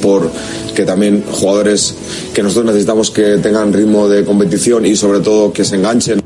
por que también jugadores que nosotros necesitamos que tengan ritmo de competición y sobre todo que se enganchen.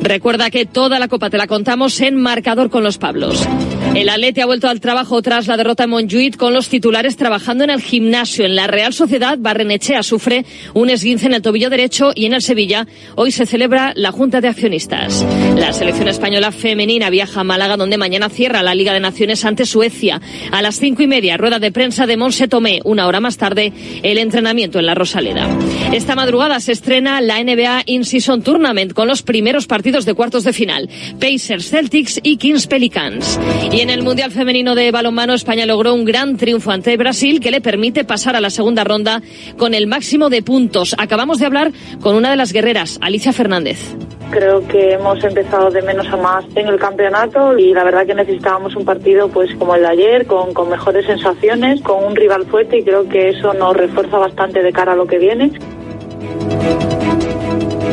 Recuerda que toda la copa te la contamos en marcador con los Pablos. El Atleti ha vuelto al trabajo tras la derrota en Montjuic con los titulares trabajando en el gimnasio. En la Real Sociedad, Barrenechea sufre un esguince en el tobillo derecho y en el Sevilla hoy se celebra la Junta de Accionistas. La selección española femenina viaja a Málaga donde mañana cierra la Liga de Naciones ante Suecia. A las cinco y media, rueda de prensa de Monse Tomé. Una hora más tarde, el entrenamiento en la Rosaleda. Esta madrugada se estrena la NBA In-Season Tournament con los primeros partidos de cuartos de final. Pacers, Celtics y Kings Pelicans. En el Mundial Femenino de Balonmano, España logró un gran triunfo ante Brasil que le permite pasar a la segunda ronda con el máximo de puntos. Acabamos de hablar con una de las guerreras, Alicia Fernández. Creo que hemos empezado de menos a más en el campeonato y la verdad que necesitábamos un partido pues como el de ayer, con, con mejores sensaciones, con un rival fuerte y creo que eso nos refuerza bastante de cara a lo que viene.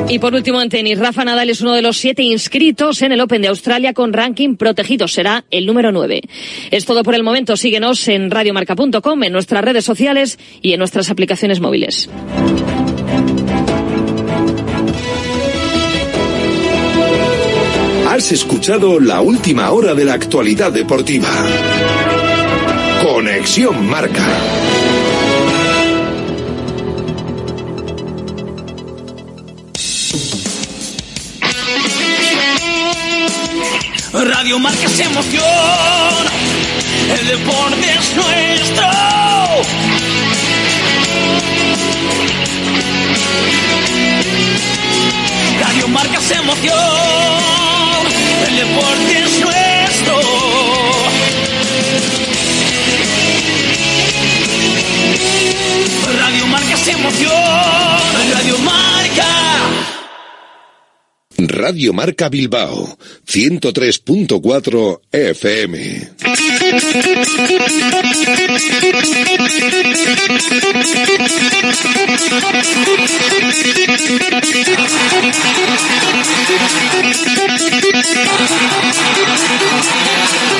Y por último en tenis, Rafa Nadal es uno de los siete inscritos en el Open de Australia con ranking protegido. Será el número nueve. Es todo por el momento. Síguenos en radiomarca.com, en nuestras redes sociales y en nuestras aplicaciones móviles. Has escuchado la última hora de la actualidad deportiva. Conexión Marca. Radio Marca es emoción, el deporte es nuestro. Radio Marca es emoción, el deporte es nuestro. Radio Marca es emoción, Radio Marca. Radio Marca Bilbao, 103.4 FM.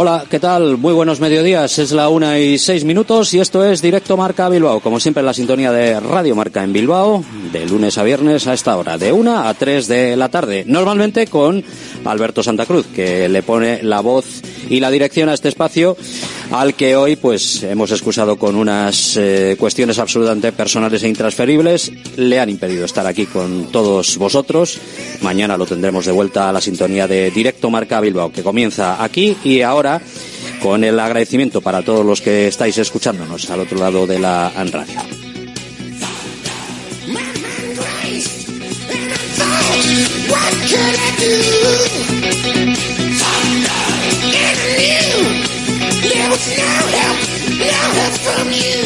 Hola, ¿qué tal? Muy buenos mediodías. Es la una y seis minutos y esto es Directo Marca Bilbao. Como siempre, la sintonía de Radio Marca en Bilbao, de lunes a viernes a esta hora, de una a tres de la tarde. Normalmente con Alberto Santa Cruz, que le pone la voz y la dirección a este espacio al que hoy pues hemos excusado con unas eh, cuestiones absolutamente personales e intransferibles. Le han impedido estar aquí con todos vosotros. Mañana lo tendremos de vuelta a la sintonía de Directo Marca Bilbao, que comienza aquí y ahora con el agradecimiento para todos los que estáis escuchándonos al otro lado de la radio.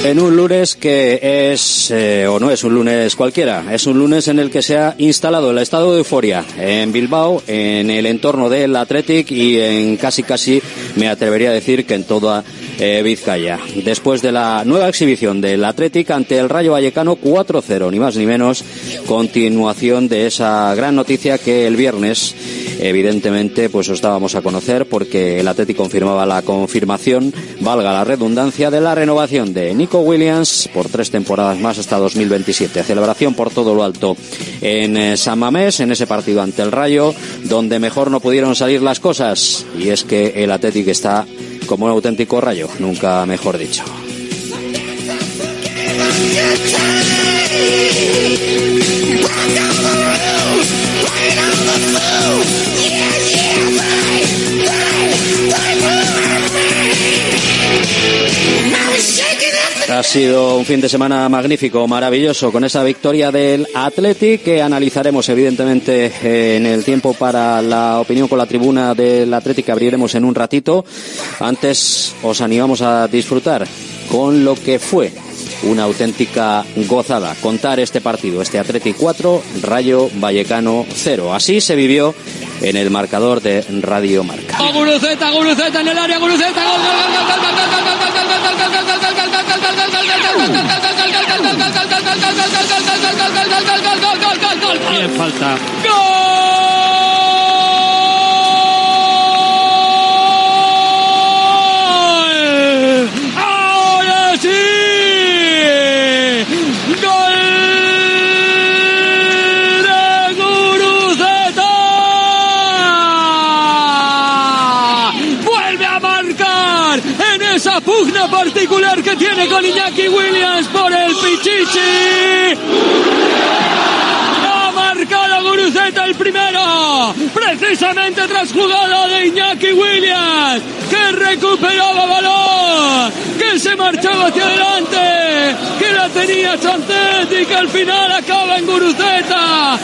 En un lunes que es, eh, o no es un lunes cualquiera, es un lunes en el que se ha instalado el estado de euforia en Bilbao, en el entorno del Athletic y en casi casi, me atrevería a decir que en toda eh, Vizcaya. Después de la nueva exhibición del Athletic ante el Rayo Vallecano 4-0, ni más ni menos, continuación de esa gran noticia que el viernes evidentemente pues os dábamos a conocer porque el Atlético confirmaba la confirmación, valga la redundancia, de la renovación de Nico Williams por tres temporadas más hasta 2027. Celebración por todo lo alto en eh, San Mamés, en ese partido ante el Rayo, donde mejor no pudieron salir las cosas. Y es que el Atlético está como un auténtico rayo, nunca mejor dicho. Ha sido un fin de semana magnífico, maravilloso, con esa victoria del Athletic que analizaremos evidentemente en el tiempo para la opinión con la tribuna del Athletic que abriremos en un ratito. Antes os animamos a disfrutar con lo que fue una auténtica gozada contar este partido, este Atleti 4, Rayo Vallecano 0. Así se vivió en el marcador de Radio Marca. Guruceta, tiene con Iñaki Williams por el Pichichi. Ha marcado Guruceta el primero, precisamente tras jugada de Iñaki Williams, que recuperaba balón, que se marchaba hacia adelante, que la tenía Chantet y que al final acaba en Guruceta.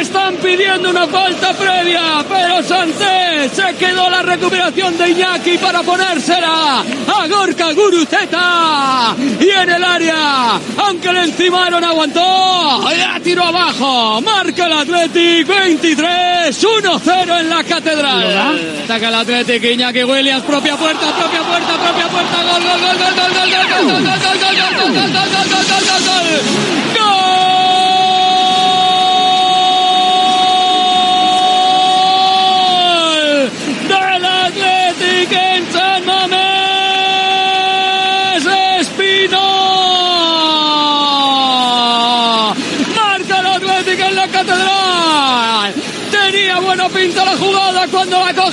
Están pidiendo una falta previa, pero Santé se quedó la recuperación de Iñaki para ponérsela a Gorka Guruceta. Y en el área, aunque le encimaron, aguantó, la tiró abajo. Marca el Athletic 23, 1-0 en la catedral. Ataca el Athletic, Iñaki Williams, propia puerta, propia puerta, propia puerta. Gol, gol, gol, gol, gol, gol, gol, gol, gol, gol, gol, gol, gol, gol, gol. del Athletic en San Mamés Espino. Marca el Athletic en la catedral. Tenía buena pinta la jugada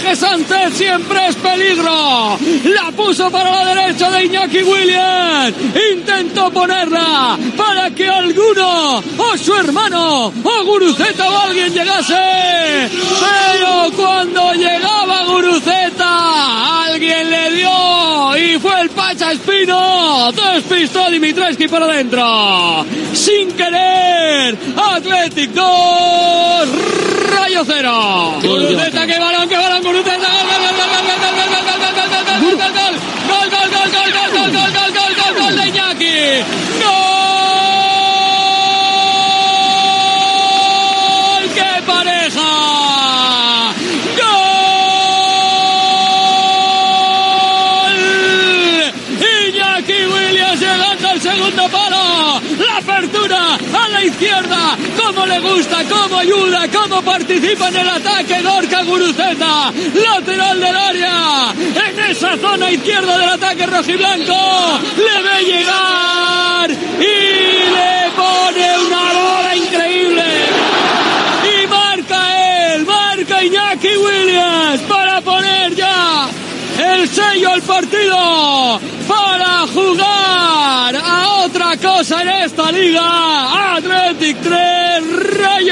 coge Sánchez, siempre es peligro. La puso para la derecha de Iñaki Williams. Intentó ponerla para que alguno, o su hermano, o Guruceta o alguien llegase. Pero cuando llegaba Guruceta, alguien le dio y fue el Pacha Espino. Despistó Dimitrescu para adentro. Sin querer, Athletic 2, Rayo 0. Guruceta, qué balón, qué balón, Guruceta. Gol, gol, gol, gol, gol, gol, gol, gol, gol, gol, gol, gol, gol, gol. Gol, gol, gol, gol, gol, gol, gol, gol, gol, gol, gol de Iñaki. ¡Gol! ¡Qué pareja! ¡Gol! Iñaki Williams llegando al segundo palo. La apertura a la izquierda. Cómo le gusta, cómo ayuda, cómo participa en el ataque Gorka Guruceta. Lateral del área. En esa zona izquierda del ataque rojiblanco. Le ve llegar y le pone una bola increíble. Y marca él, marca Iñaki Williams para poner ya el sello al partido para jugar a otra cosa en esta liga. Athletic 3, Rayo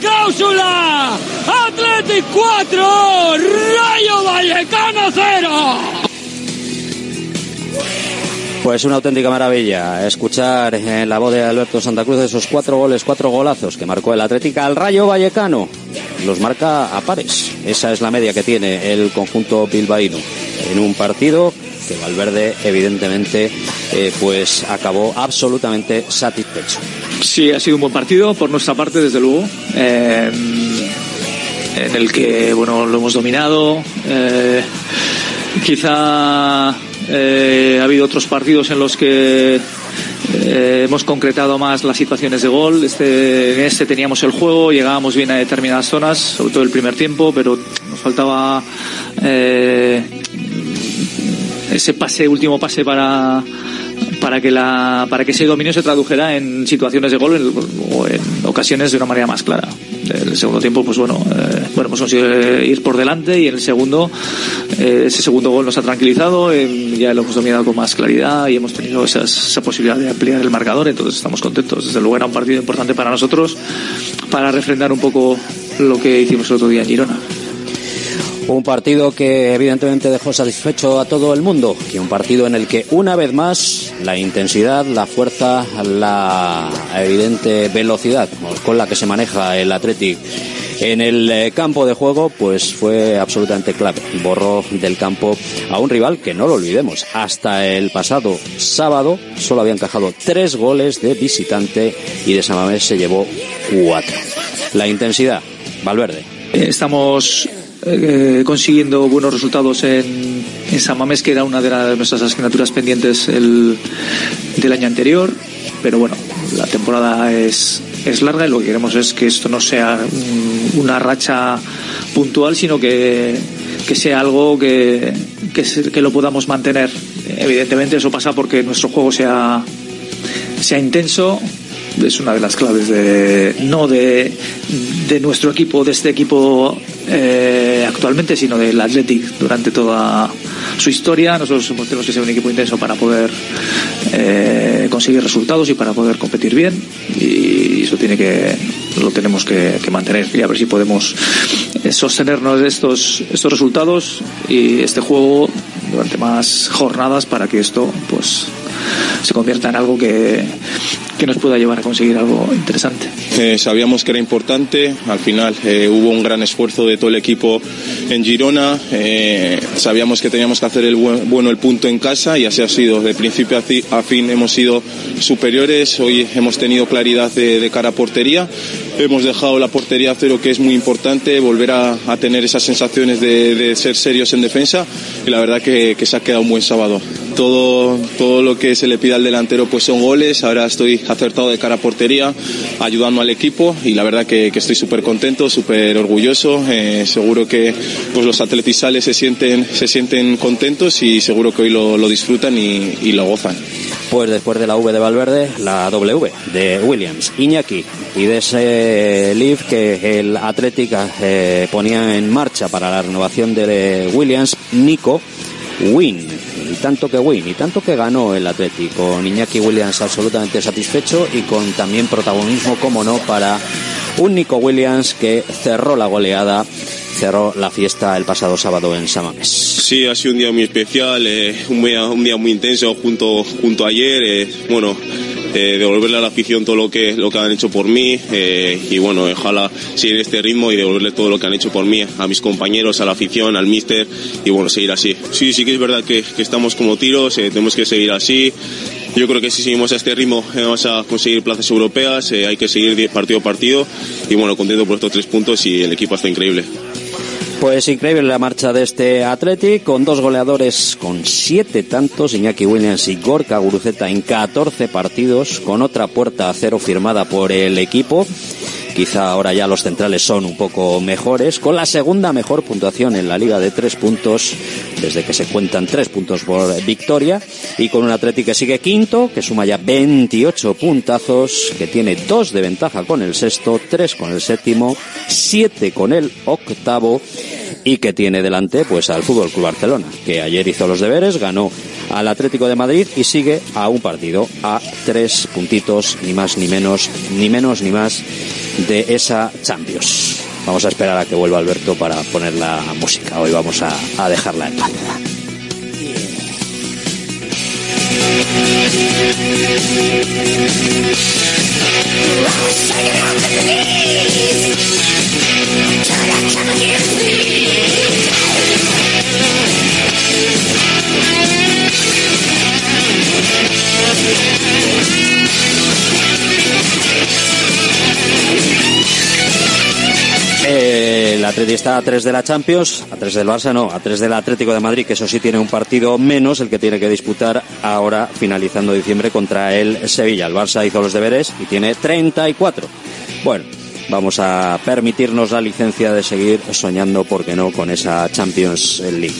cláusula! ¡Athletic 4! ¡Rayo Vallecano 0! Pues una auténtica maravilla escuchar en la voz de Alberto Santa Cruz esos cuatro goles, cuatro golazos que marcó el Atlética al Rayo Vallecano. Los marca a pares. Esa es la media que tiene el conjunto bilbaíno en un partido que Valverde evidentemente eh, pues acabó absolutamente satisfecho. Sí, ha sido un buen partido por nuestra parte, desde luego. Eh, en el que, bueno, lo hemos dominado. Eh, quizá Eh, ha habido otros partidos en los que hemos concretado más las situaciones de gol. Este, en este teníamos el juego, llegábamos bien a determinadas zonas, sobre todo el primer tiempo, pero nos faltaba ese pase, último pase para para que la para que ese dominio se tradujera en situaciones de gol o en ocasiones de una manera más clara. El segundo tiempo, pues bueno, eh, hemos conseguido ir por delante y en el segundo eh, ese segundo gol nos ha tranquilizado, ya lo hemos dominado con más claridad y hemos tenido esas- esa posibilidad de ampliar el marcador, entonces estamos contentos. Desde luego era un partido importante para nosotros para refrendar un poco lo que hicimos el otro día en Girona. Un partido que evidentemente dejó satisfecho a todo el mundo y un partido en el que una vez más la intensidad, la fuerza, la evidente velocidad con la que se maneja el Athletic en el eh, campo de juego pues fue absolutamente clave. Borró del campo a un rival que no lo olvidemos. Hasta el pasado sábado solo había encajado tres goles de visitante y de Samamés se llevó cuatro. La intensidad, Valverde. Estamos eh, consiguiendo buenos resultados en, en San Mamés, que era una de las- nuestras asignaturas pendientes el, del año anterior. Pero bueno, la temporada es, es larga y lo que queremos es que esto no sea una racha puntual, sino que, que sea algo que, que lo podamos mantener. Evidentemente eso pasa porque nuestro juego sea, sea intenso es una de las claves de no de, de nuestro equipo de este equipo eh, actualmente sino del Athletic durante toda su historia. Nosotros tenemos que ser un equipo intenso para poder eh, conseguir resultados y para poder competir bien. Y eso tiene que lo tenemos que, que mantener y a ver si podemos eh, sostenernos estos estos resultados y este juego durante más jornadas para que esto pues se convierta en algo que, que nos pueda llevar a conseguir algo interesante. Eh, sabíamos que era importante, al final eh, hubo un gran esfuerzo de todo el equipo en Girona, eh, sabíamos que teníamos que hacer el buen- bueno el punto en casa y así ha sido, de principio a fin hemos sido superiores, hoy hemos tenido claridad de, de cara a portería, hemos dejado la portería a cero que es muy importante, volver a, tener esas sensaciones de, ser serios en defensa y la verdad que, se ha quedado un buen sábado. Todo, todo lo que se le pide al delantero pues son goles, ahora estoy acertado de cara a portería, ayudando al equipo y la verdad que, estoy súper contento, súper orgulloso, eh, seguro que pues los atletizales se sienten, se sienten contentos y seguro que hoy lo, lo disfrutan y lo gozan. Pues después de la V de Valverde, la W de Williams, Iñaki y de ese leaf que el Athletic eh, ponía en marcha para la renovación de Williams, Nico Win. Y tanto que win, y tanto que ganó el Athletic, con Iñaki Williams absolutamente satisfecho y con también protagonismo, como no, para un Nico Williams que cerró la goleada, cerró la fiesta el pasado sábado en Samames. Sí, ha sido un día muy especial, eh, un, día, muy intenso junto, junto ayer. eh, bueno, eh, devolverle a la afición todo lo que, lo que han hecho por mí y bueno, ojalá seguir este ritmo y devolverle todo lo que han hecho por mí a mis compañeros, a la afición, al míster y bueno, seguir así. Sí, sí que es verdad que, que estamos como tiros, tenemos que seguir así. Yo creo que si seguimos a este ritmo vamos a conseguir plazas europeas, hay que seguir partido a partido y bueno, contento por estos tres puntos y el equipo está increíble. Pues increíble la marcha de este Athletic, con dos goleadores con siete tantos, Iñaki Williams y Gorka Guruceta en 14 partidos, con otra puerta a cero firmada por el equipo. Quizá ahora ya los centrales son un poco mejores, con la segunda mejor puntuación en la liga de tres puntos, desde que se cuentan tres puntos por victoria, y con un Athletic que sigue quinto, que suma ya 28 puntazos, que tiene dos de ventaja con el sexto, tres con el séptimo, siete con el octavo, y que tiene delante pues al Fútbol Club Barcelona, que ayer hizo los deberes, ganó al Atlético de Madrid y sigue a un partido, a tres puntitos, ni más ni menos, ni menos ni más de esa Champions. Vamos a esperar a que vuelva Alberto para poner la música. Hoy vamos a, a dejarla en paz. El Atlético Madrid está a tres de la Champions, a tres del Barça no, a tres del Atlético de Madrid, que eso sí tiene un partido menos, el que tiene que disputar ahora finalizando diciembre contra el Sevilla. El Barça hizo los deberes y tiene 34. Bueno, vamos a permitirnos la licencia de seguir soñando, porque no, con esa Champions League.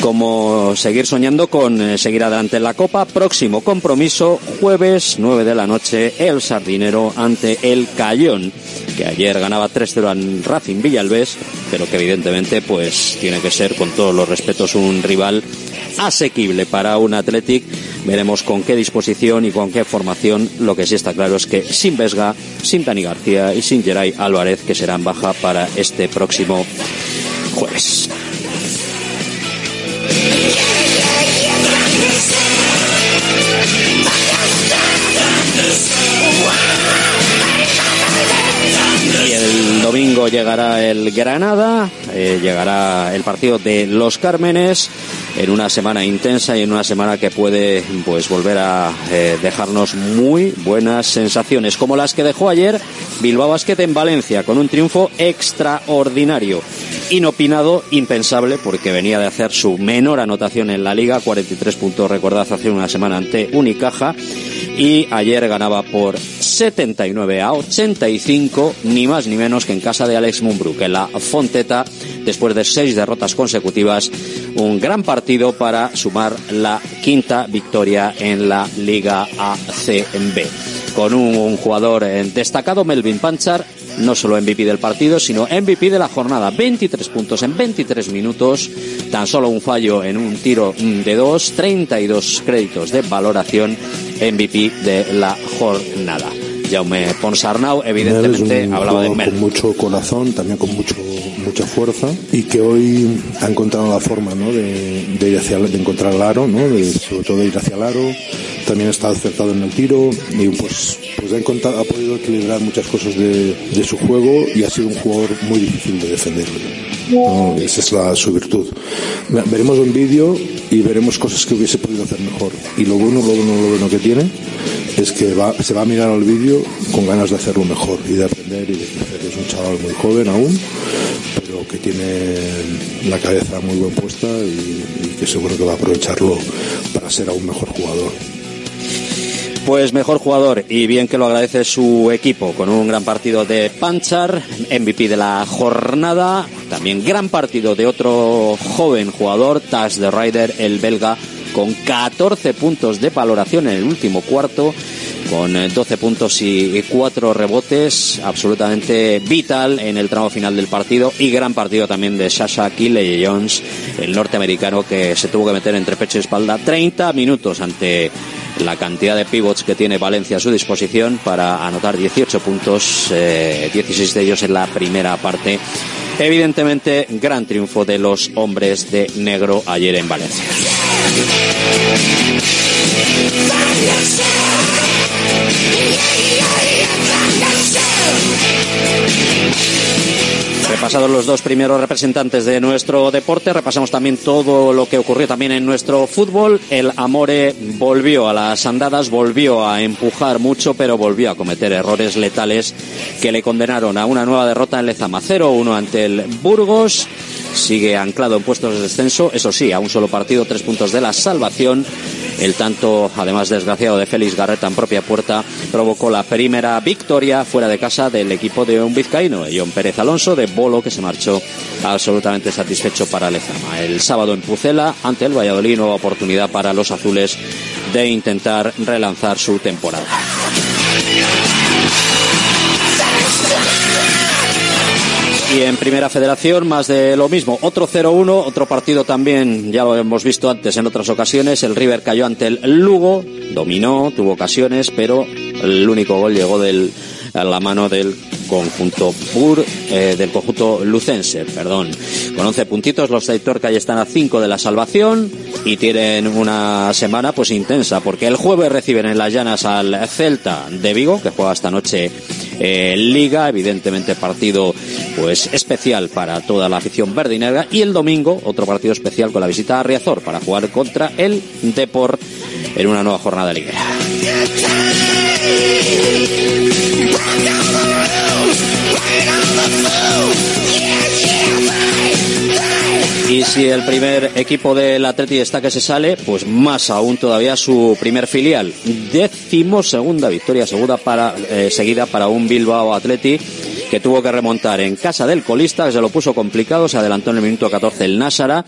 Como seguir soñando con eh, seguir adelante en la Copa, próximo compromiso, jueves 9 de la noche, el Sardinero ante el Cayón que ayer ganaba 3-0 en Racing Villalbés, pero que evidentemente pues tiene que ser con todos los respetos un rival asequible para un Athletic. Veremos con qué disposición y con qué formación. Lo que sí está claro es que sin Vesga, sin Dani García y sin Geray Álvarez, que serán baja para este próximo jueves. Y el domingo llegará el Granada, eh, llegará el partido de los Cármenes en una semana intensa y en una semana que puede pues volver a eh, dejarnos muy buenas sensaciones, como las que dejó ayer Bilbao Basket en Valencia, con un triunfo extraordinario. Inopinado, impensable, porque venía de hacer su menor anotación en la liga, 43 puntos, recordad, hace una semana ante Unicaja, y ayer ganaba por 79 a 85, ni más ni menos que en casa de Alex Mumbrú, que la Fonteta, después de seis derrotas consecutivas, un gran partido para sumar la quinta victoria en la Liga ACB. Con un, jugador eh, destacado, Melvin Panchar, no solo MVP del partido, sino MVP de la jornada. 23 puntos en 23 minutos, tan solo un fallo en un tiro de dos, 32 créditos de valoración, MVP de la jornada. Jaume Ponsarnau, evidentemente, hablaba de Mel. Con mucho corazón, también con mucho mucha fuerza y que hoy ha encontrado la forma ¿no? de, ir hacia de encontrar el aro, ¿no? de, sobre todo de ir hacia el aro. También está acertado en el tiro y pues, pues ha, encontrado, ha podido equilibrar muchas cosas de, su juego y ha sido un jugador muy difícil de defender. ¿no? Esa es la, su virtud. Veremos un vídeo y veremos cosas que hubiese podido hacer mejor. Y lo bueno, lo bueno, lo bueno que tiene es que se va a mirar al vídeo con ganas de hacerlo mejor y de aprender y de crecer. Es un chaval muy joven aún, pero que tiene la cabeza muy bien puesta y, y que seguro que va a aprovecharlo para ser aún mejor jugador. Pues mejor jugador y bien que lo agradece su equipo con un gran partido de Panchar, MVP de la jornada, también gran partido de otro joven jugador, Tash de Ryder, el belga, con 14 puntos de valoración en el último cuarto, con 12 puntos y 4 rebotes, absolutamente vital en el tramo final del partido y gran partido también de Sasha Killey Jones, el norteamericano que se tuvo que meter entre pecho y espalda 30 minutos ante la cantidad de pivots que tiene Valencia a su disposición para anotar 18 puntos, eh, 16 de ellos en la primera parte. Evidentemente, gran triunfo de los hombres de negro ayer en Valencia. Repasados los dos primeros representantes de nuestro deporte, repasamos también todo lo que ocurrió también en nuestro fútbol. El Amore volvió a las andadas, volvió a empujar mucho, pero volvió a cometer errores letales que le condenaron a una nueva derrota en Lezama 0-1 ante el Burgos. Sigue anclado en puestos de descenso, eso sí, a un solo partido, tres puntos de la salvación. El tanto, además desgraciado, de Félix Garreta en propia puerta provocó la primera victoria fuera de casa del equipo de un vizcaíno, John Pérez Alonso, de Bolo, que se marchó absolutamente satisfecho para Lezama. El sábado en Pucela, ante el Valladolid, nueva oportunidad para los azules de intentar relanzar su temporada. Y en Primera Federación, más de lo mismo. Otro 0-1, otro partido también, ya lo hemos visto antes en otras ocasiones. El River cayó ante el Lugo, dominó, tuvo ocasiones, pero el único gol llegó del, a la mano del conjunto Pur, eh, del conjunto Lucense, perdón. Con 11 puntitos, los Taitorca ya están a 5 de la salvación y tienen una semana pues intensa, porque el jueves reciben en las llanas al Celta de Vigo, que juega esta noche eh, Liga, evidentemente partido pues especial para toda la afición verde y negra, y el domingo otro partido especial con la visita a Riazor para jugar contra el Deport en una nueva jornada liguera. Y si el primer equipo del Atleti está que se sale, pues más aún todavía su primer filial. Décimo segunda victoria eh, seguida para un Bilbao Atleti que tuvo que remontar en casa del colista, que se lo puso complicado, se adelantó en el minuto 14 el Násara,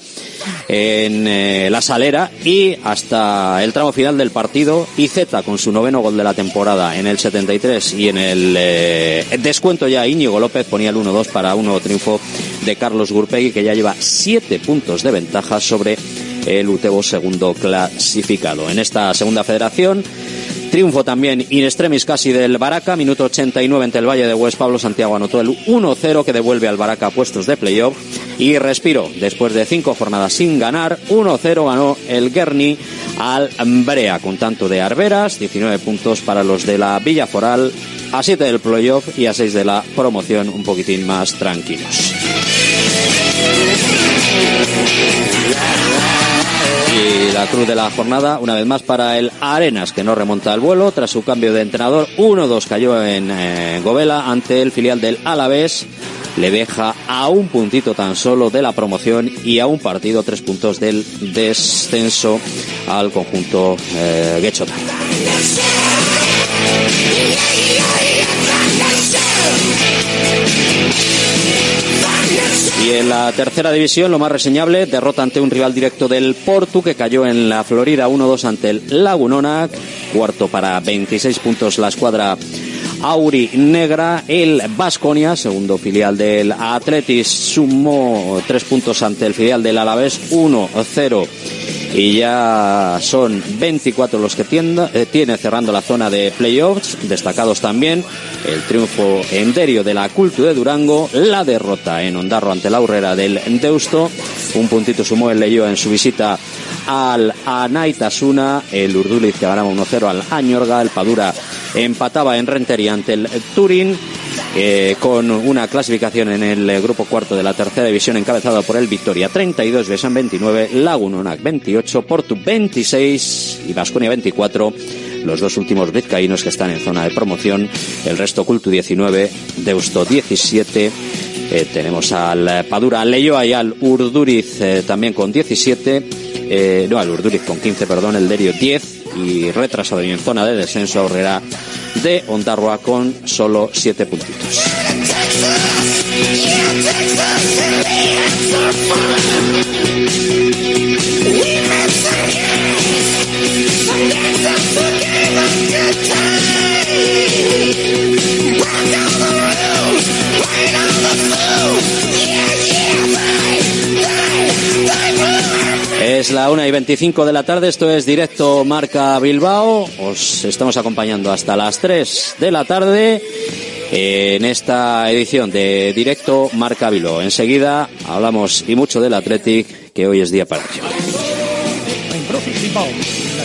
en eh, la Salera y hasta el tramo final del partido, Z con su noveno gol de la temporada en el 73 y en el eh, descuento ya Íñigo López ponía el 1-2 para un nuevo triunfo de Carlos Gurpegui que ya lleva siete puntos de ventaja sobre el Utebo segundo clasificado. En esta segunda federación Triunfo también in extremis casi del Baraca, minuto 89 ante el Valle de Hues. Pablo Santiago anotó el 1-0 que devuelve al Baraca a puestos de playoff. Y respiro, después de cinco jornadas sin ganar, 1-0 ganó el Guerni al Brea con tanto de Arberas, 19 puntos para los de la Villa Foral, a 7 del playoff y a 6 de la promoción, un poquitín más tranquilos. Y la cruz de la jornada, una vez más para el Arenas, que no remonta al vuelo tras su cambio de entrenador. 1-2 cayó en eh, Govela ante el filial del Alavés. Le deja a un puntito tan solo de la promoción y a un partido, tres puntos del descenso al conjunto eh, y en la tercera división, lo más reseñable, derrota ante un rival directo del Portu que cayó en la Florida 1-2 ante el Lagunona. Cuarto para 26 puntos la escuadra Auri Negra. El Vasconia, segundo filial del Atletis, sumó tres puntos ante el filial del Alavés 1-0 y ya son 24 los que eh, tiene cerrando la zona de playoffs, destacados también el triunfo en Derio de la Cultu de Durango, la derrota en Ondarro ante la Urrera del Deusto, un puntito sumó el Leyo en su visita al Anaitasuna, el Urduliz que ganaba 1-0 al Añorga, el Padura empataba en Rentería ante el Turín eh, con una clasificación en el eh, grupo cuarto de la tercera división encabezada por el Victoria 32, Besan 29, Lagunonac 28, Portu 26 y Vasconia 24 los dos últimos vizcaínos que están en zona de promoción, el resto Cultu 19, Deusto 17, eh, tenemos al Padura, Leyoa y al Urduriz también con 17, no, al Urduriz con 15, perdón, el Derio 10 y retrasado y en zona de descenso Aurrera de Ondarroa con solo 7 puntitos. Es la una y 25 de la tarde, esto es directo Marca Bilbao. Os estamos acompañando hasta las 3 de la tarde en esta edición de directo Marca Bilbao. Enseguida hablamos y mucho del Athletic, que hoy es día para ello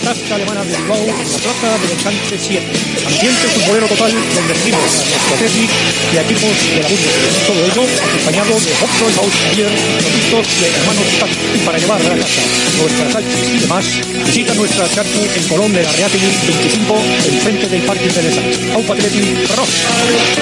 tasca alemana de Bilbao, la plaza del Encante 7. Ambiente futbolero total donde vivimos a Athletic y equipos de la Bundesliga. Todo ello acompañado de Hopfroy House Ayer, productos de hermanos Tac. Y para llevar a la casa nuestras salchis y demás, visita nuestra charcu en Colón de la Reategui 25, enfrente del de Lesa. Aupa Athletic, Ross.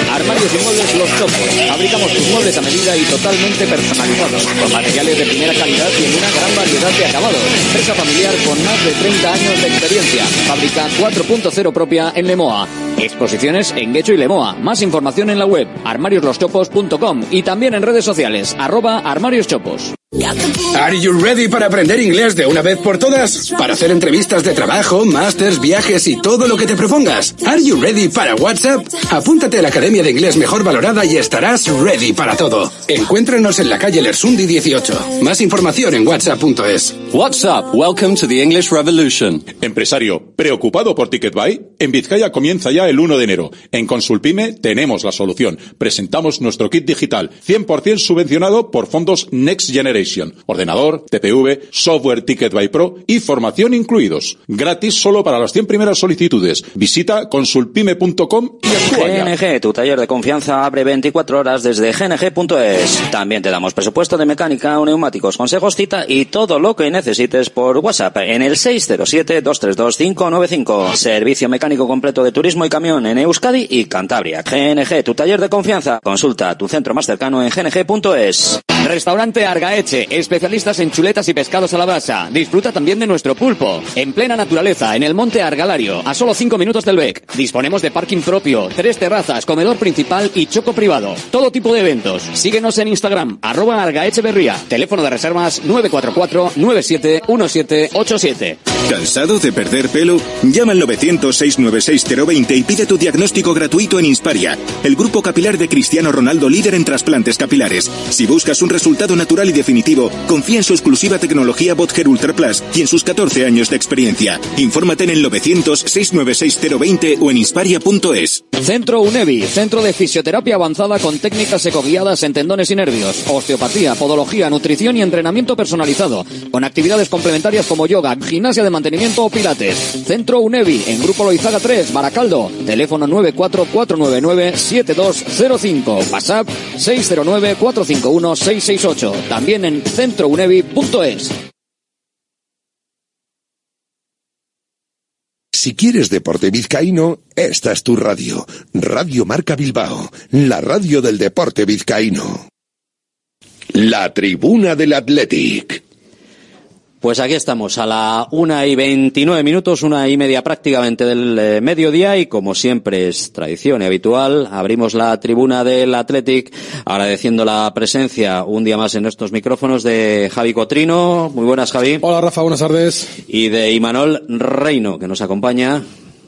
Armarios y muebles Los Chopos. Fabricamos tus muebles a medida y totalmente personalizados, con materiales de primera calidad y en una gran variedad de acabados. Empresa familiar con más de 30 años de experiencia. Fábrica 4.0 propia en Lemoa. Exposiciones en Guecho y Lemoa. Más información en la web armarioslostopos.com y también en redes sociales arroba armarioschopos. Are you ready para aprender inglés de una vez por todas? Para hacer entrevistas de trabajo, másters, viajes y todo lo que te propongas. Are you ready para WhatsApp? Apúntate a la Academia de Inglés Mejor Valorada y estarás ready para todo. Encuéntranos en la calle Lersundi 18. Más información en whatsapp.es. WhatsApp, welcome to the English Revolution. Empresario, ¿preocupado por TicketBuy? En Vizcaya comienza ya el 1 de enero. En Consulpime tenemos la solución. Presentamos nuestro kit digital, 100% subvencionado por fondos Next Generation ordenador, TPV, software Ticket by Pro y formación incluidos. Gratis solo para las 100 primeras solicitudes. Visita consulpime.com y actúa GNG, tu taller de confianza abre 24 horas desde gng.es. También te damos presupuesto de mecánica, neumáticos, consejos, cita y todo lo que necesites por WhatsApp en el 607-232-595. Servicio mecánico completo de turismo y camión en Euskadi y Cantabria. GNG, tu taller de confianza. Consulta tu centro más cercano en gng.es. Restaurante Argaeche, especialistas en chuletas y pescados a la brasa. Disfruta también de nuestro pulpo. En plena naturaleza, en el monte Argalario, a solo 5 minutos del BEC. Disponemos de parking propio, tres terrazas, comedor principal y choco privado. Todo tipo de eventos. Síguenos en Instagram, arroba Argaecheverría. Teléfono de reservas 944-971787. ¿Cansado de perder pelo? Llama al 900-696-020 y pide tu diagnóstico gratuito en Insparia, el grupo capilar de Cristiano Ronaldo líder en trasplantes capilares. Si buscas un resultado natural y definitivo, confía en su exclusiva tecnología Botger Ultra Plus y en sus 14 años de experiencia. Infórmate en el 900-696-020 o en insparia.es. Centro UNEVI, centro de fisioterapia avanzada con técnicas ecoguiadas en tendones y nervios, osteopatía, podología, nutrición y entrenamiento personalizado, con actividades complementarias como yoga, gimnasia de mantenimiento o pilates. Centro UNEVI, en Grupo Loizaga 3, Baracaldo, teléfono 944997205, WhatsApp 609451668, también en centrounevi.es. Si quieres deporte vizcaíno, esta es tu radio. Radio Marca Bilbao, la radio del deporte vizcaíno. La tribuna del Athletic. Pues aquí estamos a la una y veintinueve minutos, una y media prácticamente del eh, mediodía y como siempre es tradición y habitual, abrimos la tribuna del Athletic agradeciendo la presencia un día más en estos micrófonos de Javi Cotrino. Muy buenas, Javi. Hola, Rafa, buenas tardes. Y de Imanol Reino, que nos acompaña.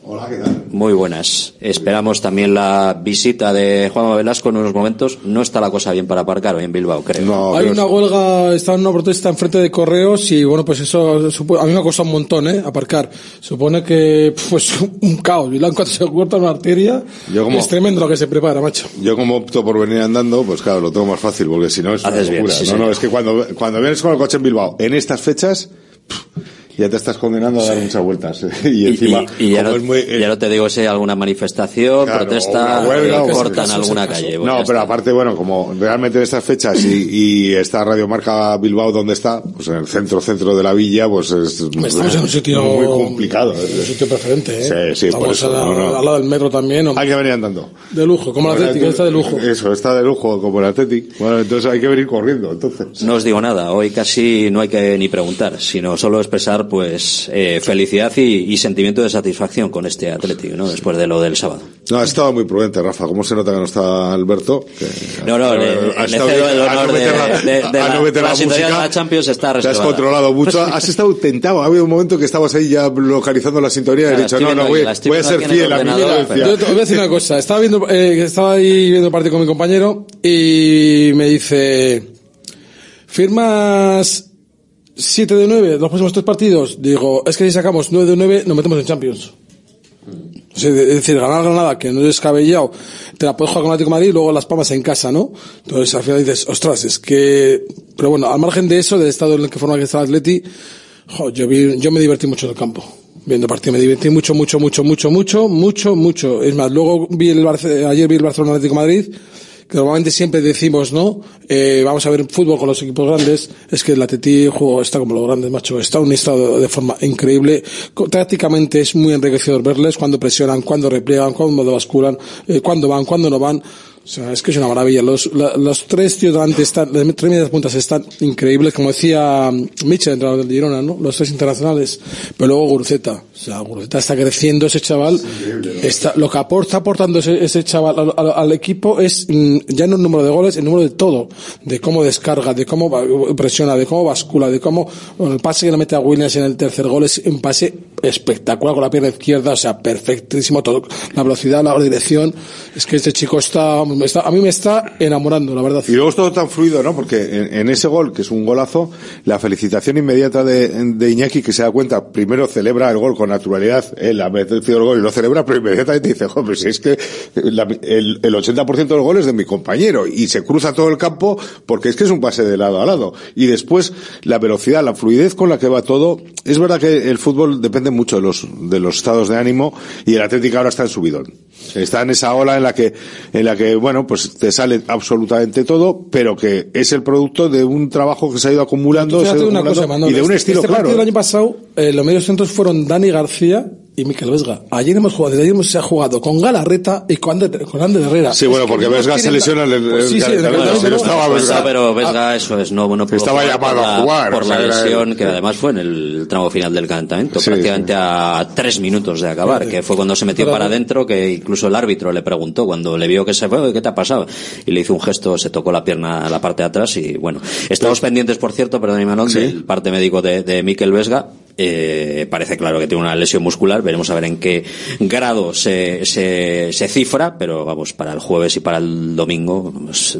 Hola, ¿qué tal? Muy buenas. Esperamos también la visita de Juan Velasco en unos momentos. No está la cosa bien para aparcar hoy en Bilbao, creo. Hay una huelga, está una protesta enfrente de correos y bueno, pues eso a mí me ha costado un montón, ¿eh? Aparcar. Supone que pues un caos. Bilbao en cuanto se corta una arteria, Yo como- es tremendo lo que se prepara, macho. Yo como opto por venir andando, pues claro, lo tengo más fácil, porque si no es una Haces bien, locura. sí, no, no, es que cuando, cuando vienes con el coche en Bilbao, en estas fechas, pff, ya te estás condenando a dar muchas vueltas. y encima, y, y ya, como no, es muy, eh, ya no te digo si hay alguna manifestación, Claro, protesta, huelga, eh, o cortan caso, alguna calle. No, Pues pero está. aparte, bueno, como realmente en estas fechas y, y está Radio Marca Bilbao donde está, pues en el centro, centro de la villa, pues es Estamos en un sitio muy complicado. Un sitio preferente, ¿eh? Sí, sí, por eso, la- no, al lado del metro también. hombre. Hay que venir andando. De lujo, como el Atlético, está de lujo. Eso, está de lujo, como el Atlético. Bueno, entonces hay que venir corriendo, entonces. No os digo nada, hoy casi no hay que ni preguntar, sino solo expresar pues eh, felicidad y, y sentimiento de satisfacción con este Atlético, ¿no? Después de lo del sábado. No, ha estado muy prudente, Rafa. ¿Cómo se nota que no está Alberto? Que- No, no, le, Ha le cedo el honor de, la- de- de a la, la la de música. la Champions está Te has controlado mucho. Has estado tentado. Ha habido un momento que estabas ahí ya localizando la sintonía y La has dicho, no, no, voy, voy a ser fiel a mi. Yo te voy a decir una cosa. Estaba viendo, eh, estaba ahí viendo partido con mi compañero y me dice, ¿firmas 7 de 9 los próximos tres partidos? Digo, es que si sacamos 9 de 9 nos metemos en Champions. Es decir, ganar Granada, que no es descabellado, te la puedes jugar con Atlético Madrid y luego las palmas en casa, ¿no? Entonces al final dices, ostras, es que... Pero bueno, al margen de eso, del estado en el que forma que está el Atleti, jo, yo, vi, yo me divertí mucho en el campo. Viendo el partido, me divertí mucho, mucho, mucho, mucho, mucho, mucho, mucho. Es más, luego vi el Barce- ayer vi el Barcelona Atlético Madrid, normalmente siempre decimos, ¿no? Eh, vamos a ver fútbol con los equipos grandes. Es que el Atleti juego está como los grandes, macho. Está un estado de forma increíble. Tácticamente es muy enriquecedor verles cuando presionan, cuando repliegan, cuando basculan, eh, cuando van, cuando no van. O sea, es que es una maravilla. Los, la- los tres delante están, las tres medias puntas están increíbles, como decía Mitchell, entrenador del Girona, ¿no? Los tres internacionales. Pero luego Guruceta. O sea, Guruceta está creciendo ese chaval. Está, lo que aporta, aportando ese, ese chaval al, al- equipo es mm, ya no el número de goles, el número de todo. De cómo descarga, de cómo presiona, de cómo bascula, de cómo, el pase que le mete a Williams en el tercer gol es un pase espectacular con la pierna izquierda, o sea, perfectísimo todo. La velocidad, la dirección. Es que este chico está, a mí me está enamorando, la verdad. Y luego es todo tan fluido, ¿no? Porque en, en ese gol, que es un golazo, la felicitación inmediata de, de Iñaki, que se da cuenta, primero celebra el gol con naturalidad, él ha metido el gol y lo celebra, pero inmediatamente dice, joder, si es que la- el, el 80% del gol es de mi compañero, y se cruza todo el campo, porque es que es un pase de lado a lado. Y después, la velocidad, la fluidez con la que va todo, es verdad que el fútbol depende mucho de los, de los estados de ánimo, y el Atlético ahora está en subidón. Está en esa ola en la que, en la que, bueno, pues te sale absolutamente todo, pero que es el producto de un trabajo que se ha ido acumulando, se ha ido cosa, acumulando, Manolo, y de un este- estilo este claro. partido del año pasado, eh, los medios centros fueron Dani García y Miquel Vesga. Ayer hemos jugado, desde ayer hemos se ha jugado con Galarreta y con Ander, con Ander Herrera. Sí, bueno, porque Vesga se lesiona en el- Pues sí, sí, el estaba Vesga. pero Vesga, eso es, no, no pudo Estaba llamado a jugar, por la lesión, que además fue en el tramo final del calentamiento, prácticamente a tres minutos de acabar, que fue cuando se metió para adentro, que incluso el árbitro le preguntó cuando le vio que se fue, ¿qué te ha pasado? Y le hizo un gesto, se tocó la pierna a la parte de atrás y bueno, estamos pendientes, por cierto, perdón, Imanol, del parte médico de, de Miquel Vesga, eh, parece claro que tiene una lesión muscular, veremos a ver en qué grado se, se, se cifra, pero vamos, para el jueves y para el domingo, pues,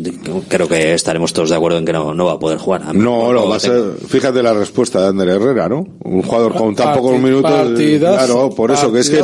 creo que estaremos todos de acuerdo en que no, no va a poder jugar. A mí, No, no, va a ser, fíjate la respuesta de Ander Herrera, ¿no? Un jugador con tan pocos minutos. partidazo, claro, por eso que es que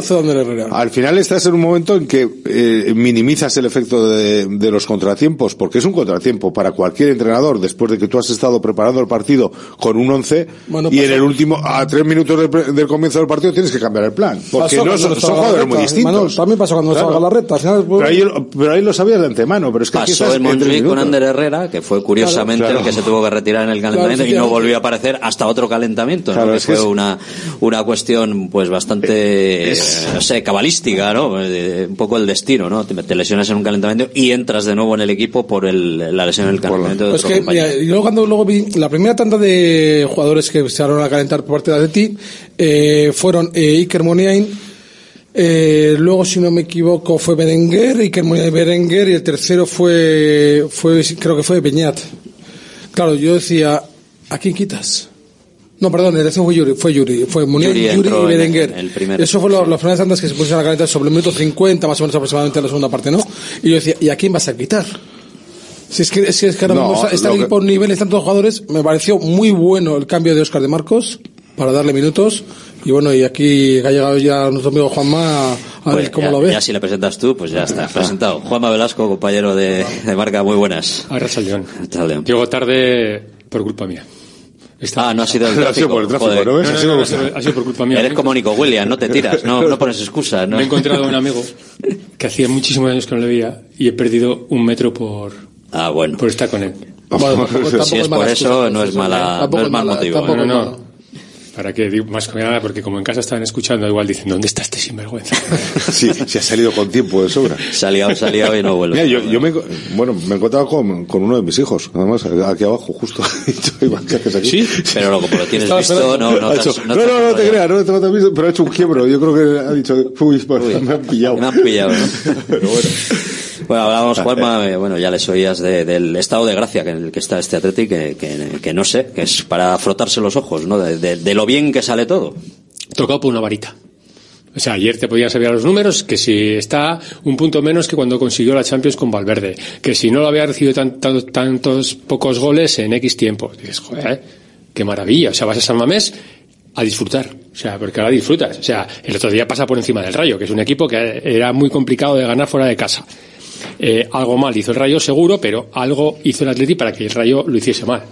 al final estás en un momento en que eh, minimizas el efecto de, de los contratiempos, porque es un contratiempo para cualquier entrenador después de que tú has estado preparando el partido con un once Bueno, y en pasó- el último, a tres minutos del comienzo del partido tienes que cambiar el plan, porque Pasó no son, son jugadores muy Galarreta, distintos. Manuel, también pasó cuando Claro. estaba Galarreta. Al final, pues, Pero ahí, pero ahí lo sabías de antemano, pero es que Pasó en Montjuic con. Ander Herrera, que fue curiosamente Claro, el que claro. se tuvo que retirar en el calentamiento y no volvió a aparecer hasta otro calentamiento, ¿no? Claro, que es que fue es- una, una cuestión pues bastante, eh, no sé, cabalística, ¿no? Eh, un poco el destino, ¿no? Te, te lesionas en un calentamiento y entras de nuevo en el equipo por el, la lesión en el calentamiento de Pues otro que, compañero. mira, yo cuando luego vi la primera tanda de jugadores que se fueron a calentar por parte de Atleti eh, fueron eh, Iker Muniain, eh, luego si no me equivoco fue Berenguer, Iker Muniain Berenguer y el tercero fue, fue creo que fue Peñat. Claro, yo decía, ¿a quién quitas? No, perdón, el tercero fue Yuri, fue Yuri, fue Muniain, Yuri Yuri, y el- Berenguer. el. Eso fue lo- las primeras tandas que se pusieron a calentar sobre el minuto 50, más o menos aproximadamente en la segunda parte, ¿no? Y yo decía, ¿y a quién vas a quitar? Si es que, que, es que ahora No, mismo está, está el equipo a un nivel, están todos jugadores. Me pareció muy bueno el cambio de Oscar de Marcos para darle minutos. Y bueno, y aquí ha llegado ya nuestro amigo Juanma a ver cómo ya, lo ve. ya si le presentas tú, pues ya está, presentado. Juanma Velasco, compañero de, de marca, muy buenas. Arracha León. León. Llego tarde por culpa mía. Ah, no ha sido el Ha sido tráfico. por el tráfico, joder. ¿no ves? No, no, Ha sido no, por- ha sido- ha sido por culpa mía. Eres como Nico Williams, no te tiras, no, no pones excusas. ¿no? Me he encontrado a un amigo que hacía muchísimos años que no le veía y he perdido un metro por, Ah, bueno. por estar con él. Bueno, Si es por excusa, eso, no es mala, no es mal motivo. tampoco No, no. ¿Para qué? Digo, más que nada porque como en casa estaban escuchando, igual dicen, ¿dónde está este sinvergüenza? Sí, se ha salido con tiempo de sobra. Salió, salió y no vuelve. Mira, yo, yo me, bueno, me he encontrado con, con uno de mis hijos, además, aquí abajo, justo. Y yo, Iván, ¿qué haces aquí? Sí, Pero lo, como lo tienes Estaba visto, esperando. no, no, Ha te has- hecho, no no, te no, has no te creas, no te, te visto, pero ha hecho un quiebro. Yo creo que ha dicho, uy, me han pillado. Me han pillado, ¿no? Pero bueno. Bueno, hablábamos, Juanma, eh, bueno, ya les oías de- del estado de gracia que en el que está este Atleti, que, que, que no sé, que es para frotarse los ojos, ¿no? De, de- de lo bien que sale todo. tocado por una varita. O sea, ayer te podían saber los números, que si está un punto menos que cuando consiguió la Champions con Valverde, que si no lo había recibido tan- tan- tantos pocos goles en X tiempo. Dices, joder, qué maravilla. O sea, vas a San Mamés a disfrutar. O sea, porque ahora disfrutas. O sea, el otro día pasa por encima del Rayo, que es un equipo que era muy complicado de ganar fuera de casa. Eh, algo mal hizo el Rayo seguro, pero algo hizo el Atleti para que el Rayo lo hiciese mal.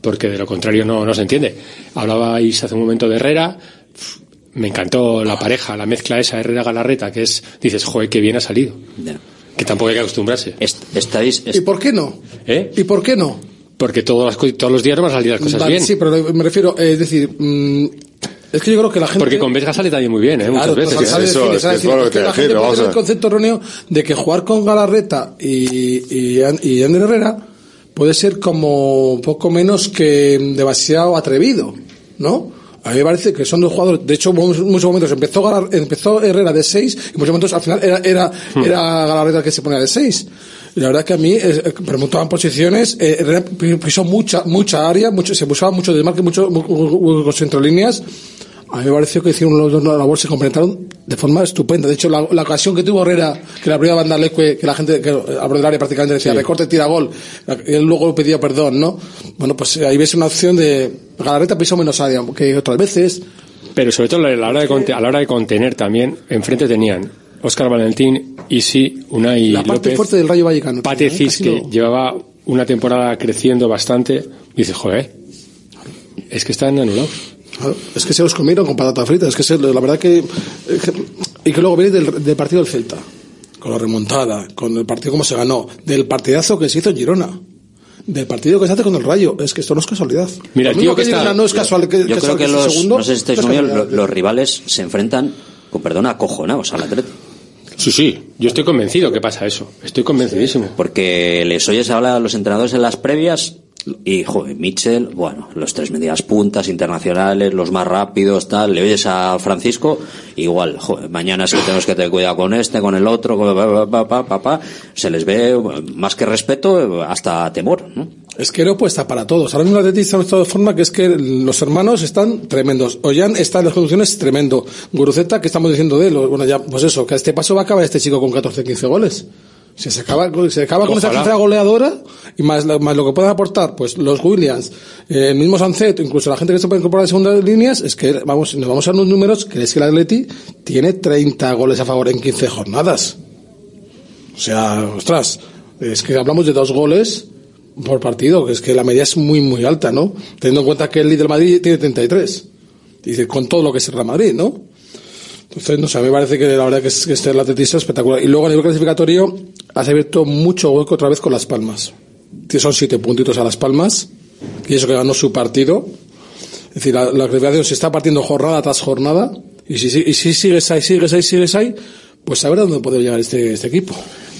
Porque de lo contrario no, no se entiende. Hablabais hace un momento de Herrera, me encantó la pareja, la mezcla esa Herrera-Galarreta, que es, dices, joder, qué bien ha salido. Que tampoco hay que acostumbrarse. estáis, ¿Y por qué no? ¿Eh? ¿Y por qué no? Porque co- todos los días no van a salir las cosas Vale, bien. Sí, pero me refiero, eh, es decir, mm, es que yo creo que la gente... Porque con Vesga sale también muy bien, ¿eh? Muchas Claro, veces. pues, decir, sale decir, es que la gente puede tener el concepto erróneo de que jugar con Galarreta y, y, y Ander Herrera puede ser como poco menos que demasiado atrevido, ¿no? A mí me parece que son dos jugadores, de hecho, en muchos muchos momentos empezó, Galar- empezó Herrera de 6 y en muchos momentos al final era, era, Hmm. era Galarreta el que se ponía de 6. La verdad que a mí, eh, preguntaban posiciones, eh, pisó mucha, mucha área, mucho, se buscaba mucho desmarque, mucho, mu- mu- mu- entre líneas. A mí me pareció que hicieron los dos una labor, se completaron de forma estupenda. De hecho, la, la ocasión que tuvo Herrera, que la primera banda Leque, que la gente, que abrió el área prácticamente decía recorte, tira gol, la- y él luego pedía perdón, ¿no? Bueno, pues eh, ahí ves una opción de Galarreta pisó menos área que otras veces. Pero sobre todo a la hora de, a la hora de contener también, enfrente tenían Óscar Valentín, Isi, Unai la parte López, fuerte del Rayo Vallecano. Pate ¿eh? Que lo- llevaba una temporada creciendo bastante. Dice, joder, es que están anulados. Es que se los comieron con patata frita. Es que se- la verdad que, eh, que- Y que luego viene del, del partido del Celta. Con la remontada. Con el partido como se ganó. Del partidazo que se hizo en Girona. Del partido que se hace con el Rayo. Es que esto no es casualidad. Mira, tío que Girona está- no es casual que, Yo creo que los, segundo, no sé si no es los rivales se enfrentan con perdón, acojonados al Atlético. Sí, sí, yo estoy convencido que pasa eso. Estoy convencidísimo. Porque les oyes hablar a los entrenadores en las previas y, joder, Mitchell, bueno, los tres medias puntas internacionales, los más rápidos, tal. Le oyes a Francisco, igual, joder, mañana que tenemos que tener cuidado con este, con el otro, con pa, pa, pa. se les ve más que respeto, hasta temor, ¿no? Es que Europa está para todos. Ahora mismo el Atleti está en estado de forma que es que los hermanos están tremendos. Ollán está en las condiciones tremendo. Guruceta, que estamos diciendo de él? Bueno, ya, pues eso, que a este paso va a acabar este chico con 14, 15 goles. Si se acaba, se acaba con esa cifra goleadora y más, lo- más lo que pueden aportar, pues los Williams, eh, el mismo Sancet, incluso la gente que se puede incorporar en segundas líneas, es que vamos, nos vamos a unos números que es que el Atleti tiene 30 goles a favor en 15 jornadas. O sea, ostras, es que hablamos de dos goles por partido, que es que la media es muy, muy alta, ¿no? Teniendo en cuenta que el líder Madrid tiene 33. Dice, con todo lo que es el Real Madrid, ¿no? Entonces, no sé, a mí me parece que la verdad que, es, que este atletismo es espectacular. Y luego a nivel clasificatorio, has abierto mucho hueco otra vez con Las Palmas. Son siete puntitos a Las Palmas, y eso que ganó su partido. Es decir, la, la clasificación se está partiendo jornada tras jornada, y si, si- y si sigues ahí, sigues ahí, sigues ahí, pues a ver a dónde puede llegar este, este equipo.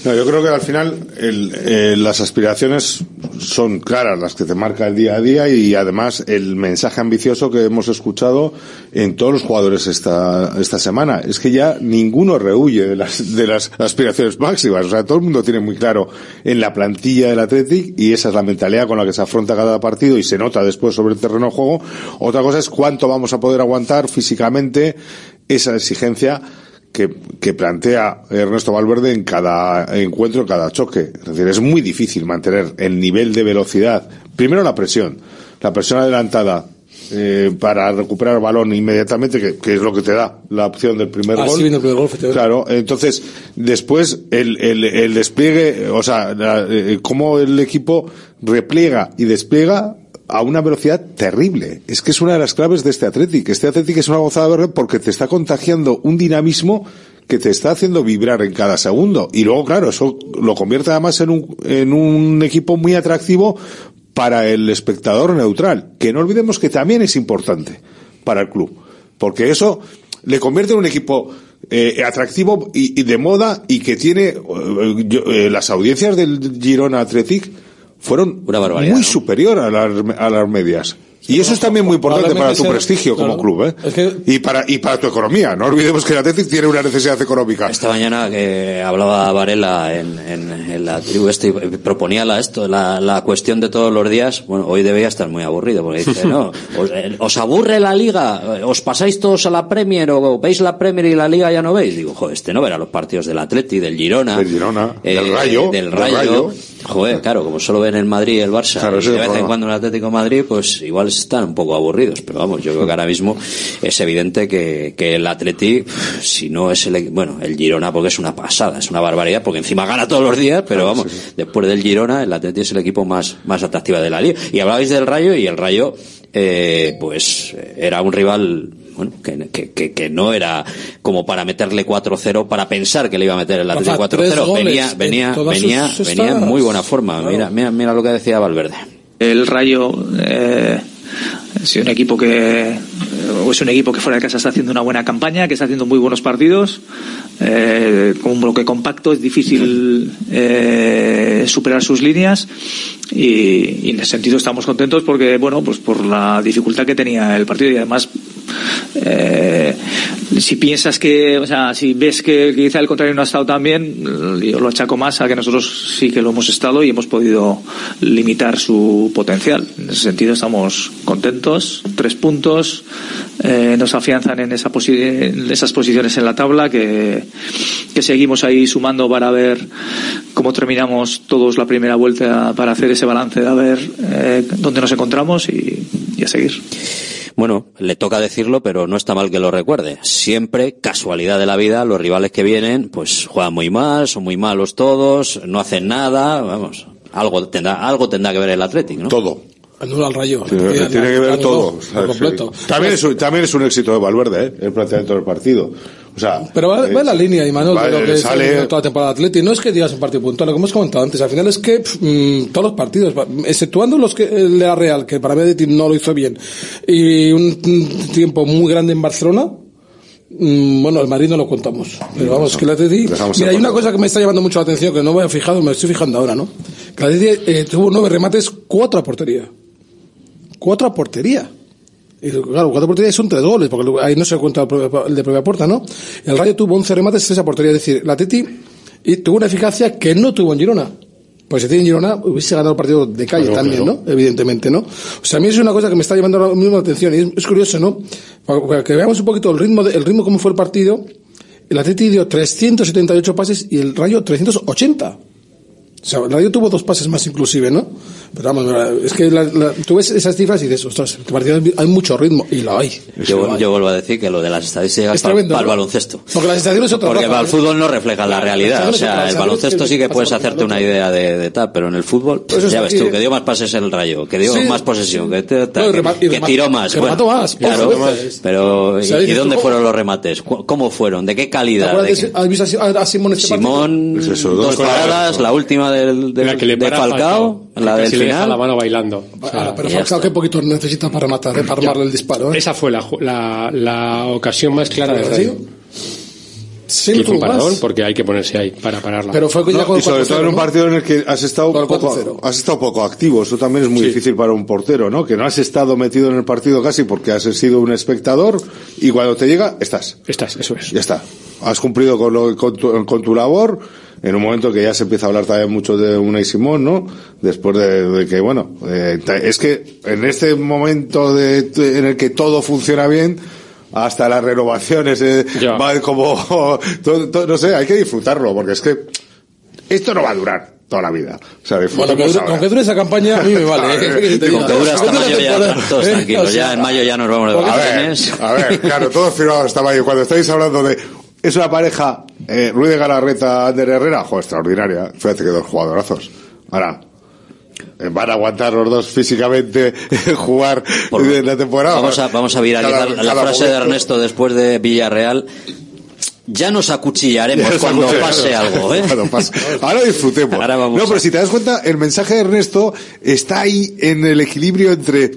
No, yo creo que al final el, eh, las aspiraciones son claras, las que te marca el día a día y además el mensaje ambicioso que hemos escuchado en todos los jugadores esta, esta semana. Es que ya ninguno rehuye de las, de las aspiraciones máximas. O sea, todo el mundo tiene muy claro en la plantilla del Athletic y esa es la mentalidad con la que se afronta cada partido y se nota después sobre el terreno de juego. Otra cosa es cuánto vamos a poder aguantar físicamente esa exigencia que, que plantea Ernesto Valverde en cada encuentro, en cada choque. Es decir, es muy difícil mantener el nivel de velocidad. Primero la presión, la presión adelantada eh, para recuperar el balón inmediatamente, que, que es lo que te da la opción del primer Así gol. el primer gol. Claro, entonces después el, el, el despliegue, o sea, la- eh, cómo el equipo repliega y despliega a una velocidad terrible. Es que es una de las claves de este Athletic. Este Athletic es una gozada verde porque te está contagiando un dinamismo que te está haciendo vibrar en cada segundo. Y luego, claro, eso lo convierte además en un, en un equipo muy atractivo para el espectador neutral, que no olvidemos que también es importante para el club, porque eso le convierte en un equipo eh, atractivo y, de moda y que tiene eh, eh, las audiencias del Girona Athletic fueron barbaridad, muy ¿no? superior a las, a las medias. Y eso es también muy importante para tu sea- prestigio como claro. club, ¿eh? Y para y para tu economía. No olvidemos que el Athletic tiene una necesidad económica. Esta mañana que hablaba Varela en, en- en la tribu este proponía la, esto, la, la cuestión de todos los días, bueno, hoy debería estar muy aburrido porque dice, no, os, eh, os aburre la liga, os pasáis todos a la Premier o veis la Premier y la liga ya no veis. Digo, joder, este no verá los partidos del Atleti, del Girona, Del Girona, eh, del Rayo, del del Rayo. Joder, claro, como solo ven el Madrid y el Barça, Claro, y es de vez en cuando el Atlético de Madrid, pues igual están un poco aburridos, pero vamos, yo creo que ahora mismo es evidente que, que el Atleti, si no es el, bueno, el Girona, porque es una pasada, es una barbaridad, porque encima gana todos los días, pero vamos, después del Girona, el Atleti es el equipo más, más atractivo de la liga. Y hablabais del Rayo, y el Rayo, eh, pues, era un rival, bueno, que, que, que, no era como para meterle 4-0, para pensar que le iba a meter el tres 4-0. goles Venía, en venía, venía, venía en muy buena forma. Mira, mira, mira lo que decía Valverde. El Rayo eh, sido un equipo que eh, es un equipo que fuera de casa está haciendo una buena campaña, que está haciendo muy buenos partidos. Eh, con un bloque compacto es difícil eh, superar sus líneas y, y en ese sentido estamos contentos porque bueno pues por la dificultad que tenía el partido y además eh, si piensas que, o sea, si ves que, quizá el contrario no ha estado tan bien, yo lo achaco más a que nosotros sí que lo hemos estado y hemos podido limitar su potencial. En ese sentido estamos contentos, tres puntos, eh, nos afianzan en, esa posi- en esas posiciones en la tabla que, seguimos ahí sumando para ver cómo terminamos todos la primera vuelta para hacer ese balance de a ver eh, dónde nos encontramos y a seguir. Bueno, le toca decirlo, pero no está mal que lo recuerde. Siempre, casualidad de la vida, los rivales que vienen, pues juegan muy mal, son muy malos todos, no hacen nada, vamos, algo tendrá, algo tendrá que ver el Atlético, ¿no? Todo. Anula al rayo. Tiene, tiene que ver todo. Por completo. Sí. También, es un, también es un éxito de Valverde, ¿eh? el planteamiento del partido. O sea, Pero va, va en la línea, Imanol, va- de lo que sale- toda la temporada de Atleti. No es que digas un partido puntual, lo que hemos comentado antes. Al final es que pff, mm, todos los partidos, exceptuando los que el de la Real, que para mí no lo hizo bien, y un, un tiempo muy grande en Barcelona, Mm, bueno, el Madrid no lo contamos. Pero vamos, que el Atleti... Mira, hay una cosa que me está llamando mucho la atención, que no me he fijado, me estoy fijando ahora, ¿no? Que Atleti eh, tuvo nueve remates, cuatro a portería. Cuatro a portería. Y, claro, cuatro a portería son tres goles, porque ahí no se cuenta el de propia puerta, ¿no? El Rayo tuvo 11 remates, tres a portería. Es decir, el Atleti y tuvo una eficacia que no tuvo en Girona. Pues si tiene en Girona, hubiese ganado el partido de calle Claro, también, claro. ¿no? Evidentemente, ¿no? O sea, a mí es una cosa que me está llamando ahora mismo la atención y es, es curioso, ¿no? Para, para que veamos un poquito el ritmo, de- el ritmo cómo fue el partido. El Atleti dio 378 pases y el Rayo 380. O sea, el Rayo tuvo dos pases más inclusive, ¿no? Pero vamos, es que la- la- tú ves esas cifras y dices, ostras, partido hay mucho ritmo y lo hay. Yo, yo vuelvo a decir que lo de las estadísticas Es para, tremendo, el ¿no? baloncesto. Porque las otra Porque para el ¿eh? fútbol no refleja la realidad. O sea, el baloncesto que sí que puedes hacerte el una idea de, de tal, pero en el fútbol, Eso ya ves tú, que dio más pases el rayo, que dio Sí. más posesión, que, te- tal, No, que- rema- que rema- tiró más. que Bueno, remató más, Claro, pero ¿y, dónde ¿cómo- fueron los remates? ¿Cu- ¿Cómo fueron? ¿De qué ¿Te calidad? acuerdas ¿De de qué- ese- ¿Has visto a, a Simón este? Simón, Es eso, dos paradas, la última del, del- que de para Falcao, que la del casi le deja final. la mano bailando. O sea, pero Falcao, qué poquito necesita para rematar, eh, para armarle el disparo, ¿eh? Esa fue la, la, la ocasión más clara del ¿Sí? Rayo. Sí, Y fue un paradón porque hay que ponerse ahí para pararla. Pero fue ya No, con y sobre 4-0, todo en un partido en el que has estado, poco, 4-0. has estado poco activo. Eso también es muy difícil para un portero, ¿no? Que no has estado metido en el partido casi porque has sido un espectador y cuando te llega, estás. Estás, eso es. Ya está. Has cumplido con, lo- con, tu, con tu labor en un momento que ya se empieza a hablar también mucho de Unai Simón, ¿no? Después de, de que, bueno, eh, es que en este momento de, en el que todo funciona bien, hasta las renovaciones, eh, va como, todo- todo- no sé, hay que disfrutarlo, porque es que esto no va a durar toda la vida. O sea, Bueno, que dure- con que dure esa campaña, a mí me vale. ¿eh? Hasta mayo ya, todos tranquilos. O sea, Ya en mayo ya nos vamos de A ver, vacaciones. a ver, claro, todo firmado hasta mayo. Cuando estáis hablando de. Es una pareja, eh, Ruiz de Galarreta, Ander Herrera, joder, extraordinaria. Fíjate que dos jugadorazos. Ahora, eh, van a aguantar los dos físicamente eh, jugar Por- la temporada. Vamos a, vamos a viralizar Cada- la frase de. Ernesto después de Villarreal. Ya nos acuchillaremos Ya nos cuando pase algo, ¿eh? Pase. Ahora disfrutemos. Ahora vamos no, pero si te das cuenta, el mensaje de Ernesto está ahí en el equilibrio entre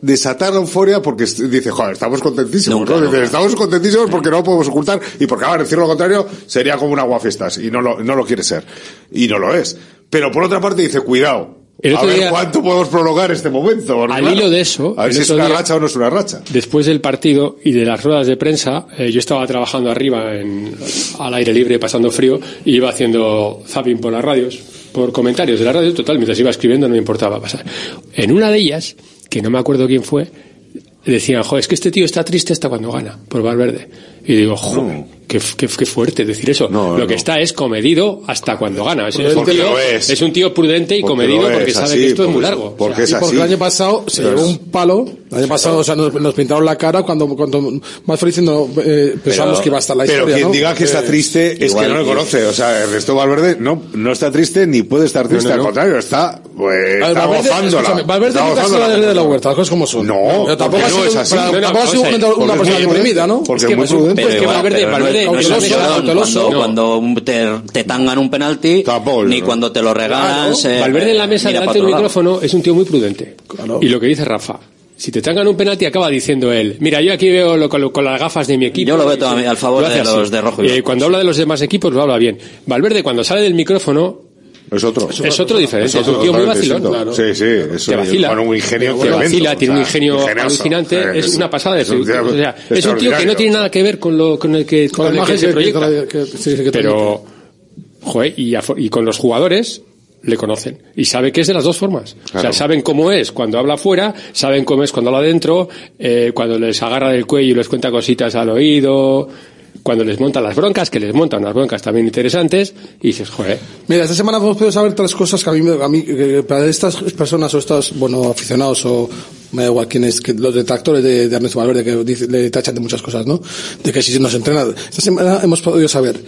desatar la euforia porque dice, joder, estamos contentísimos, Nunca, ¿no? Dice, estamos contentísimos porque no lo podemos ocultar y porque ahora decir lo contrario sería como un aguafiestas y no lo, no lo quiere ser. Y no lo es. Pero por otra parte dice, cuidado. A ver día- cuánto podemos prolongar este momento. Al claro, hilo de eso, A ver si es una día- racha o no es una racha. Después del partido y de las ruedas de prensa, eh, yo estaba trabajando arriba en, al aire libre, pasando frío, y iba haciendo zapping por las radios, por comentarios de la radio, total, mientras iba escribiendo no me importaba pasar. En una de ellas, que no me acuerdo quién fue, decían, joder, es que este tío está triste hasta cuando gana, por Valverde. Y digo, joder, qué, qué- qué fuerte decir eso. No, lo que no. está es comedido hasta cuando gana. Es, es un tío, es. es un tío prudente y Porque comedido es, porque sabe así, que esto es muy largo. porque O sea, es Y porque así. el año pasado se Pero llevó es- un palo. El año pasado, o sea, nos, nos pintaron la cara cuando, cuando más feliz no, eh, pensábamos que iba a estar la Pero historia. quien ¿no? diga que está Eh, triste es igual que no lo conoce. O sea, Ernesto Valverde no, no está triste ni puede estar triste. no, Al no. contrario, está, pues, A ver, está Valverde, gozándola. Valverde Está nunca ha sido gozándola. de la huerta, las cosas como son. No, Pero tampoco ha no sido, es así. pero No, no, tampoco ha sido vamos a ver, una, persona deprimida, ¿no? Porque Es muy prudente. Pues que Valverde- pero no- Valverde- no, cuando, cuando te, te tangan un penalti Tampoco, ni no. cuando te lo regalan Claro. se- Valverde en la mesa delante del micrófono es un tío muy prudente. Claro. Y lo que dice Rafa, si te trangan un penalti acaba diciendo él, mira, yo aquí veo lo, con, con las gafas de mi equipo. Yo lo veo todo a mí, al favor de así. los de rojo y Eh, cuando habla de los demás equipos lo habla bien. Valverde cuando sale del micrófono Es otro. es otro diferente, es, otro un tío muy vacilón. Sí, sí. Es Te vacila. Con un ingenio Te tremendo. vacila, tiene un o sea, ingenio alucinante, es una pasada de es un tío o sea, es un tío que no tiene nada que ver con lo con el que, con Con el que se proyecta. que- que- sí, sí, que Pero, joder, y, a- y con los jugadores le conocen y sabe que es de las dos formas. O sea, saben cómo es cuando habla fuera, saben cómo es cuando habla dentro, eh, cuando les agarra del cuello y les cuenta cositas al oído, cuando les montan las broncas, que les montan unas broncas también interesantes, y dices, joder, Mira, esta semana hemos podido saber tres cosas que a mí, a mí para estas personas o estos, bueno, aficionados o me da igual quiénes, que los detractores de, de Ernesto Valverde que le tachan de muchas cosas, ¿no? De que si nos entrena. Esta semana hemos podido saber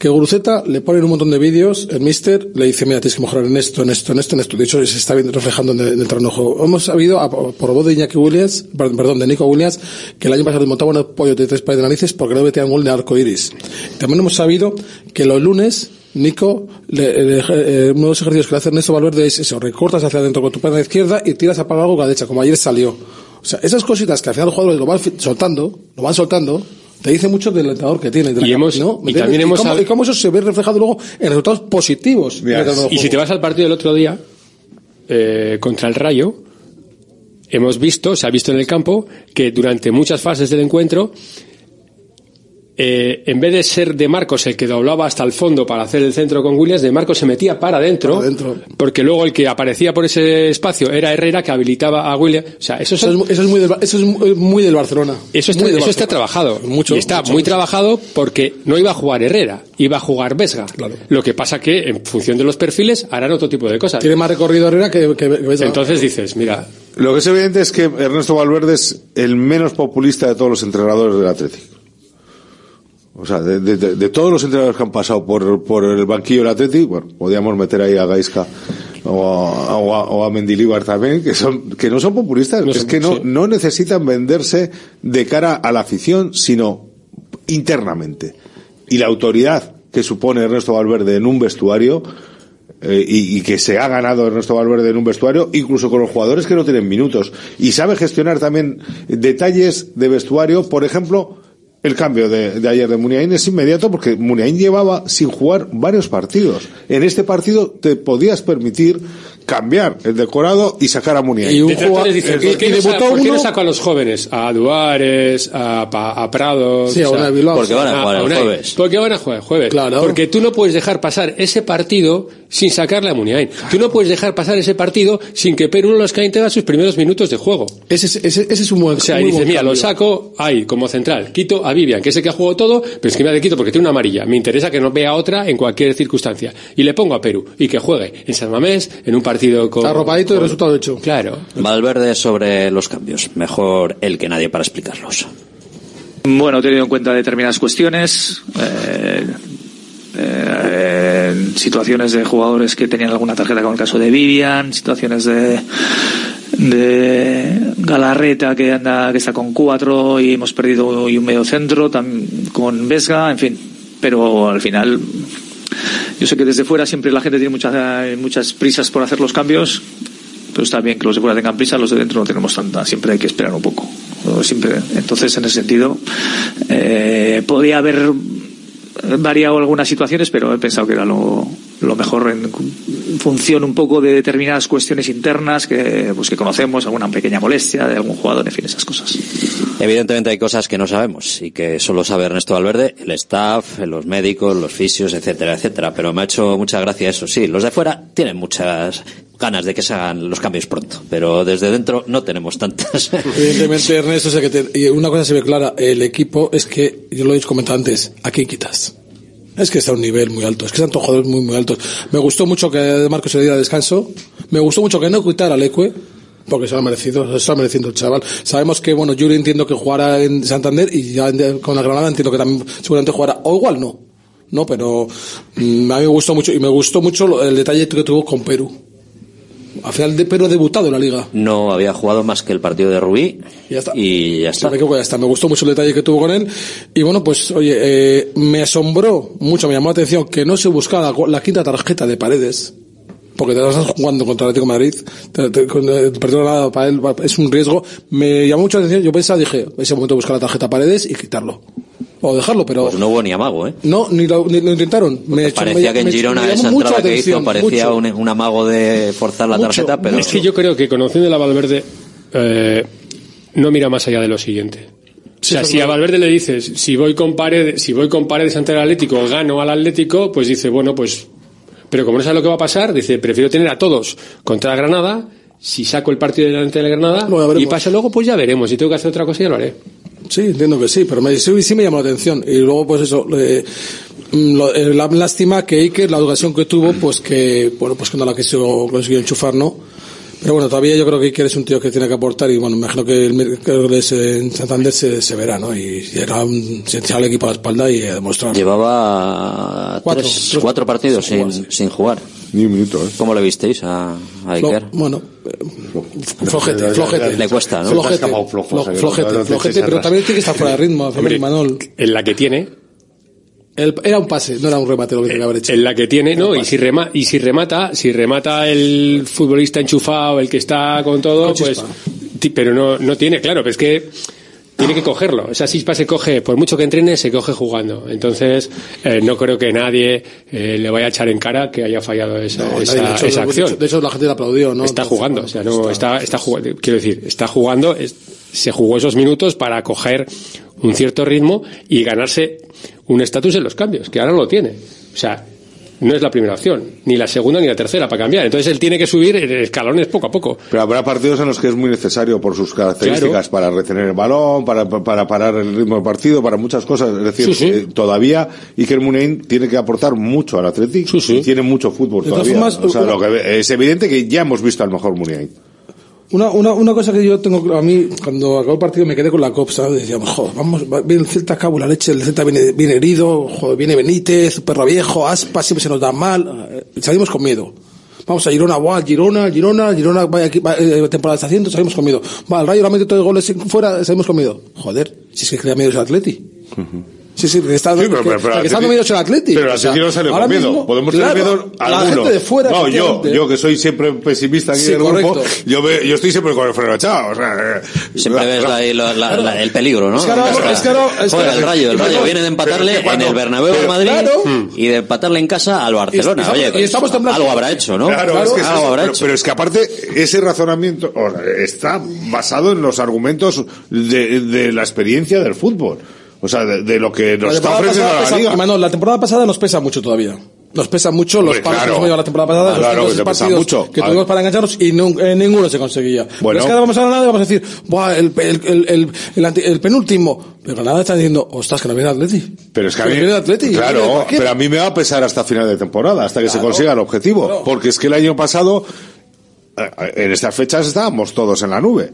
que Guruceta le ponen un montón de vídeos, el mister le dice, mira, tienes que mejorar en esto, en esto, en esto, en esto. De hecho, se está reflejando en el, en el. Hemos sabido, por voz de Iñaki Williams, perdón, de Nico Williams, que el año pasado montaba un pollo de tres pares de narices porque no metía un gol de arco iris. También hemos sabido que los lunes, Nico, le- le- eh, uno de los ejercicios que le hace Ernesto Valverde es eso, recortas hacia adentro con tu pierna izquierda y tiras a algo con la derecha, como ayer salió. O sea, esas cositas que al final los jugadores lo van soltando, lo van soltando, te dice mucho del entrenador que tiene. de Y hemos- ¿no? ¿Me y también hemos cómo, y cómo eso se ve reflejado luego en resultados positivos. Y si te vas al partido del otro día, eh, contra el Rayo, hemos visto, se ha visto en el campo, que durante muchas fases del encuentro, eh, en vez de ser de Marcos el que doblaba hasta el fondo para hacer el centro con Williams, de Marcos se metía para adentro, porque luego el que aparecía por ese espacio era Herrera que habilitaba a Williams. O sea, eso, Eso es, eso es muy del, eso es muy- muy del Barcelona. eso está, Muy del eso está Barcelona. trabajado. Mucho, y está mucho, muy mucho. trabajado porque no iba a jugar Herrera, iba a jugar Vesga. Lo que pasa que, en función de los perfiles, harán otro tipo de cosas. Tiene más recorrido Herrera que, que, que Vesga. Entonces dices, mira, Lo que es evidente es que Ernesto Valverde es el menos populista de todos los entrenadores del Atlético. O sea, de, de- todos los entrenadores que han pasado por, por el banquillo del Atlético, bueno, podríamos meter ahí a Gaisca o a, o a, o a Mendilibar también, que son, que no son populistas, es que no, no necesitan venderse de cara a la afición, sino internamente. Y la autoridad que supone Ernesto Valverde en un vestuario, eh, y, y que se ha ganado Ernesto Valverde en un vestuario, incluso con los jugadores que no tienen minutos. Y sabe gestionar también detalles de vestuario, por ejemplo, el cambio de, de ayer de Muniain es inmediato porque Muniain llevaba sin jugar varios partidos. En este partido te podías permitir cambiar el decorado y sacar a Muniain. Detractores dicen, ¿por qué, no, sa- por qué no saco a los jóvenes? A Duárez, a, Pa- a Prados. Sí, a o sea, Unai Bilbao. Porque van a jugar el jueves. Porque van a jugar el jueves. Claro. Porque tú no puedes dejar pasar ese partido sin sacarle a Muniain. Tú no puedes dejar pasar ese partido sin que Perú los Caín tenga sus primeros minutos de juego. Ese, es- ese, ese es un buen O sea, muy dices, mira, lo saco ahí como central, quito a Vivian, que es el que ha jugado todo, pero es que me la quito porque tiene una amarilla. Me interesa que no vea otra en cualquier circunstancia. Y le pongo a Perú y que juegue en San Mamés, en un partido con. Arropadito y con- resultado hecho. Claro. Valverde sobre los cambios. Mejor él que nadie para explicarlos. Bueno, he tenido en cuenta determinadas cuestiones, eh, eh, situaciones de jugadores que tenían alguna tarjeta, como el caso de Vivian, situaciones de de Galarreta que anda que está con cuatro y hemos perdido y un medio centro con Vesga, en fin, pero al final yo sé que desde fuera siempre la gente tiene muchas muchas prisas por hacer los cambios, pero está bien que los de fuera tengan prisa, los de dentro no tenemos tanta, siempre hay que esperar un poco. Siempre, entonces, en ese sentido, eh, podría haber variado algunas situaciones, pero he pensado que era lo, lo mejor en función un poco de determinadas cuestiones internas que, pues, que conocemos, alguna pequeña molestia de algún jugador, en fin, esas cosas. Evidentemente hay cosas que no sabemos y que solo sabe Ernesto Valverde, el staff, los médicos, los fisios, etcétera, etcétera. Pero me ha hecho mucha gracia eso. Sí, los de fuera tienen muchas ganas de que se hagan los cambios pronto, pero desde dentro no tenemos tantas. Evidentemente, Ernesto, es el que te- una cosa se ve clara, el equipo es que, yo lo he comentado antes, ¿a quién quitas? Es que está a un nivel muy alto, es que están todos jugadores muy, muy altos. Me gustó mucho que Marcos se le diera descanso, me gustó mucho que no quitara al Ecue, porque se lo ha merecido, se lo está mereciendo el chaval. Sabemos que, bueno, Yuri entiendo que jugará en Santander y ya con la Granada entiendo que también seguramente jugará, o igual no, no, pero mm, a mí me gustó mucho, y me gustó mucho el detalle que tuvo con Perú. Al final de Perú ha debutado en la liga. No había jugado más que el partido de Rubí Ya está. y ya Sí, está. me equivoco, ya está. Me gustó mucho el detalle que tuvo con él. Y bueno, pues, oye, eh, me asombró mucho, me llamó la atención que no se buscaba la, quinta tarjeta de paredes. Porque te estás jugando contra el Atlético de Madrid. Te- te- partido nada para él es un riesgo. Me llamó mucho la atención. Yo pensaba, dije, ese momento buscar la tarjeta paredes y quitarlo. O dejarlo, pero Pues no hubo ni amago, ¿eh? no, ni lo, ni lo intentaron. Me Parecía me- que en Girona me esa entrada que hizo parecía un, un amago de forzar la Mucho, tarjeta, pero Es que yo creo que conociendo a Valverde, eh, no mira más allá de lo siguiente. O sea, si a. Valverde le dices, si voy con paredes, si voy con paredes ante el Atlético, gano al Atlético, pues dice, bueno, pues, pero como no sabe lo que va a pasar, dice, prefiero tener a todos contra Granada, si saco el partido delante de la Granada, y pasa luego, pues ya veremos. Si tengo que hacer otra cosa, ya lo haré. Sí, entiendo que sí, pero me, sí, sí me llamó la atención. Y luego, pues eso, eh, lo- eh, la lástima que Iker, la ocasión que tuvo, pues que, bueno, pues que no la quiso, consiguió enchufar, ¿no? Pero bueno, todavía yo creo que Iker es un tío que tiene que aportar y bueno, me imagino que el miércoles en Santander se, se verá, ¿no? Y llega un, se al equipo a la espalda y a demostrar. llevaba Cuatro, tres- cuatro partidos sin sin, jugar, sin jugar. Ni un minuto, ¿eh? ¿Cómo le visteis a, a Flo- Iker? bueno, eh, flojete, flojete. Le cuesta, ¿no? Flojete, flo- flojete, flojete, pero también tiene que estar fuera de ritmo, Hombre, Manol. En la que tiene, El- era un pase, no era un remate lo que tenía que haber hecho. en la que tiene, no, y si, rema, y si remata, si remata el futbolista enchufado, el que está con todo, Con pues, pero no, no tiene, claro, pero es que Tiene que cogerlo. Esa chispa se coge, por mucho que entrene, se coge jugando. Entonces, eh, no creo que nadie eh, le vaya a echar en cara que haya fallado esa, No, esa, de hecho, esa de acción. hecho- de hecho, la gente le aplaudió, ¿no? Está Entonces, jugando, o sea, no, está, está jugando, quiero decir, está jugando, es- se jugó esos minutos para coger un cierto ritmo y ganarse un estatus en los cambios, que ahora no lo tiene. O sea, no es la primera opción, ni la segunda ni la tercera para cambiar. Entonces él tiene que subir escalones poco a poco. Pero habrá partidos en los que es muy necesario por sus características para retener el balón, para, para parar el ritmo del partido, para muchas cosas. Es decir, Sí, sí. eh, todavía Iker Muniain tiene que aportar mucho al Atlético tiene mucho fútbol todavía. formas, o sea, lo que es evidente que ya hemos visto al mejor Muniain. Una, una, una cosa que yo tengo, a mí, cuando acabó el partido me quedé con la COP, ¿sabes? Decíamos, joder, vamos, va- viene el Celta cabo la leche, el Celta viene, viene herido, joder, viene Benítez, Perro Viejo, Aspa, siempre se nos da mal, eh, salimos con miedo. Vamos a Girona, guau, Girona, Girona, Girona, vaya aquí, va, eh, temporada está haciendo, salimos con miedo. Va, el Rayo la mete todos los goles fuera, salimos con miedo. Joder, si es que crea miedo el Atleti. Sí, sí, que está, Sí, pero- que- pero- pero que está el Atleti. Pero el O sea, Atleti no sale mismo, Podemos claro, tener miedo la alguno. gente de fuera, no, yo, yo que soy siempre pesimista aquí Sí, del grupo, correcto. yo, yo estoy siempre con el freno echado. O sea, eh, Siempre ves la- la- la- la- el peligro, ¿no? Es que ahora- Ya está. es que ahora- es que- Joder, el Rayo, el Rayo viene de empatarle pero- en el Bernabéu de Madrid claro. y de empatarle en casa al Barcelona. Y estamos- Oye, y estamos temblando. algo habrá hecho, ¿no? Claro, es que es algo habrá pero, hecho. pero es que aparte ese razonamiento está basado en los argumentos de, de la experiencia del fútbol. O sea, de, de lo que nos está ofreciendo la liga. Manuel, la temporada pasada nos pesa mucho todavía. Nos pesa mucho los palos claro. que hemos la temporada pasada, Claro, los que te pesa partidos mucho. que A tuvimos para engancharnos y eh, ninguno se conseguía. Bueno. Pero es que ahora vamos a Granada y vamos a decir, Buah, el, el, el, el, el anti- el penúltimo. Pero Granada está diciendo, ostras, que no viene Atleti. Pero es que a Que mí, viene Atleti. claro, pero a mí me va a pesar hasta final de temporada, hasta que se Claro. consiga el objetivo. Claro. Porque es que el año pasado, eh, en estas fechas estábamos todos en la nube.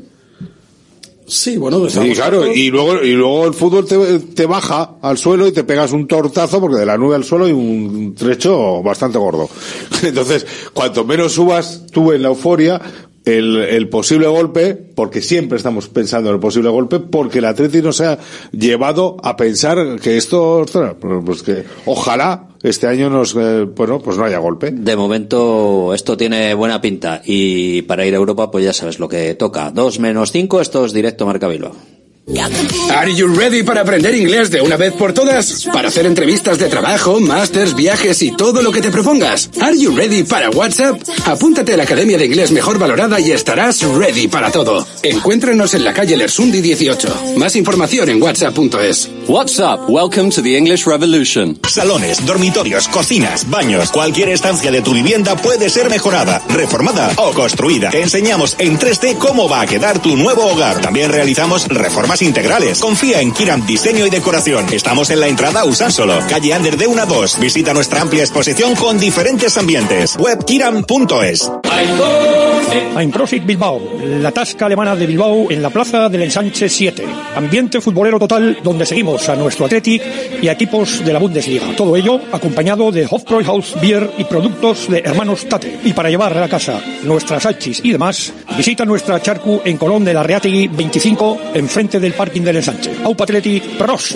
Sí, bueno, pues Sí, claro, y luego, y luego el fútbol te, te baja al suelo y te pegas un tortazo porque de la nube al suelo hay un trecho bastante gordo. Entonces, cuanto menos subas tú en la euforia, el, el posible golpe, porque siempre estamos pensando en el posible golpe, porque el Atleti nos ha llevado a pensar que esto, ostras, pues que ojalá este año nos, eh, bueno, pues no haya golpe. De momento esto tiene buena pinta y para ir a Europa pues ya sabes lo que toca. Dos menos cinco, esto es directo Marca Bilbao. Are you ready para aprender inglés de una vez por todas? Para hacer entrevistas de trabajo, másters, viajes y todo lo que te propongas. Are you ready para WhatsApp? Apúntate a la Academia de Inglés Mejor Valorada y estarás ready para todo. Encuéntranos en la calle Lersundi 18. Más información en whatsapp.es. What's up? Welcome to the English Revolution. Salones, dormitorios, cocinas, baños, cualquier estancia de tu vivienda puede ser mejorada, reformada o construida. Te enseñamos en 3D cómo va a quedar tu nuevo hogar. También realizamos reformas integrales. Confía en Kiram Diseño y Decoración. Estamos en la entrada Usánsolo, calle Ander de 1 a 2. Visita nuestra amplia exposición con diferentes ambientes. Webkiram.es. Profit Bilbao, la tasca alemana de Bilbao en la plaza del Ensanche 7. Ambiente futbolero total donde seguimos a nuestro Athletic y a equipos de la Bundesliga. Todo ello acompañado de Hofbräuhaus Beer y productos de hermanos Tate. Y para llevar a la casa nuestras hachis y demás, visita nuestra charcu en Colón de la Reategui 25, enfrente del parking del Ensanche. Aupa Atleti, pros.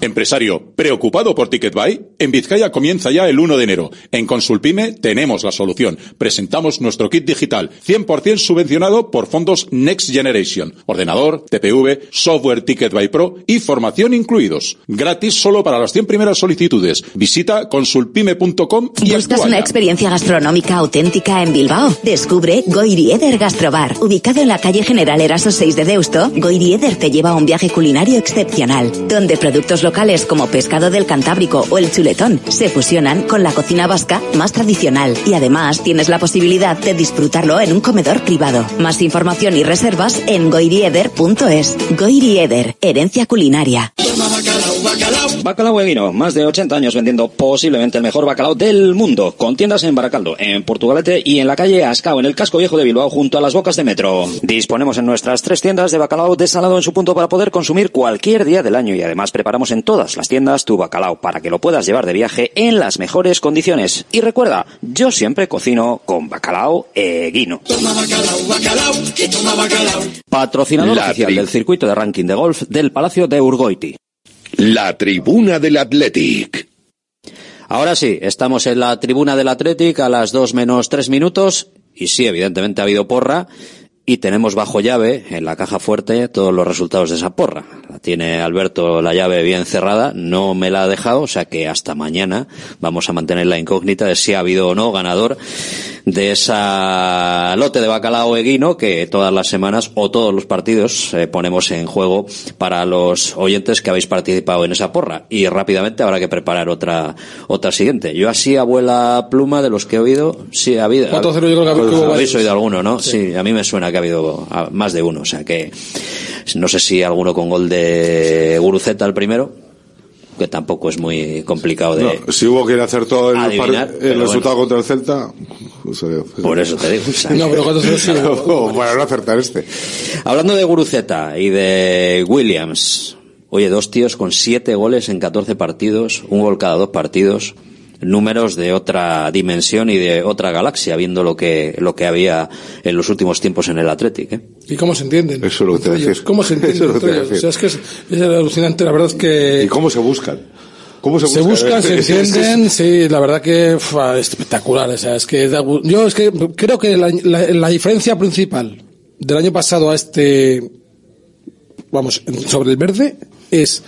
Empresario, ¿preocupado por Ticket Buy? En Vizcaya comienza ya el 1 de enero. En Consulpime tenemos la solución. Presentamos nuestro kit digital, 100% subvencionado por fondos Next Generation. Ordenador, TPV, software Ticket Buy Pro y formación incluidos. Gratis solo para las 100 primeras solicitudes. Visita consulpime.com y ¿Buscas una experiencia gastronómica auténtica en Bilbao? Descubre Goirieder Gastrobar. Ubicado en la calle General Eraso 6 de Deusto, Goirieder te lleva a un viaje culinario excepcional, donde productos locales como pescado del Cantábrico o el chuletón se fusionan con la cocina vasca más tradicional y además tienes la posibilidad de disfrutarlo en un comedor privado. Más información y reservas en goirieder.es. Goirieder, herencia culinaria. Bacalao Eguino, más de 80 años vendiendo posiblemente el mejor bacalao del mundo, con tiendas en Baracaldo, en Portugalete y en la calle Ascao, en el casco viejo de Bilbao, junto a las bocas de metro. Disponemos en nuestras tres tiendas de bacalao desalado en su punto para poder consumir cualquier día del año y además preparamos en todas las tiendas tu bacalao para que lo puedas llevar de viaje en las mejores condiciones. Y recuerda, yo siempre cocino con bacalao Eguino. Patrocinador La oficial tri- del circuito de ranking de golf del Palacio de Urgoiti. La tribuna del Athletic. Ahora sí, estamos en la tribuna del Athletic a las 2 menos 3 minutos. Y sí, evidentemente ha habido porra. Y tenemos bajo llave en la caja fuerte todos los resultados de esa porra. La tiene Alberto la llave bien cerrada, no me la ha dejado, o sea que hasta mañana vamos a mantener la incógnita de si ha habido o no ganador de esa lote de bacalao eguino que todas las semanas o todos los partidos eh, ponemos en juego para los oyentes que habéis participado en esa porra y rápidamente habrá que preparar otra otra siguiente. Yo así abuela pluma de los que he oído, sí ha habido. 4-0 yo creo que ha habido habéis varios. oído alguno, ¿no? Sí. Sí. a mí me suena que ha habido más de uno, o sea que no sé si alguno con gol de Guruceta el primero, que tampoco es muy complicado de No, si hubo quien acertó el, Adivinar, par- el pero resultado contra el Celta, pues, eh, por eso te digo. o sea, No, pero 4-0 sí. o para no acertar este. Hablando de Guruceta y de Williams, oye, dos tíos con siete goles en 14 partidos, un gol cada dos partidos, números de otra dimensión y de otra galaxia, viendo lo que, lo que había en los últimos tiempos en el Athletic, ¿eh? ¿Y cómo se entienden? Eso es lo que te decía. ¿Cómo se entienden Eso es lo que entre te ellos? O sea, es que es, es alucinante, la verdad es que... ¿Y cómo se buscan? ¿Cómo se, se buscan, se entienden, sí, la verdad que es espectacular. O sea, es que yo es que creo que la, la- la diferencia principal del año pasado a este, vamos, sobre el verde es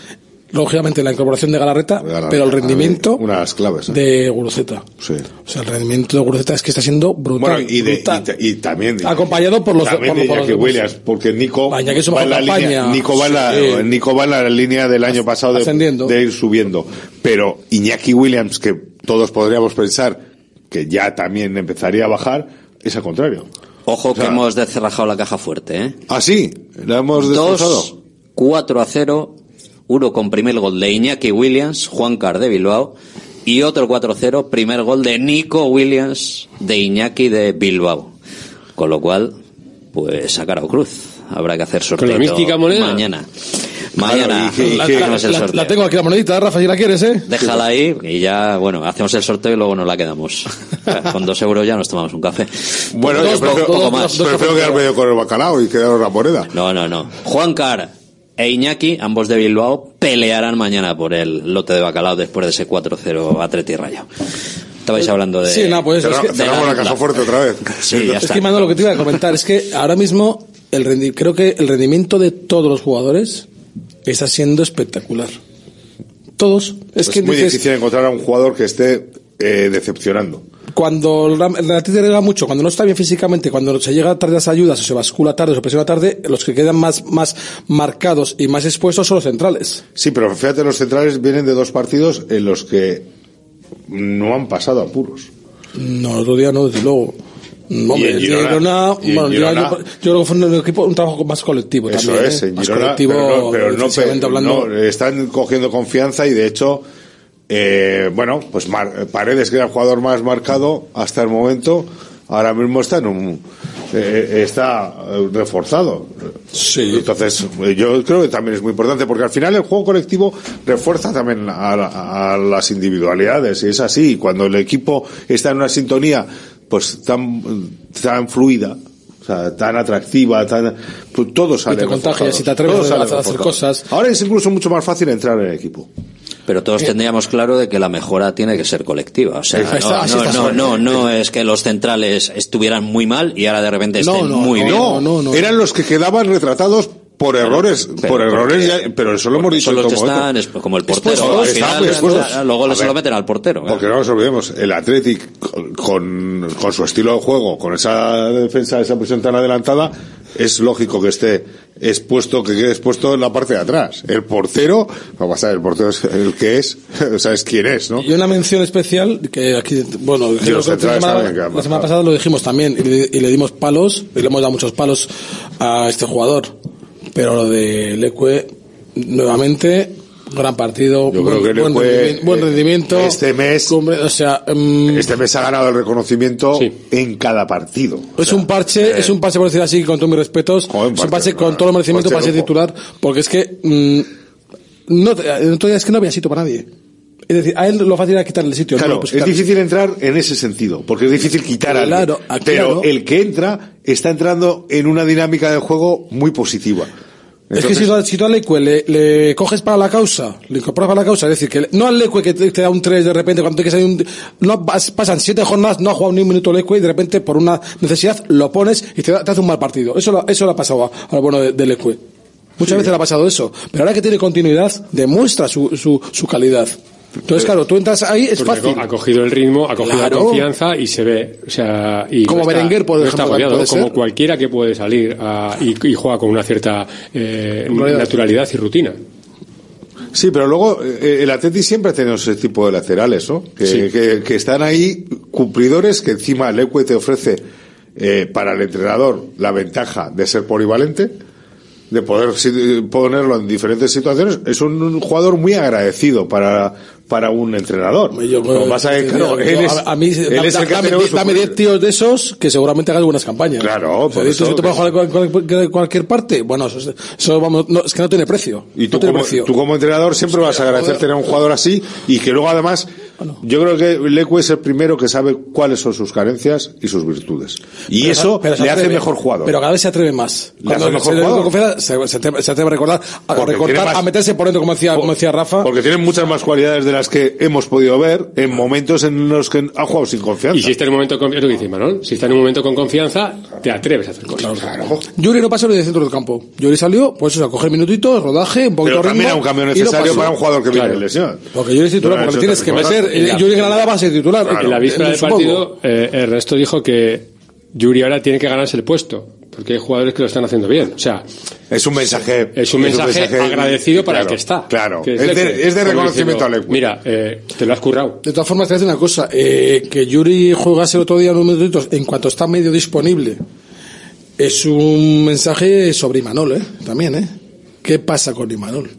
lógicamente la incorporación de Galarreta, pero el rendimiento Una de las claves. ¿eh? de Guruceta. Sí. O sea, el rendimiento de Guruceta es que está siendo brutal. Bueno, y, de, y, brutal. ta- y también. Acompañado por los- también por- los. Williams, porque Nico, va en la línea. Nico, va en la, Sí. Nico va en la línea del año pasado de, de ir subiendo. Pero Iñaki Williams, que todos podríamos pensar que ya también empezaría a bajar, es al contrario. Ojo O sea- que hemos descerrajado la caja fuerte, ¿eh? ¿Ah, sí? ¿La hemos destrozado? 2, 4 a 0, uno con primer gol de Iñaki Williams, Juan Car de Bilbao, y otro 4 a 0, primer gol de Nico Williams de Iñaki de Bilbao. Con lo cual, pues sacar a Cruz. Habrá que hacer sorteo la mística moneda. mañana. Mañana Claro, y- y- La, que- la- hacemos el sorteo. la tengo aquí la monedita, Rafa, si la quieres, ¿eh? Déjala ahí y ya, bueno, hacemos el sorteo y luego nos la quedamos. Con dos euros ya nos tomamos un café. Bueno, Dos, yo prefiero, poco más. prefiero quedarme yo con el bacalao y quedaros la moneda. No, no, no. Juan Car e Iñaki, ambos de Bilbao, pelearán mañana por el lote de bacalao después de ese 4-0 Atleti Rayo. Estabais hablando de... Sí, no, pues es que- cerramos la casa fuerte otra vez. Sí, ya Es que, Manu, lo que te iba a comentar es que ahora mismo el rendi- creo que el rendimiento de todos los jugadores está siendo espectacular. Todos. Es Es que muy dices, difícil encontrar a un jugador que esté eh, decepcionando. Cuando el Atleti llega mucho, cuando no está bien físicamente, cuando se llega tarde a las ayudas, o se bascula tarde, o se presiona tarde, los que quedan más, más marcados y más expuestos son los centrales. Sí, pero fíjate, los centrales vienen de dos partidos en los que no han pasado apuros. No, el otro día no, desde luego. No, Y en Girona- Girona, y en bueno, Girona, yo, yo creo que fue un equipo, un trabajo más colectivo Eso también. es, ¿eh? en Más colectivo, pero no, pero hablando. no, están cogiendo confianza y de hecho, eh, bueno, pues Mar- Paredes, que era el jugador más marcado hasta el momento, ahora mismo está en un, eh, está eh, reforzado. Sí. Entonces, eh, yo creo que también es muy importante porque al final el juego colectivo refuerza también a, a las individualidades y es así. Cuando el equipo está en una sintonía, pues tan, tan fluida, o sea, tan atractiva, tan, pues todo sale Y te contagias y te atreves a hacer cosas. Ahora es incluso mucho más fácil entrar en el equipo. Pero todos tendríamos claro de que la mejora tiene que ser colectiva. O sea, no, no, está. no, no, no es que los centrales estuvieran muy mal y ahora de repente estén no, muy bien. no, eran los que quedaban retratados por errores, pero por errores, porque- ya- pero eso lo hemos dicho los que están, es como el portero. Expuestos, al final, expuestos. luego le se lo ver, meten al portero. Porque no nos olvidemos, el Athletic con, con su estilo de juego, con esa defensa, esa presión tan adelantada, es lógico que esté expuesto, que quede expuesto en la parte de atrás. El portero, va a pasar, el portero es el que es, o sea, es quien es, ¿no? Y una mención especial, que aquí, bueno, creo que la, semana, también, que han la semana pasado. pasada lo dijimos también, y le, y le dimos palos, y le hemos dado muchos palos a este jugador. Pero lo de Leque, nuevamente, gran partido, Yo buen, creo que buen Leque, rendimiento, buen eh, rendimiento. este mes- cumbre- o sea, mm, Este mes ha ganado el reconocimiento en cada partido. es un parche, es un parche por decir así, con todos mis respetos, es un parche, parche con todo el merecimiento para ser titular, porque es que, mm, no, te- el otro día es que no había sitio para nadie. Es decir, a él lo fácil era quitarle el sitio. no Claro, lo puedes es difícil entrar en ese sentido, porque es difícil quitar a alguien. Claro, ah, Pero claro. el que entra está entrando en una dinámica de juego muy positiva. es que si, tú- al Leque le, le coges para la causa, le incorporas para la causa, es decir, que no al Leque que te, te da un 3 de repente cuando te que un, no pas- pasan siete jornadas, no ha jugado ni un minuto Leque y de repente por una necesidad lo pones y te, te hace un mal partido. Eso, lo- eso le ha pasado a, a lo bueno de, de Leque. Muchas veces le ha pasado eso, pero ahora que tiene continuidad, demuestra su, su, su calidad. Entonces, claro, tú entras ahí, es Porque fácil. ha cogido el ritmo, ha cogido Claro. la confianza y se ve. O sea, y Como no está- Berenguer, por no ejemplo, está agobiado, puede como ser. cualquiera que puede salir a- y, y juega con una cierta eh, Naturalidad. y rutina. Sí, pero luego eh, el Atleti siempre ha tenido ese tipo de laterales, ¿no? Que, Sí. que, que están ahí cumplidores, que encima el Leque te ofrece eh, para el entrenador la ventaja de ser polivalente, de poder si- ponerlo en diferentes situaciones. Es un, un jugador muy agradecido para, para un entrenador. Lo que pasa es que, claro, Yo- él es, a, a mí, él da- es el dame, tenido su- dame 10 tíos de esos que seguramente hagan buenas campañas. Claro, por ¿dices eso que te puede que- jugar en cual- cual- cualquier parte? Bueno, eso, eso vamos, no, es que no tiene precio. Y tú no como, precio. tú como entrenador siempre vas a agradecer tener un jugador así y que luego además, yo creo que Leque es el primero que sabe cuáles son sus carencias y sus virtudes. Y Pero eso pero le hace atreve. mejor jugador. Pero cada vez se atreve más. Le hace mejor se, confianza, se, se atreve, se atreve a recordar, a Porque recortar, tiene más- a meterse por dentro, como decía, como decía Rafa. Porque tienen muchas más cualidades de las que hemos podido ver en momentos en los que ha jugado sin confianza. Y si está en un momento con, es lo que dice Manuel, si está en un momento con confianza, te atreves a hacer cosas. Yuri no pasó ni de centro del campo. Yuri salió, pues eso, a coger minutitos, rodaje, un poquito Pero también ritmo, era un cambio necesario para un jugador que viene Claro. de lesión. Porque Yuri es titular, No, porque tienes que también meter. Eh, Yuri Granada va a ser titular. en la víspera del supongo. partido, eh, Ernesto dijo que Yuri ahora tiene que ganarse el puesto, porque hay jugadores que lo están haciendo bien. O sea, Es un mensaje. es un mensaje, agradecido para el claro, que está. Claro. que Es de, Leque. es de Como reconocimiento diciendo, a Leque. Mira, eh, te lo has currado. De todas formas, te voy a decir una cosa. eh, que Yuri jugase el otro día unos minutitos en cuanto está medio disponible. Es un mensaje sobre Imanol, ¿eh? También, ¿eh? ¿Qué pasa con Imanol?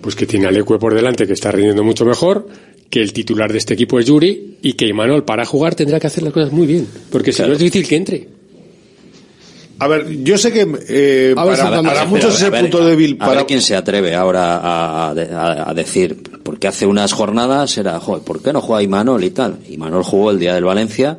Pues que tiene a Leque por delante, que está rindiendo mucho mejor, que el titular de este equipo es Yuri, y que Imanol para jugar tendrá que hacer las cosas muy bien, porque si no es difícil que entre. A ver, yo sé que eh, A ver, para, a muchos es a el punto débil. A Para, ver quién se atreve ahora a, a- a- a decir, porque hace unas jornadas era, joder, ¿por qué no juega Imanol y tal? Imanol jugó el día del Valencia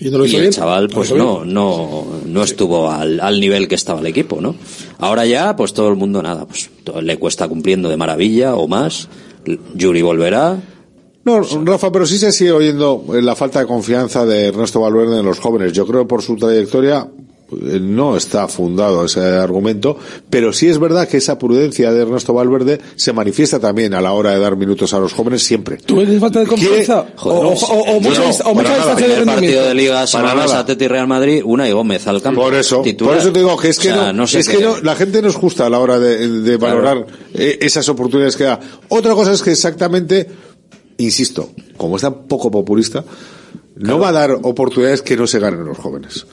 Y no lo y el bien. chaval ¿No lo pues no, no, no estuvo al, al nivel que estaba el equipo, ¿no? Ahora ya, pues todo el mundo nada, pues todo- le cuesta cumpliendo de maravilla o más, Yuri volverá, No, Rafa, pero sí se sigue oyendo eh, la falta de confianza de Ernesto Valverde en los jóvenes. Yo creo que por su trayectoria eh, no está fundado ese argumento, pero sí es verdad que esa prudencia de Ernesto Valverde se manifiesta también a la hora de dar minutos a los jóvenes siempre. ¿Tú ves falta de confianza? Joder, o, o- no, o- no, mucha, no, o distancia de partido de Liga. Atleti Real Madrid, una y Gómez al campo. Por eso, titular. por eso te digo que es que O sea, no, sé es qué- que no, la gente nos gusta a la hora de, de valorar eh, esas oportunidades que da. Otra cosa es que exactamente, insisto, como es tan poco populista, no va a dar oportunidades que no se ganen los jóvenes.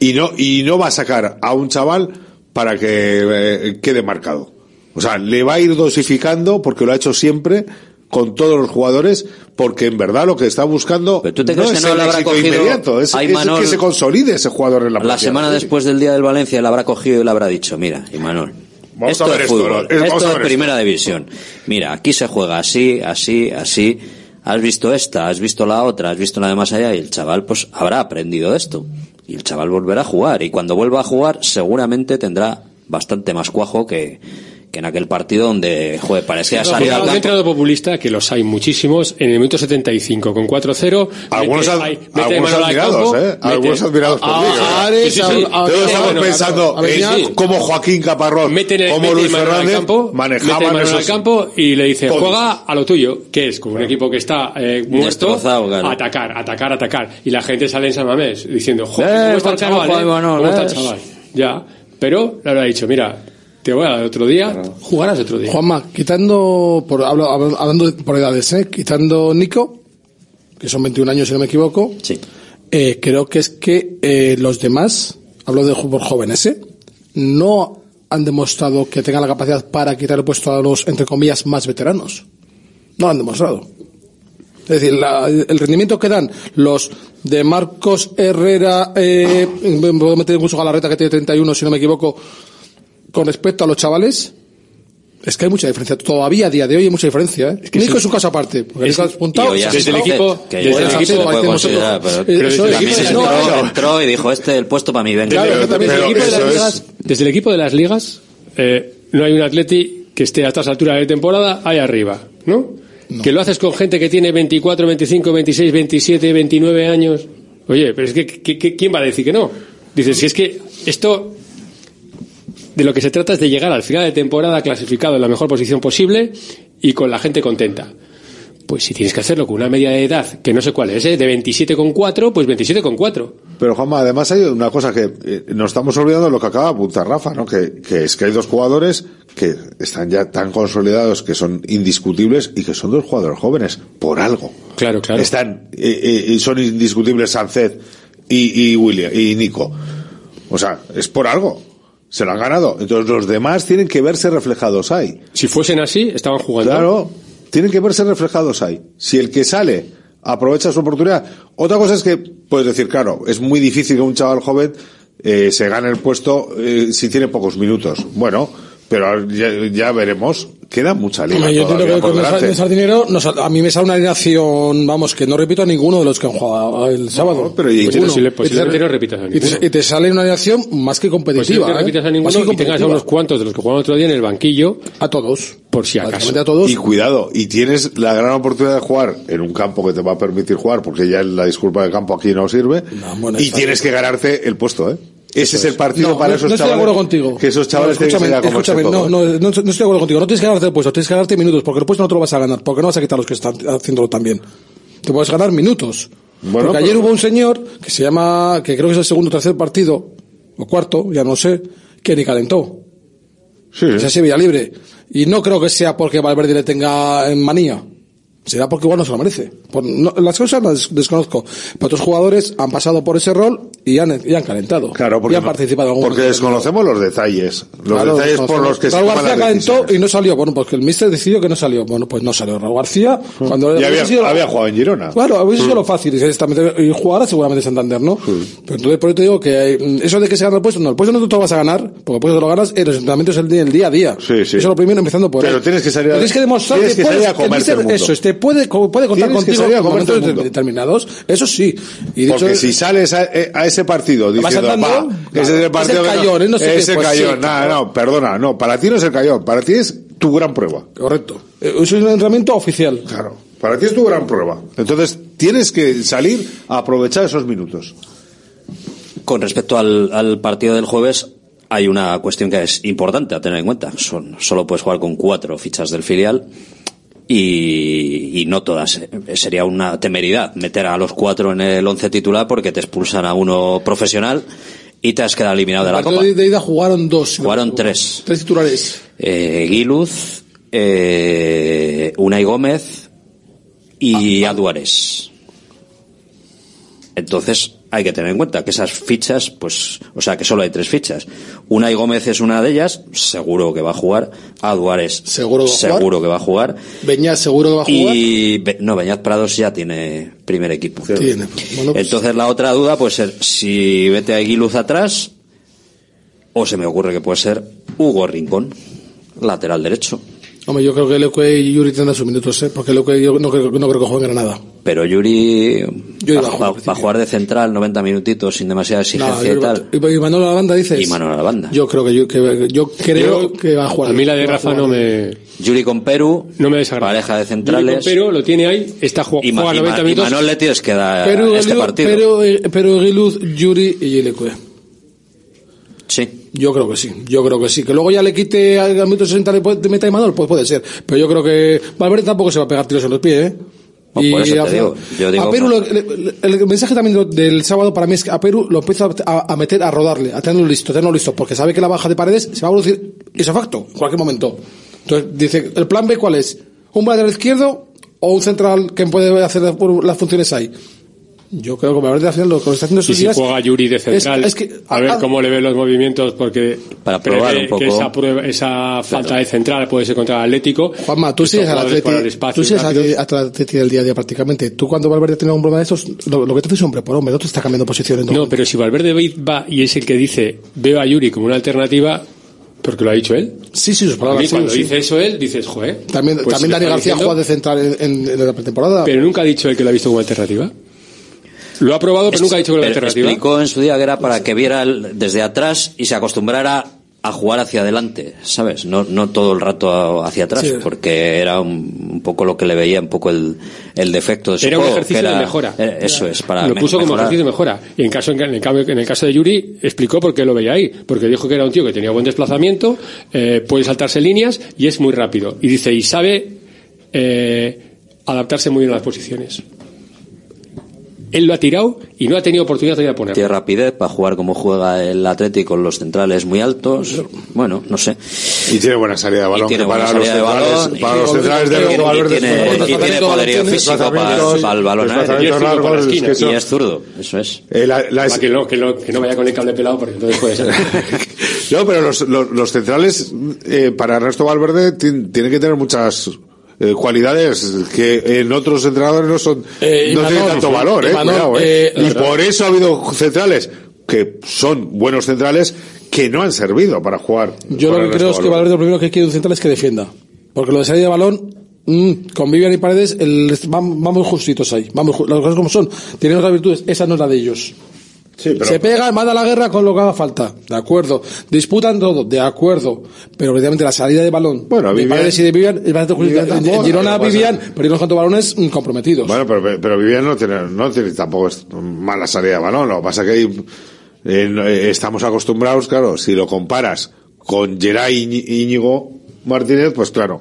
Y no, y no va a sacar a un chaval para que eh, quede marcado. O sea, le va a ir dosificando porque lo ha hecho siempre con todos los jugadores porque en verdad lo que está buscando ¿tú te no crees es que no el habrá éxito cogido inmediato, es, es que se consolide ese jugador en la La semana después del día del Valencia le habrá cogido y le habrá dicho, mira, Imanol, Vamos esto a ver es fútbol, esto es primera división. Mira, aquí se juega así, así, así. Has visto esta, has visto la otra, has visto la de más allá y el chaval pues habrá aprendido esto. Y el chaval volverá a jugar y cuando vuelva a jugar seguramente tendrá bastante más cuajo que, que en aquel partido donde, joder, parecía salir al campo. entrenador populista, que los hay muchísimos, en el minuto 75 con 4-0. Algunos mete- ad- ay, mete algunos admirados, campo, ¿eh? mete- Algunos admirados por mí, ¿eh? Sí, sí, sí. Todos estamos pensando en cómo Joaquín Caparrós, Mete, como mete Luis Fernández campo, mete manejaban esos al campo y le dice, juega a lo tuyo, que es como un equipo que está eh, muerto, atacar, atacar, atacar. Y la gente sale en San Mamés diciendo, joder, Eh, ¿cómo está el ¿por qué no chaval? eh? ¿Cómo está el eh? chaval? Ya, pero le habrá dicho, mira, te voy a dar otro día, jugarás otro día. Juanma, quitando, por, hablo- hablando de- por edades, ¿eh? quitando Nico, que son 21 años si no me equivoco, Sí. eh, creo que es que eh, los demás, hablo de por jóvenes, ¿eh? no han demostrado que tengan la capacidad para quitar el puesto a los, entre comillas, más veteranos. No lo han demostrado. Es decir, la- el rendimiento que dan los de Marcos Herrera, eh, me puedo meter incluso Galarreta que tiene 31, si no me equivoco, con respecto a los chavales, es que hay mucha diferencia. Todavía a día de hoy hay mucha diferencia. ¿eh? Nico sí. es un caso aparte. Porque Es- Nico es puntado, Y hoy ya desde el equipo- que desde ya el se equipo- puede hacemos considerar, pero- eh, pero eso es- se no, entró, no, entró y dijo, este el puesto para mí, venga. Claro, Pero- desde, el equipo de las es- ligas, desde el equipo de las ligas, eh, no hay un Atleti que esté a estas alturas de temporada ahí arriba, ¿no? Que lo haces con gente que tiene 24, 25, 26, 27, 29 años. Oye, pero es que, que- que- ¿quién va a decir que no? Dices, si es que esto de lo que se trata es de llegar al final de temporada clasificado en la mejor posición posible y con la gente contenta. Pues si tienes que hacerlo con una media de edad, que no sé cuál es, ¿eh? de 27,4, pues 27,4. Pero Juanma, además hay una cosa que eh, nos estamos olvidando de lo que acaba de apuntar Rafa, ¿no? Que, que es que hay dos jugadores que están ya tan consolidados que son indiscutibles y que son dos jugadores jóvenes, por algo. Claro, claro. Están, eh, eh, y son indiscutibles Sánchez y, y William, y Nico. O sea, es por algo. Se lo han ganado. Entonces los demás tienen que verse reflejados ahí. Si fuesen así, estaban jugando. Claro, tienen que verse reflejados ahí. Si el que sale aprovecha su oportunidad. Otra cosa es que puedes decir, claro, es muy difícil que un chaval joven eh, se gane el puesto eh, si tiene pocos minutos. Bueno, pero ya, ya veremos. Queda mucha liga Hombre, yo que con el, delante. el Sardinero nos- a mí me sale una alineación, vamos, que no repito a ninguno de los que han jugado el sábado. pero y- Ninguno. Posible- posiblemente Y te- no repitas a y te, ninguno. y te sale una alineación más que Pues si competitiva. no te ¿eh? repitas a ninguno que y tengas a unos cuantos de los que jugaron otro día en el banquillo. A todos. Por si acaso. A todos. Y cuidado, y tienes la gran oportunidad de jugar en un campo que te va a permitir jugar, porque ya la disculpa del campo aquí no sirve, bueno, y tienes que ganarte el puesto, ¿eh? Ese es el partido No, para no, esos no estoy de chavales. acuerdo contigo. Que esos chavales No, tienen que escúchame, escúchame, no, no, no, estoy de acuerdo contigo. No tienes que ganarte el puesto, tienes que ganarte minutos, porque el puesto no te lo vas a ganar, porque no vas a quitar a los que están haciéndolo también. Te puedes ganar minutos. Bueno, porque pero- ayer hubo un señor que se llama, que creo que es el segundo o tercer partido, o cuarto, ya no sé, que ni calentó. Sí. Esa Sevilla libre. Y no creo que sea porque Valverde le tenga en manía. Será porque igual no se lo merece. Por- no- las cosas las desconozco. Pero otros jugadores han pasado por ese rol y han, y han calentado. Claro, porque, y han participado en algún porque desconocemos los detalles. Los Claro, detalles por los que se Raúl García calentó y no salió. Bueno, porque el míster decidió que no salió. Bueno, pues no salió. Raúl García, cuando Ya hubiese había, sido- había jugado en Girona. Claro, sido Mm. lo fácil. Y, y jugará seguramente Santander, ¿no? Pero entonces, por eso te digo que eso de que se gana el puesto, no, el puesto no te lo vas a ganar, porque el puesto te lo ganas en los entrenamientos el día, el día a día. Sí, sí. Eso es lo primero, empezando por Pero ahí. tienes que salir a- Tienes que demostrar tienes que, que salir puedes, a comerte el míster- el mundo. Eso, este puede, puede contar Tienes contigo en momentos determinados. Eso sí. Y dicho, Porque si sales a, eh, a ese partido ¿Vas diciendo, andando? "Pa, Claro. ese es el Es partido el que cayón. No sé es qué, el pues cayón, sí, nada, claro. no, perdona, no, para ti no es el cayón, para ti es tu gran prueba. Correcto. Eh, Eso es un entrenamiento oficial. Claro. Para ti es tu gran prueba. Entonces, tienes que salir a aprovechar esos minutos. Con respecto al, al partido del jueves, hay una cuestión que es importante a tener en cuenta. Son, solo puedes jugar con cuatro fichas del filial y, y no todas. Sería una temeridad meter a los cuatro en el once titular porque te expulsan a uno profesional y te has quedado eliminado de la Copa. de, ida jugaron dos. Jugaron tres. Tres titulares. Eh, Guiluz, eh, Unai Gómez y Aduares. Entonces hay que tener en cuenta que esas fichas, pues, o sea, que solo hay tres fichas. Unai Gómez es una de ellas, seguro que va a jugar. Aduares, Seguro seguro que va a jugar. Beñat seguro que va a jugar. Y Be- no, Beñat Prados ya tiene primer equipo. Tiene. Bueno, pues- Entonces la otra duda puede ser si vete a Aguiluz atrás o se me ocurre que puede ser Hugo Rincón, lateral derecho. Hombre, yo creo que Leque y Yuri tendrán sus minutos, ¿eh? Porque Leque yo no creo, no creo que juegue en Granada. Pero Yuri, Yuri va, va a jugar va- va a jugar de central 90 minutitos sin demasiada No, exigencia Yuri y tal. y, y Manuel a la banda dices. Y Manuel a la banda. Yo creo que yo, que, yo creo Yo- que va a jugar. A mí la de Rafa no me, Yuri con Perú, no me desagrada. pareja de Yuri centrales. con Pero lo tiene ahí, está jug- y, juega y 90 y minutos. Manuel le tienes que dar Pero, este partido. pero, eh, pero Giluz, Yuri y Leque. Sí. Yo creo que sí, yo creo que sí. Que luego ya le quite al minuto 60 le puede- te meta Manuel, pues puede ser. Pero yo creo que Valverde tampoco se va a pegar tiros en los pies, ¿eh? No, por eso te al final- digo, yo digo- a Perú, lo- el, el mensaje también del sábado para mí es que a Perú lo empieza a, a meter, a rodarle, a tenerlo listo, a tenerlo listo, porque sabe que la baja de paredes se va a producir ese facto en cualquier momento. Entonces dice, ¿el plan B cuál es? ¿Un lateral izquierdo o un central que puede hacer las funciones ahí? Yo creo que Valverde al final lo que está haciendo Y si días juega Yuri de central, es, es que a ver ah, cómo le ve los movimientos, porque Para probar un poco. que esa, prueba- esa falta de central puede ser contra el Atlético. Juanma, tú sigues al espacio tú sigues al del día a día prácticamente. Tú cuando Valverde tiene un problema de estos, lo, lo que te haces es hombre por hombre, no te está cambiando posiciones. No, pero si Valverde va y es el que dice, veo a Yuri como una alternativa, porque lo ha dicho él. Sí, sí, sus A palabras. mí sí, cuando sí. dice eso él, dices, joder. También, pues también Dani García diciendo, juega de central en, en- en la pretemporada. Pero nunca ha dicho él que lo ha visto como alternativa. Lo ha probado, pero nunca ha dicho que Pero alternativa. explicó en su día que era para que viera el- desde atrás y se acostumbrara a jugar hacia adelante, ¿sabes? No, no todo el rato hacia atrás, Sí. porque era un, un poco lo que le veía, un poco el, el defecto de su Era un ejercicio que era- de mejora. eh, Eso es, para lo puso como ejercicio de mejora. Y en, caso, en, el cambio, en el caso de Yuri, explicó por qué lo veía ahí. Porque dijo que era un tío que tenía buen desplazamiento, eh, puede saltarse líneas y es muy rápido. Y dice, y sabe eh, adaptarse muy bien a las posiciones. Él lo ha tirado y no ha tenido oportunidad de ponerlo. Tiene rapidez para jugar como juega el Atlético con los centrales muy altos. Bueno, no sé. Y tiene buena salida de balón. Y tiene para buena los salida de balón, para los centrales de tiene- Valverde y tiene- poderío físico para, para el balón eso- Y es zurdo, eso es. Eh, que, no, vaya con el cable pelado porque entonces puede ser. No, pero los, los, los centrales, eh, para Ernesto Valverde, ti- tienen que tener muchas eh, cualidades que en otros entrenadores no son Eh, no tienen tanto valor, eh, Imanol, eh. eh, y por eso ha habido centrales que son buenos centrales que no han servido para jugar. Yo para lo que creo es que Valverde lo primero que quiere un central es que defienda. Porque lo de salida de balón, mm, con Vivian y Paredes, el, vamos justitos ahí. Vamos, las cosas como son. Tienen otras virtudes, esa no es la de ellos. Pero- Se pegan, manda la guerra con lo que haga falta. De acuerdo. Disputan todo, de acuerdo. Pero precisamente la salida de balón Bueno, de Vivian- Paredes y de Vivian es bastante Girona, que Vivian, pero unos cuantos balones comprometidos. Bueno, pero, pero Vivian no tiene, no tiene tampoco es mala salida de balón. Lo que pasa que hay- eh, eh, estamos acostumbrados, claro, si lo comparas con Geray Íñi- Íñigo Martínez, pues claro,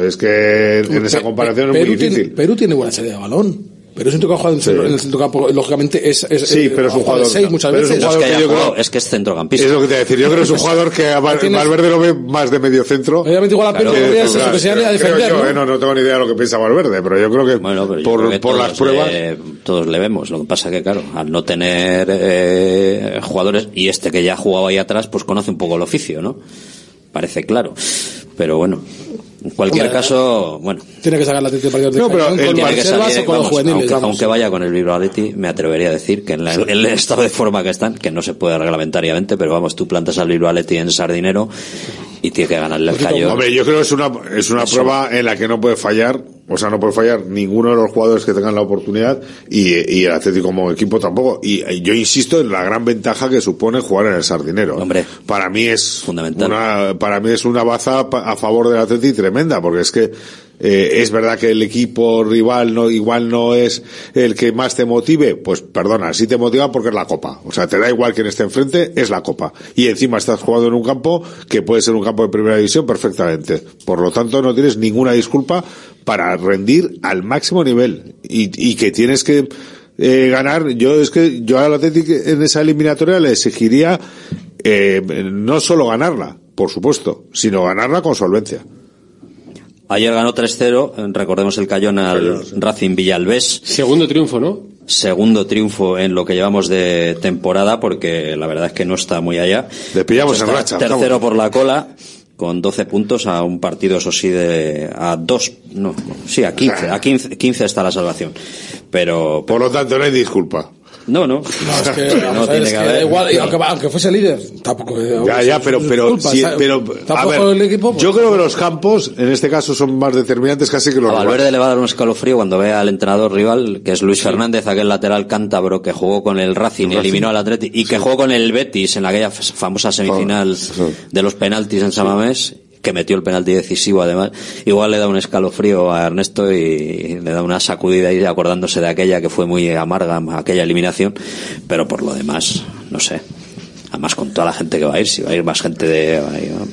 es que en esa comparación Pe- es muy Perú tiene- difícil. Perú tiene buena salida de balón. Pero es un ha jugado en, centro- en el centro campo. Lógicamente es, es Sí, eh, pero es un jugador- seis muchas pero es un veces. jugador que yo creo- es que es centrocampista. Es lo que te voy a decir. Yo creo que es un jugador que a Valverde lo ve más de medio centro. Obviamente igual a Que- podría ser claro, que se a defender, yo, ¿no? eh, no, no tengo ni idea de lo que piensa Valverde, pero yo creo que Bueno, pero yo por, creo que por las pruebas. le- todos le vemos. Lo que pasa que, claro, al no tener eh, jugadores, y este que ya ha jugado ahí atrás, pues conoce un poco el oficio, ¿no? Parece claro. Pero bueno, en cualquier Hombre, caso, bueno. Tiene que sacar la atención partido de No, pero con tiene que salir, o con los vamos, juveniles. aunque, vaya con el Athletic, me atrevería a decir que en la- el estado de forma que están, que no se puede reglamentariamente, pero vamos, tú plantas al Bilbao Athletic en Sardinero y tiene que ganarle el callo. Hombre, yo creo que es una, es una Eso. prueba en la que no puede fallar, o sea, no puede fallar ninguno de los jugadores que tengan la oportunidad y, y el Atlético como equipo tampoco. Y, eh, yo insisto en la gran ventaja que supone jugar en el Sardinero. Hombre, para mí es fundamental. Una, para mí es una baza a favor del Atlético tremenda, porque es que eh, es verdad que el equipo rival no igual no es el que más te motive, pues perdona, sí te motiva porque es la Copa. O sea, te da igual quien esté enfrente, es la Copa. Y encima estás jugando en un campo que puede ser un campo de primera división perfectamente. Por lo tanto, no tienes ninguna disculpa para rendir al máximo nivel y, y que tienes que eh, ganar. Yo es que yo al Atlético en esa eliminatoria le exigiría eh, no solo ganarla, por supuesto, sino ganarla con solvencia. Ayer ganó 3-0, recordemos el cayón al Racing Villalbés. Segundo triunfo, ¿no? Segundo triunfo en lo que llevamos de temporada, porque la verdad es que no está muy allá. Le pillamos en Está racha, Tercero vamos. por la cola, con 12 puntos a un partido, eso sí, de, a dos, no, sí, a 15, a 15, 15 está la salvación. Pero. Por lo tanto, no hay disculpa. No, no. No, es que, no tiene es que que haber. da igual, y aunque, aunque fuese líder, tampoco. eh, Ya, ya, pero, pero, ¿sabes? pero, a Tampoco ver, el equipo. pues, yo creo que los campos, en este caso, son más determinantes casi que los A rivales. Valverde le va a dar un escalofrío cuando vea al entrenador rival, que es Luis Fernández, aquel lateral cántabro que jugó con el Racing, El Racing. eliminó al Atleti y que jugó con el Betis en aquella famosa semifinal de los penaltis en Samamés, que metió el penalti decisivo además. Igual le da un escalofrío a Ernesto y le da una sacudida y acordándose de aquella que fue muy amarga, aquella eliminación, pero por lo demás, no sé. Además con toda la gente que va a ir, si va a ir más gente de,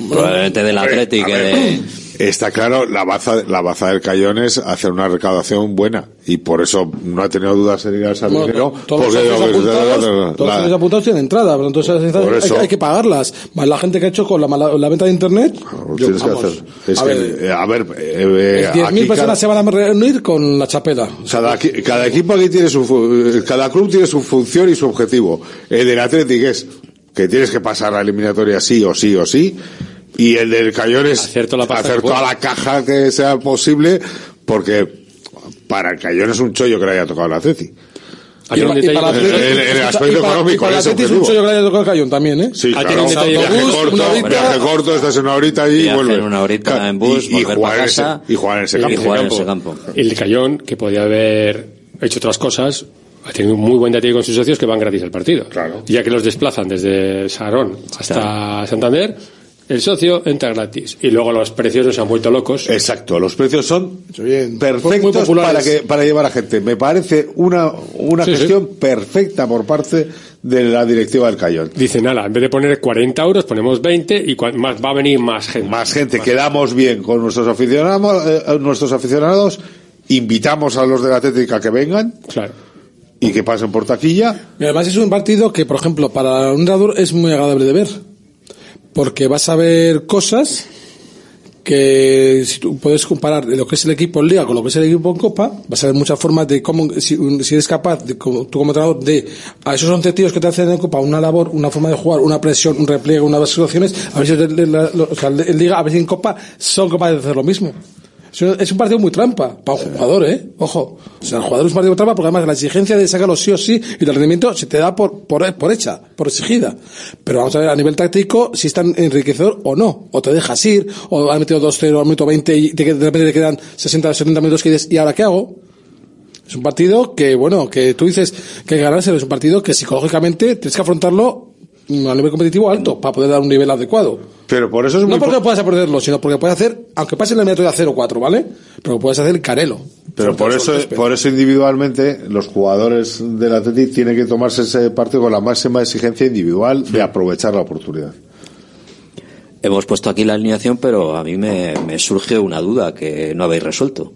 probablemente del Hombre, Atleti a que de... Está claro, la baza, la baza del Cayón es hacer una recaudación buena y por eso no ha tenido dudas en ir al Sardinero. Bueno, todos los porque apuntados, la- todos los apuntados tienen entrada, pero entonces esas hay, que- hay que pagarlas. Más la gente que ha hecho con la, mala- la venta de internet. Yo, tienes que hacer. Es a que, ver, eh, a ver, eh, eh, 10.000 aquí personas cada- se van a reunir con la chapela. Cada, cada equipo aquí tiene su, cada club tiene su función y su objetivo. El del Athletic es que tienes que pasar la eliminatoria sí o sí o sí. Y el del Cayón es Hacer toda la pasta la caja que sea posible porque para el Cayón es un chollo que le haya tocado el. Hay un Y detalle para en el y aspecto para- económico, y para es un chollo que le haya tocado el Cayón también, ¿eh? Sí, claro. un detalle viaje autobús, corto, una horita. viaje corto, estás en una horita allí y vuelves. en una horita en bus, y, y jugar en ese, casa y jugar en ese y campo. jugar en ese campo. El Cayón, que podía haber hecho otras cosas, ha tenido un muy buen detalle con sus socios que van gratis al partido. Claro. Ya que los desplazan desde Sarón hasta Santander el socio entra gratis. Y luego los precios nos han vuelto locos. Exacto, los precios son perfectos para que para llevar a gente. Me parece una una Sí, sí. gestión perfecta por parte de la directiva del Cayón. Dicen, nada, en vez de poner 40 euros, ponemos 20 y más, va a venir más gente. Más gente, quedamos bien con nuestros aficionados, eh, nuestros aficionados, invitamos a los de la Atlética que vengan Claro. y que pasen por taquilla. Y además es un partido que, por ejemplo, para un narrador es muy agradable de ver. Porque vas a ver cosas que si tú puedes comparar lo que es el equipo en Liga con lo que es el equipo en Copa, vas a ver muchas formas de cómo, si, si eres capaz, de, como, tú como entrenador, de a esos 11 tíos que te hacen en Copa una labor, una forma de jugar, una presión, un repliegue, unas situaciones, a ver si en Liga, a ver si en Copa son capaces de hacer lo mismo. Es un- partido muy trampa para un jugador, ¿eh? Ojo. O sea, el jugador es un partido muy trampa porque además la exigencia de sacarlo sí o sí y el rendimiento se te da por, por, por hecha, por exigida. Pero vamos a ver a nivel táctico si es tan enriquecedor o no. O te dejas ir, o has metido 2-0 al minuto 20 y de repente te quedan 60 o 70 minutos que dices, ¿y ahora qué hago? Es un partido que, bueno, que tú dices que hay que ganárselo. Es un partido que psicológicamente tienes que afrontarlo a nivel competitivo alto para poder dar un nivel adecuado. Pero por eso es No porque po- puedas perderlo, sino porque puedes hacer, aunque pase en la eliminatoria 0-4, ¿vale? Pero puedes hacer el carelo. Pero por eso, por eso individualmente los jugadores del Atleti tienen que tomarse ese partido con la máxima exigencia individual de aprovechar la oportunidad. Hemos puesto aquí la alineación, pero a mí me, me surge una duda que no habéis resuelto.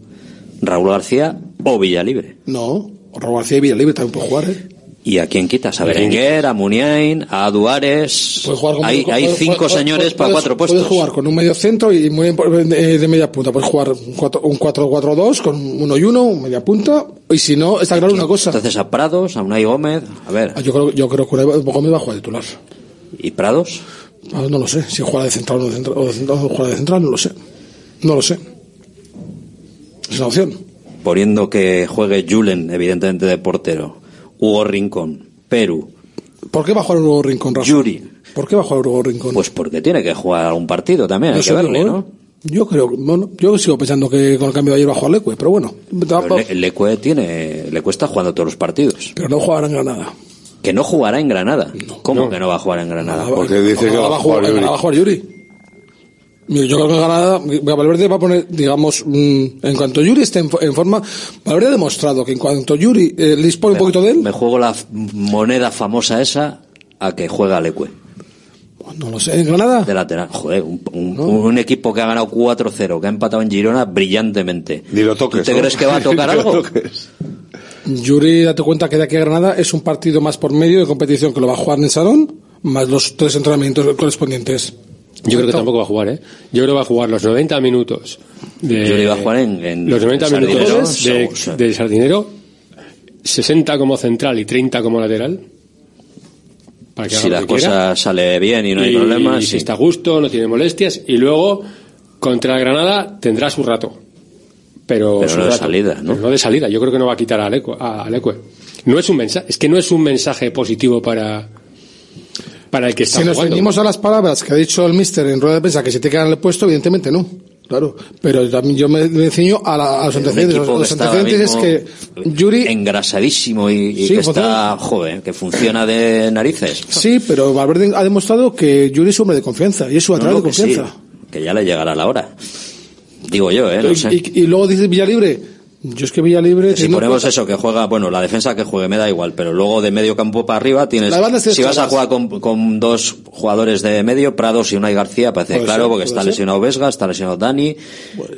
Raúl García o Villalibre. No, Raúl García y Villalibre también puede jugar, ¿eh? ¿Y a quién quitas? A Berenguer, a Muniain, a Duares. Puede jugar con- hay cinco señores para cuatro puestos. Puedes jugar con un medio centro y muy de, de media punta. Puedes jugar un 4 un 4-4-2 con uno y uno, un media punta. Y si no, está claro una cosa. Entonces a Prados, a Unai Gómez, a ver, Ah, Yo creo, yo creo que Unai Gómez va a jugar titular. ¿y Prados? Ah, No lo sé. Si juega de central o de central, o de central, o juega de central, no lo sé. No lo sé. Es una opción. Poniendo que juegue Julen, evidentemente de portero, Hugo Rincón, Perú, ¿Por qué va a jugar Hugo Rincón, Rafa? Yuri. ¿Por qué va a jugar Hugo Rincón? Pues porque tiene que jugar algún partido también, hay No que sé, verle, pero, ¿no? ¿eh? Yo creo, bueno, yo sigo pensando que con el cambio de ayer va a jugar Leque, pero bueno. Pero Le- Lecue tiene, le cuesta jugando todos los partidos. Pero no jugará en Granada. Que no jugará en Granada. ¿Cómo que no va a jugar en Granada? Porque dice que va a jugar en Yuri. Granada va a jugar Yuri. Yo creo que en Granada, Valverde va a poner, digamos, mm, en cuanto Yuri esté en, fo- en forma, Valverde ha demostrado que en cuanto Yuri eh, dispone un poquito de él, Me juego la moneda famosa esa a que juega Lecue. no lo sé, en Granada, De lateral. Joder, un, un- un equipo que ha ganado 4-0, que ha empatado en Girona brillantemente. Ni lo toques. ¿Tú te ¿no? crees que va a tocar Ni lo algo? toques. Yuri, date cuenta que de aquí a Granada es un partido más por medio de competición que lo va a jugar en el salón, más los tres entrenamientos correspondientes. Yo creo que tampoco va a jugar, ¿eh? Yo creo que va a jugar los 90 minutos. De, Yo le iba a jugar en, en los 90 en minutos Sardinero, de, seguro. de Sardinero, 60 como central y 30 como lateral. Para que Si la que quiera. cosa sale bien y no hay Y problemas, si sí. está a gusto, no tiene molestias. Y luego, contra Granada, tendrá su rato. Pero, Pero su no de salida, ¿no? Pero no de salida. Yo creo que no va a quitar a Alecue. A Alecue. No es un mensaje, es que no es un mensaje positivo para, para el que está Si nos ceñimos a las palabras que ha dicho el mister en rueda de prensa que se te quedan en el puesto, evidentemente no. Claro, pero también yo me, me ciño a, la- a los antecedentes. Los antecedentes es que Yuri, engrasadísimo y, y Sí, que está, joder, que funciona de narices. sí, pero Valverde ha demostrado que Yuri es hombre de confianza y es su No, no, de que sí, confianza. que ya le llegará la hora. Digo yo, ¿eh? No sé. y, y luego dices Villalibre. Yo es que Villalibre. si ponemos cuenta- eso, que juega, bueno, la defensa que juegue me da igual, pero luego de medio campo para arriba tienes, La banda es si vas a jugar con, con dos jugadores de medio, Prados y Unai García, parece Puede claro, ser, porque está ser. lesionado Vesga, está lesionado Dani,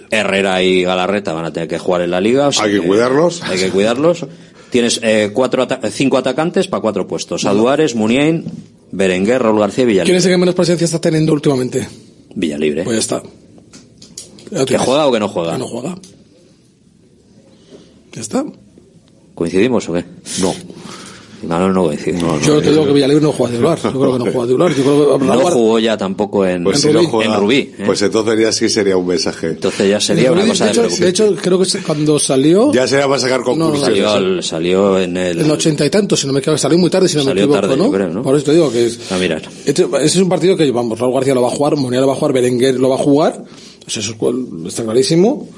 Herrera y Galarreta van a tener que jugar en la liga. o sea Hay que cuidarlos. Hay que cuidarlos. Tienes eh, cuatro ata- cinco atacantes para cuatro puestos. Aduares, Muniain, Berenguer, Raúl García y ¿Quién Villalibre. es el que menos presencia está teniendo últimamente? Villalibre. Pues ya está. ¿Que juega o que no juega? Que no juega. Ya está. ¿Coincidimos o qué? No. No, no, no coincide. Yo te digo que Villalibre no juega titular. Yo creo que no juega titular. Yo creo que No jugó ya tampoco en, Pues si en no Rubí. juega, en Rubí, ¿eh? pues entonces ya sí sería un mensaje. Entonces ya sería una de, cosa de, hecho, preocupación. de hecho, creo que cuando salió, Ya sería para sacar conclusiones. salió, al- salió en el... en el ochenta y tantos, si no me equivoco, salió muy tarde, si no me equivoco, tarde, ¿no? creo, ¿no? Por eso te digo que es, A mirar. este, ese es un partido que, vamos, Raúl García lo va a jugar, Monea lo va a jugar, Berenguer lo va a jugar, o sea, eso está clarísimo.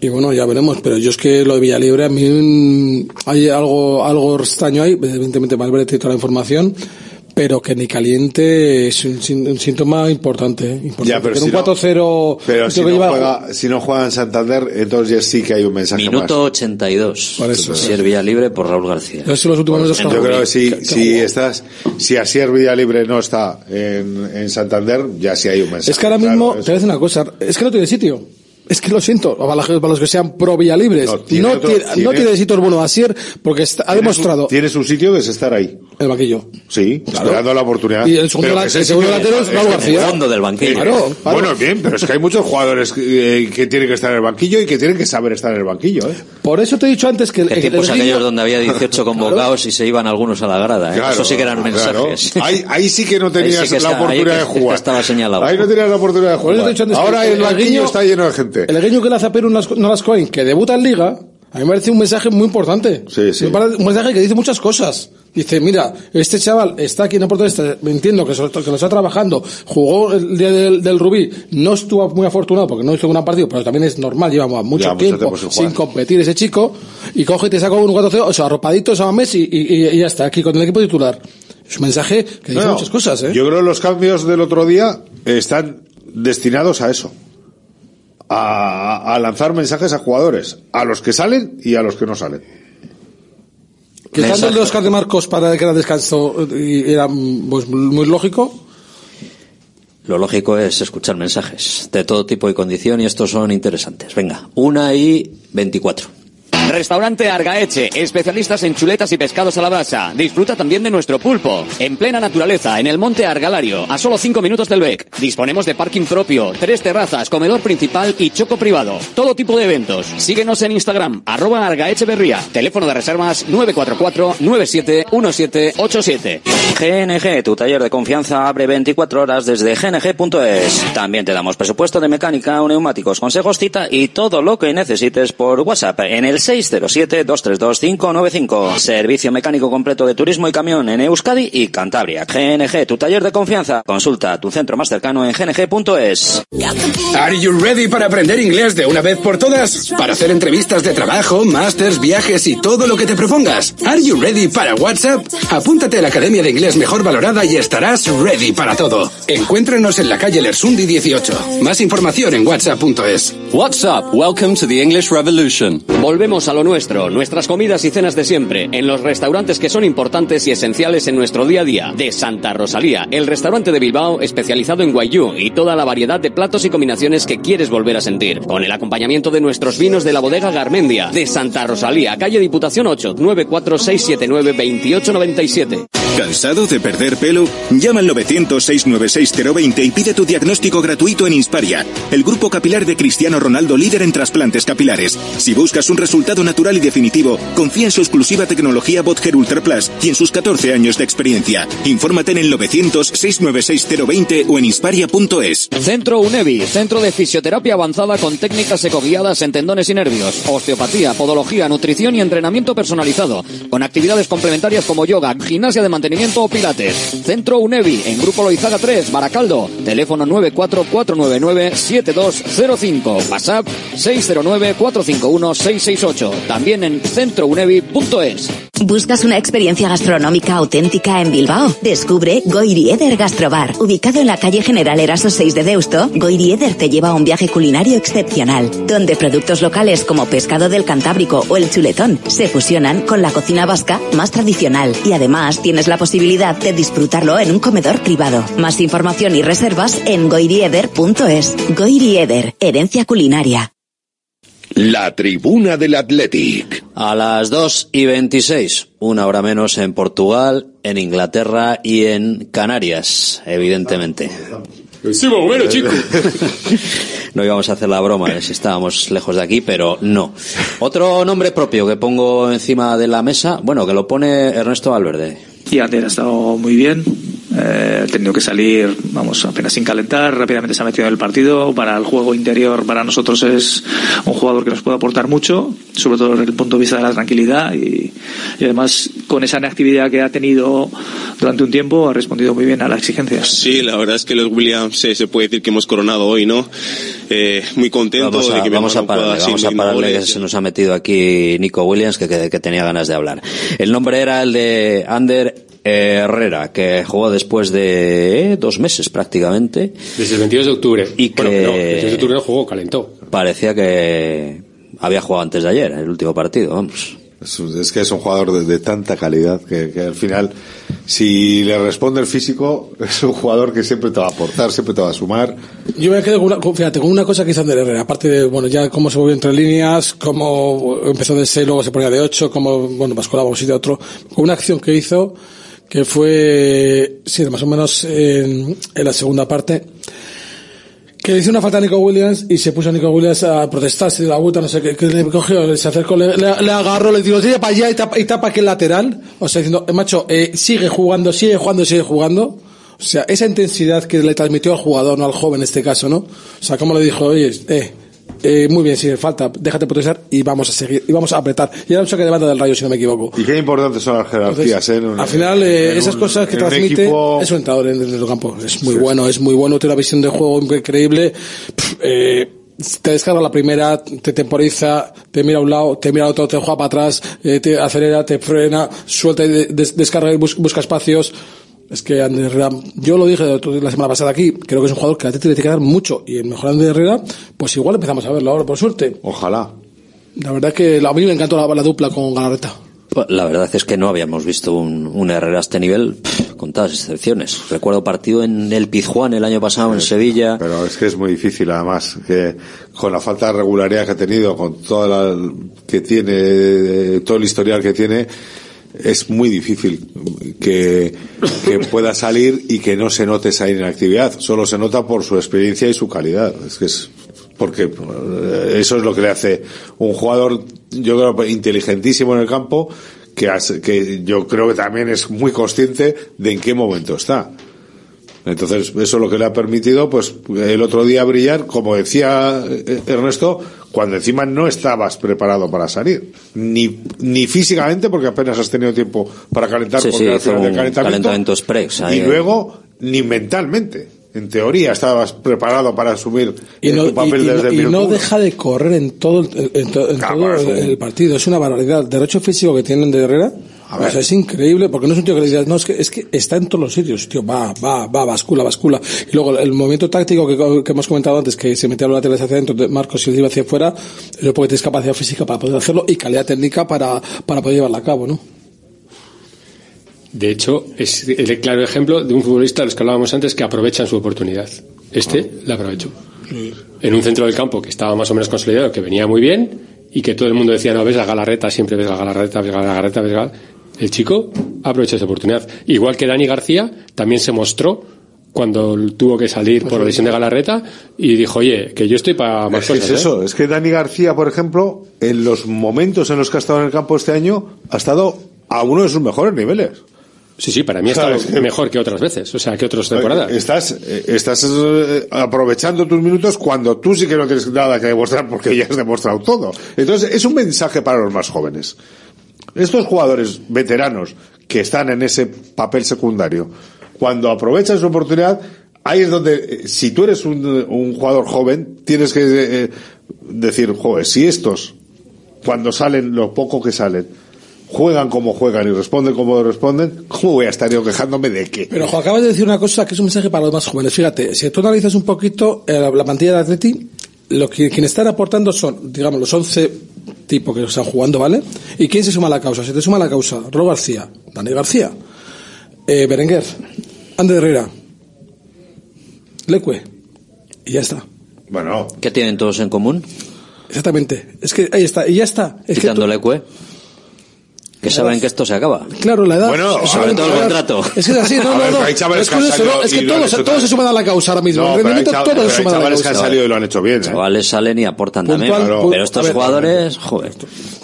Y bueno, ya veremos, pero yo es que lo de Villalibre, a mí mm, hay algo, algo extraño ahí, evidentemente Valverde tiene toda la información, pero que ni caliente es un, sin- un síntoma importante. ¿eh? Importante. Ya, pero Que si un no- 4-0 Pero si creo no, que lleva- juega, si no juega en Santander, entonces ya sí que hay un mensaje Minuto 82. Por eso. Asier Villalibre por Raúl García. Esos son los últimos minutos Yo creo que si, si estás, si Asier Villalibre no está en, en Santander, ya sí hay un mensaje. Es que ahora mismo, te voy a decir una cosa, es que no tiene sitio. Es que lo siento, para, la- para los que sean pro Villalibres. No, tiene otro- tiene, no tiene- tiene sitio el bueno Asier porque está- ha demostrado su- Tiene su sitio que es estar ahí. el banquillo. Sí, esperando la oportunidad. Y el segundo ese el segundo delantero es Raúl García. El fondo del banquillo. Claro, claro. Bueno, bien, pero es que hay muchos jugadores que, eh, que tienen que estar en el banquillo y que tienen que saber estar en el banquillo, ¿eh? Por eso te he dicho antes que el, ¿Qué el- tiempos aquellos donde había 18 convocados y se iban algunos a la grada? ¿eh? Claro, Eso sí que eran claro. mensajes. Ahí, ahí sí que no tenías sí que la está- oportunidad ahí de que jugar. estaba señalado. Ahí no tenías la oportunidad de jugar. Ahora el- banquillo está lleno de gente. El guiño que le hace a Perú Nolascoin, que debuta en Liga, a mí me parece un mensaje muy importante. Me parece un mensaje que dice muchas cosas. Dice, mira, este chaval está aquí en la portuguesa, entiendo que, que lo está trabajando, jugó el día del, del Rubí, no estuvo muy afortunado porque no hizo un gran partido, pero también es normal, lleva mucho mucho tiempo tiempo sin competir ese chico, y coge y te saca un 4-0, o sea, arropaditos a Messi y, y, y ya está, aquí con el equipo titular. Es un mensaje que dice No, muchas cosas, ¿eh? Yo creo que los cambios del otro día están destinados a eso. A, a lanzar mensajes a jugadores, a los que salen y a los que no salen. Quitando el de Oscar de Marcos para que era descanso, y era pues, muy lógico, Lo lógico es escuchar mensajes de todo tipo y condición y estos son interesantes. Venga, una y 24. Restaurante Argaeche, especialistas en chuletas y pescados a la brasa. Disfruta también de nuestro pulpo. En plena naturaleza, en el monte Argalario, a solo 5 minutos del BEC. Disponemos de parking propio, tres terrazas, comedor principal y choco privado. Todo tipo de eventos. Síguenos en Instagram, arroba Argaecheverría. Teléfono de reservas 944-971787. GNG, tu taller de confianza abre 24 horas desde gng.es. También te damos presupuesto de mecánica neumáticos, consejos, cita y todo lo que necesites por WhatsApp en el 607-232-595. Servicio mecánico completo de turismo y camión en Euskadi y Cantabria. GNG, tu taller de confianza. Consulta tu centro más cercano en gng.es. Are you ready para aprender inglés de una vez por todas? Para hacer entrevistas de trabajo, másters, viajes y todo lo que te propongas. Are you ready para WhatsApp? Apúntate a la Academia de Inglés Mejor Valorada y estarás ready para todo. Encuéntranos en la calle Lersundi 18. Más información en whatsapp.es. WhatsApp, welcome to the English Revolution. Volvemos a lo nuestro, nuestras comidas y cenas de siempre, en los restaurantes que son importantes y esenciales en nuestro día a día. De Santa Rosalía, el restaurante de Bilbao especializado en guayú y toda la variedad de platos y combinaciones que quieres volver a sentir. Con el acompañamiento de nuestros vinos de la bodega Garmendia. De Santa Rosalía, calle Diputación 8, 946792897. ¿Cansado de perder pelo? Llama al 900-696-020 y pide tu diagnóstico gratuito en Insparia, el grupo capilar de Cristiano Ronaldo líder en trasplantes capilares. Si buscas un resultado natural y definitivo, confía en su exclusiva tecnología Botger Ultra Plus y en sus 14 años de experiencia. Infórmate en el 900-696-020 o en insparia.es. Centro UNEVI, centro de fisioterapia avanzada con técnicas ecoguiadas en tendones y nervios, osteopatía, podología, nutrición y entrenamiento personalizado, con actividades complementarias como yoga, gimnasia de mantenimiento pilates. Centro UNEVI, en Grupo Loizaga 3, Baracaldo, teléfono 944997205, WhatsApp 609451668, también en centrounevi.es. ¿Buscas una experiencia gastronómica auténtica en Bilbao? Descubre Goiri Eder Gastrobar. Ubicado en la calle General Eraso 6 de Deusto, Goiri Eder te lleva a un viaje culinario excepcional, donde productos locales como pescado del Cantábrico o el chuletón se fusionan con la cocina vasca más tradicional y además tienes la posibilidad de disfrutarlo en un comedor privado. Más información y reservas en goirieder.es. Goiri Eder, herencia culinaria. La tribuna del Athletic. A las 2 y 26, una hora menos en Portugal, en Inglaterra y en Canarias, evidentemente. Sí, más o menos, chico. No íbamos a hacer la broma de si estábamos lejos de aquí, pero no. Otro nombre propio que pongo encima de la mesa, bueno, que lo pone Ernesto Valverde. Y Ander ha estado muy bien. Eh, ha tenido que salir, vamos, apenas sin calentar. Rápidamente se ha metido en el partido. Para el juego interior, para nosotros es un jugador que nos puede aportar mucho, sobre todo desde el punto de vista de la tranquilidad. Y, y además, con esa inactividad que ha tenido durante un tiempo, ha respondido muy bien a las exigencias. Sí, la verdad es que los Williams eh, se puede decir que hemos coronado hoy, ¿no? Eh, muy contento Vamos de a, que mi vamos a pararle, vamos seguir a pararle que se nos ha metido aquí Nico Williams, que, que, que tenía ganas de hablar. El nombre era el de Ander Eh, Herrera, que jugó después de eh, dos meses prácticamente. Desde el 22 de octubre. Y que Bueno, no, el 22 de octubre no jugó, calentó. parecía que había jugado antes de ayer, el último partido, vamos. Es, es que es un jugador de, de tanta calidad que, que al final, si le responde el físico, es un jugador que siempre te va a aportar, siempre te va a sumar. Yo me quedo con una, con- fíjate, con una cosa que hizo Ander Herrera, aparte de, bueno, ya cómo se movió entre líneas, cómo empezó de 6, luego se ponía de 8, cómo, bueno, basculaba un sitio a otro, con una acción que hizo, que fue, sí, más o menos en, la segunda parte, que le hizo una falta a Nico Williams y se puso a Nico Williams a protestar, se dio la vuelta, no sé qué, que le cogió, se acercó, le, le- le agarró, le tiró, tira para allá y tapa, y tapa aquel lateral, o sea, diciendo, eh, macho, eh, sigue jugando, sigue jugando, sigue jugando. O sea, esa intensidad que le transmitió al jugador, no al joven en este caso, ¿no? O sea, como le dijo, oye, eh, eh, muy bien, sigue falta, déjate protestar y vamos a seguir, y vamos a apretar. Y era un saque de banda del rayo, si no me equivoco. Y qué importantes son las jerarquías, ¿eh? En un- Al final, eh, esas un- cosas que transmite equipo- es un entrenador en el campo. Es muy bueno, es muy bueno, tiene una visión de juego increíble. Pff, eh, te descarga la primera, te temporiza, te mira a un lado, te mira a otro, te juega para atrás, eh, te acelera, te frena, suelta y de- des- descarga y bus- busca espacios. Es que Ander Herrera, yo lo dije la semana pasada aquí, creo que es un jugador que a ti te tiene que dar mucho. Y el mejor Ander Herrera, pues igual empezamos a verlo ahora, por suerte. Ojalá. La verdad que a mí me encantó la, la dupla con Galarreta. Pues La verdad es que no habíamos visto un, un Herrera a este nivel, pff, con todas excepciones. Recuerdo partido en el Pizjuán el año pasado en Sevilla. Pero es que es muy difícil, además, que con la falta de regularidad que ha tenido, con toda la que tiene, eh, todo el historial que tiene, es muy difícil que, pueda salir y que no se note esa inactividad. Solo se nota por su experiencia y su calidad. Es que es porque eh, eso es lo que le hace un jugador, yo creo, inteligentísimo en el campo, que, que yo creo que también es muy consciente de en qué momento está. Entonces, eso es lo que le ha permitido, pues, el otro día brillar, como decía eh, Ernesto, cuando encima no estabas preparado para salir. Ni, ni físicamente, porque apenas has tenido tiempo para calentar, Sí, porque sí, al hizo final del calentamiento. calentamiento express. ahí, y eh. luego, ni mentalmente. En teoría, estabas preparado para asumir y eh, no, tu papel y- y desde y no deja de correr en todo, el, en to- en Claro, todo el, partido. Es una barbaridad. El derecho físico que tienen de Herrera o sea, es increíble porque no es un tío que le digas, no, es que, es que está en todos los sitios. Tío, va, va, va, bascula, bascula. Y luego el movimiento táctico que, que hemos comentado antes, que se metía los laterales hacia adentro, de Marcos y el iba hacia afuera, es porque tienes capacidad física para poder hacerlo y calidad técnica para, para poder llevarla a cabo, ¿no? De hecho, es el claro ejemplo de un futbolista, los que hablábamos antes, que aprovechan su oportunidad. Este la aprovechó. En un centro del campo que estaba más o menos consolidado, que venía muy bien, y que todo el mundo decía, no, ves la galarreta, siempre ves la galarreta, ves la galarreta, ves la... El chico aprovechó esa oportunidad. Igual que Dani García, también se mostró cuando tuvo que salir por la lesión de Galarreta y dijo, oye, que yo estoy para más que es cosas, ¿eh?". eso, es que Dani García, por ejemplo, en los momentos en los que ha estado en el campo este año, ha estado a uno de sus mejores niveles. Sí, sí, para mí ha Claro, estado es que- mejor que otras veces, o sea, que otras temporadas. Estás, eh, estás eh, aprovechando tus minutos cuando tú sí que no tienes nada que demostrar porque ya has demostrado todo. Entonces, es un mensaje para los más jóvenes. Estos jugadores veteranos que están en ese papel secundario, cuando aprovechan su oportunidad, ahí es donde, eh, si tú eres un, jugador joven, tienes que eh, decir, joder, si estos, cuando salen, lo poco que salen, juegan como juegan y responden como responden, ¿cómo voy a estar yo quejándome de qué? Pero ojo, acabas de decir una cosa que es un mensaje para los más jóvenes. Fíjate, si tú analizas un poquito eh, la, la plantilla de Atleti, lo que quienes están aportando son, digamos, los 11 tipos que están jugando, ¿vale? ¿Y quién se suma a la causa? Se te suma a la causa Ro García, Dani García, eh, Berenguer, Ander Herrera, Leque, y ya está. Bueno. ¿Qué tienen todos en común? Exactamente. Es que ahí está, y ya está. Es que Quitando tú- Leque. Que saben que esto se acaba. Claro, la edad. Bueno, es sobre todo el contrato. Es que es así, no, no, ver, no. es que todos, todos se suman a la causa ahora mismo. No, el hay todos pero se suman a la chavales que han causa. salido y lo han hecho bien. ¿eh? Chavales salen y aportan Puntual, también. Pero estos ver, jugadores, joder.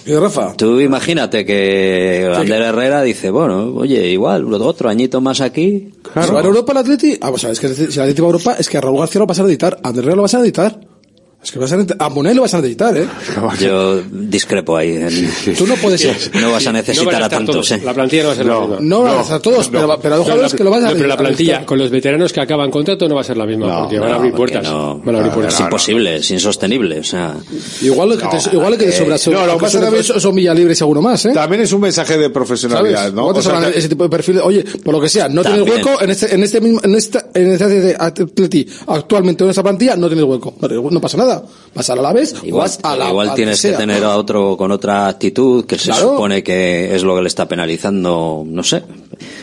Y Rafa. Tú imagínate que Ander Herrera dice, bueno, oye, igual, otro añito más aquí. Si va a Europa el Atleti, vamos a ver, es que si el Atleti va a Europa, es que a Raúl García lo vas a editar, a Ander Herrera lo vas a editar. Es que vas a, necesitar- a Munay lo vas a necesitar, ¿eh? Yo discrepo ahí. en- Tú no puedes ir. No vas a No necesitar a estar tantos, todos. ¿eh? La plantilla no va a ser la misma. No van a estar todos, pero, pero No, jugadores la- que lo vas a no, pero la a plantilla con los veteranos que acaban contrato no va a ser la misma, porque van a abrir puertas. no. van a abrir puertas. es imposible, es insostenible. O sea, Igual que, te, igual que te sobra, No, lo pasa son, también- son, son Villalibres seguro más, ¿eh? También es un mensaje de profesionalidad, ¿Sabes? ¿no? O sea, ese tipo de perfiles. Oye, por lo que sea, no tienes También. hueco en este, en este mismo, en esta, en esta de Atleti, actualmente en esta plantilla, no tienes hueco. No, no pasa nada. Vas a la vez, o igual, vas a la igual a tienes que tener a otro con otra actitud que se Claro. supone que es lo que le está penalizando, no sé.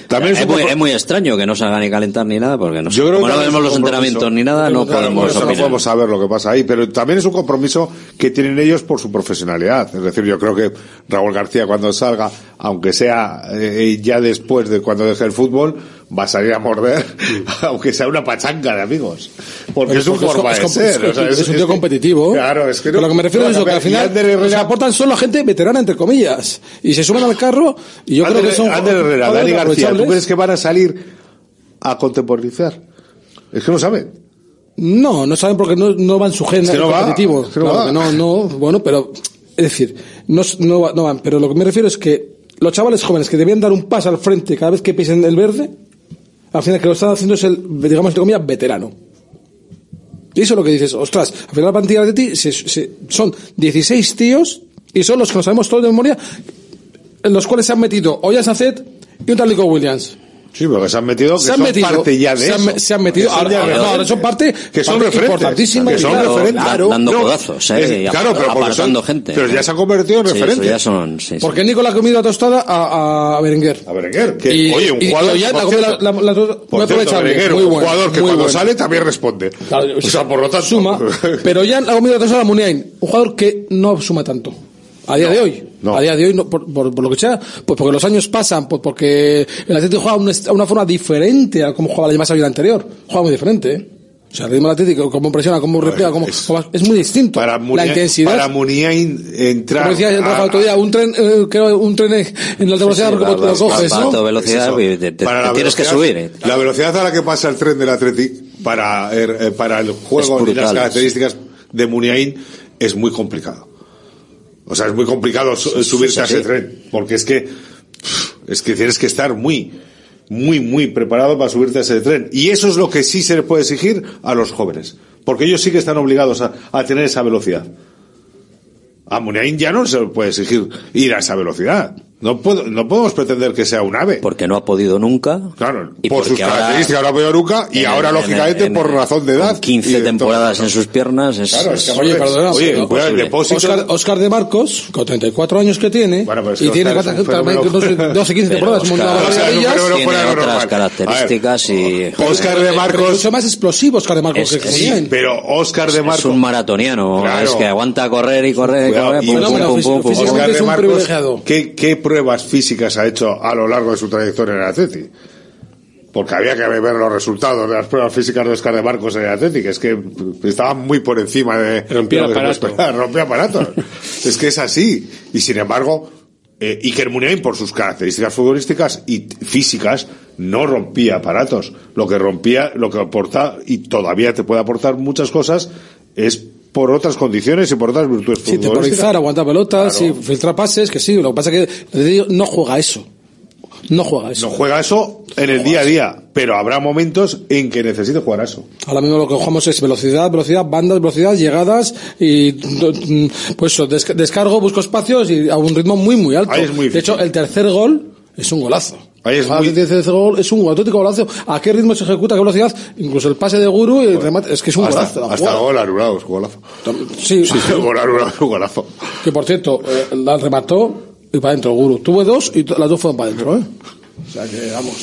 También es, muy, es muy extraño que no salga ni calentar ni nada, porque no sé. Yo creo Como que no vemos los entrenamientos ni nada, no podemos saber lo que pasa ahí, pero también es un compromiso que tienen ellos por su profesionalidad. Es decir, yo creo que Raúl García cuando salga, aunque sea eh, ya después de cuando deje el fútbol, va a salir a morder, aunque sea una pachanga de amigos. Porque es un forma es, de ser. es- un tío competitivo. Claro, es que Pero no- lo que me refiero no, es que al final Herrera- se aportan solo gente veterana, entre comillas. Y se suman al carro, y yo creo que son. Ander Herrera, Dani García, ¿tú crees que van a salir a contemporizar? Es que no saben. No, no saben porque no, no van su gen no competitivo. Claro va. no, no, bueno, pero, es decir, no, no, no van. Pero lo que me refiero es que los chavales jóvenes que debían dar un paso al frente cada vez que pisen el verde, al final que lo están haciendo es el, digamos, entre comillas, veterano. Y eso es lo que dices, ostras, al final la plantilla de ti se- se- son 16 tíos y son los que nos sabemos todos de memoria, en los cuales se han metido Oya Sacet y un tal Nico Williams. Sí, pero que se han metido, que Se han son metido, parte ya de se han, eso. se han metido, ahora, ya ahora- no, ahora son parte, que son parte referentes, que son claro, referentes. claro. dando No, codazos, ¿eh? es- claro, pero porque apartando son- gente. pero ya se han convertido en Sí, eso referentes. ya son, sí, sí. Porque Nico le ha comido la tostada a, a Berenguer. A Berenguer, que, Y- oye, un y- y jugador, Ollán por ha cierto, la- la- la- por cierto, Berenguer, muy un bueno, jugador que muy cuando bueno. sale también responde. Claro, o sea, por lo tanto, Suma, pero ya ha comido la tostada a Muniain, un jugador que no suma tanto. A día de hoy. no. A día de hoy, no, por, por- por lo que sea, pues porque los años pasan, pues porque el Atlético juega una, a una forma diferente a como jugaba la más vida anterior. Juega muy diferente, ¿eh? O sea, el ritmo del Atlético, cómo presiona, cómo repliega, cómo, cómo- es muy distinto. para la intensidad. para Muniain entrar. como decía el Rafa otro día, un tren, eh, creo, un tren en la alta velocidad, sí, porque va- lo va- coges, ¿no? velocidad Eso. y te, te- Para te la tienes que subir. ¿eh? La velocidad a la que pasa el tren del Athletic para, er- eh, para el Es juego y las características de Muniain es muy complicado. O sea, es muy complicado su- subirse sí, a ese tren. Porque es que, es que tienes que estar muy, muy, muy preparado para subirte a ese tren. Y eso es lo que sí se le puede exigir a los jóvenes. Porque ellos sí que están obligados a, a tener esa velocidad. A Muniain ya no se le puede exigir ir a esa velocidad. No, puedo, no podemos pretender que sea un ave. Porque no ha podido nunca. Claro, Y por sus porque ahora- características no ha podido nunca y en ahora, en lógicamente, en- por razón de edad. 15 y de temporadas todo. en sus piernas. Es, Claro, es que, Oye, perdona, oye, depósito. Oscar, Oscar de Marcos, con 34 años que tiene, Bueno, es y tiene Oscar es un cuántas- fenómeno. 12, 12, 15 Pero temporadas, Oscar- es ellas. fenómeno tiene fuera otras características y... Oscar de Marcos. mucho más explosivo Oscar de Marcos Es que que Sí, pero Oscar de Es Marcos. un maratoniano, Claro. es que aguanta correr y correr y correr. pum. Oscar es de un Marcos, privilegiado. ¿qué, ¿qué pruebas físicas ha hecho a lo largo de su trayectoria en el Atleti? Porque había que ver los resultados de las pruebas físicas de Oscar de Marcos en el Atleti, que es que estaban muy por encima de... Rompía de lo que se aparato. puede esperar, Rompía aparatos. es que es así. Y sin embargo, eh, Iker Muniain, por sus características futbolísticas y físicas, no rompía aparatos. Lo que rompía, lo que aporta, y todavía te puede aportar muchas cosas, es por otras condiciones y por otras virtudes Sí, temporizar, aguantar pelotas, sí, filtrar pases, que sí, lo que pasa es que no juega eso. No juega eso. No juega eso en el día a día, pero habrá momentos en que necesite jugar eso. Ahora mismo lo que jugamos es velocidad, velocidad, bandas, velocidad, llegadas y pues eso, descargo, busco espacios y a un ritmo muy muy alto. Ahí es muy de hecho, el tercer gol es un golazo. Ahí es Ahora muy- El tercer gol es un auténtico golazo. ¿A qué ritmo se ejecuta? ¿A qué velocidad? Incluso el pase de Guru y el remate, es que es un hasta, golazo. la hasta gol anulado, es golazo. Sí, Sí, gol anulado, es un golazo. Que por cierto, eh, la remató y para adentro Guru. Tuve dos y las dos fueron para adentro, ¿eh? O sea que vamos.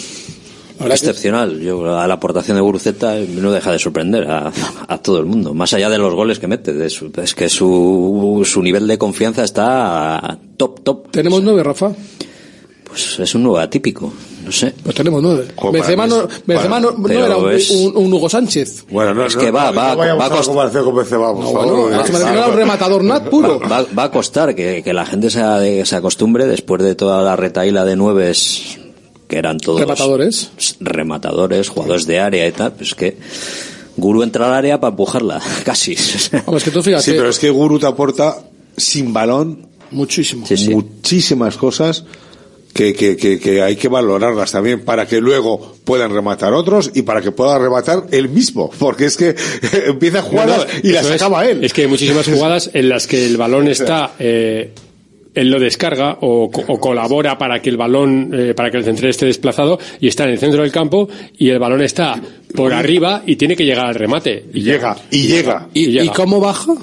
Excepcional. Yo, a la aportación de Guruceta no deja de sorprender a, a todo el mundo. Más allá de los goles que mete. de su- es que su, su nivel de confianza está top, top. Tenemos nueve, Rafa. Pues es un nuevo atípico. No sé. Pues tenemos nueve. Benzema no, Benzema no, no era un, es- un- un Hugo Sánchez. Bueno, no, Es no, que va- no, va- no vayamos va a a la cost- comparación con Benzema, por No, favor, bueno, no, se me no, refiero a no. un rematador nat puro. Va, va a costar que, que la gente se, se acostumbre después de toda la retaíla de nueves que eran todos Rematadores. rematadores, jugadores de área y tal, pues que Guru entra al área para empujarla, casi. Hombre, es que tú fíjate. Sí, pero es que Guru te aporta sin balón Muchísimo. muchísimas cosas que, que, que, que hay que valorarlas también para que luego puedan rematar otros y para que pueda rematar él mismo. Porque es que empieza jugadas No, no, y las es. acaba él. Es que hay muchísimas jugadas en las que el balón está, eh, él lo descarga o, co- o colabora para que el balón, eh, para que el central esté desplazado y está en el centro del campo y el balón está por arriba y tiene que llegar al remate. Y llega, y llega. ¿Y, llega. ¿Y cómo baja?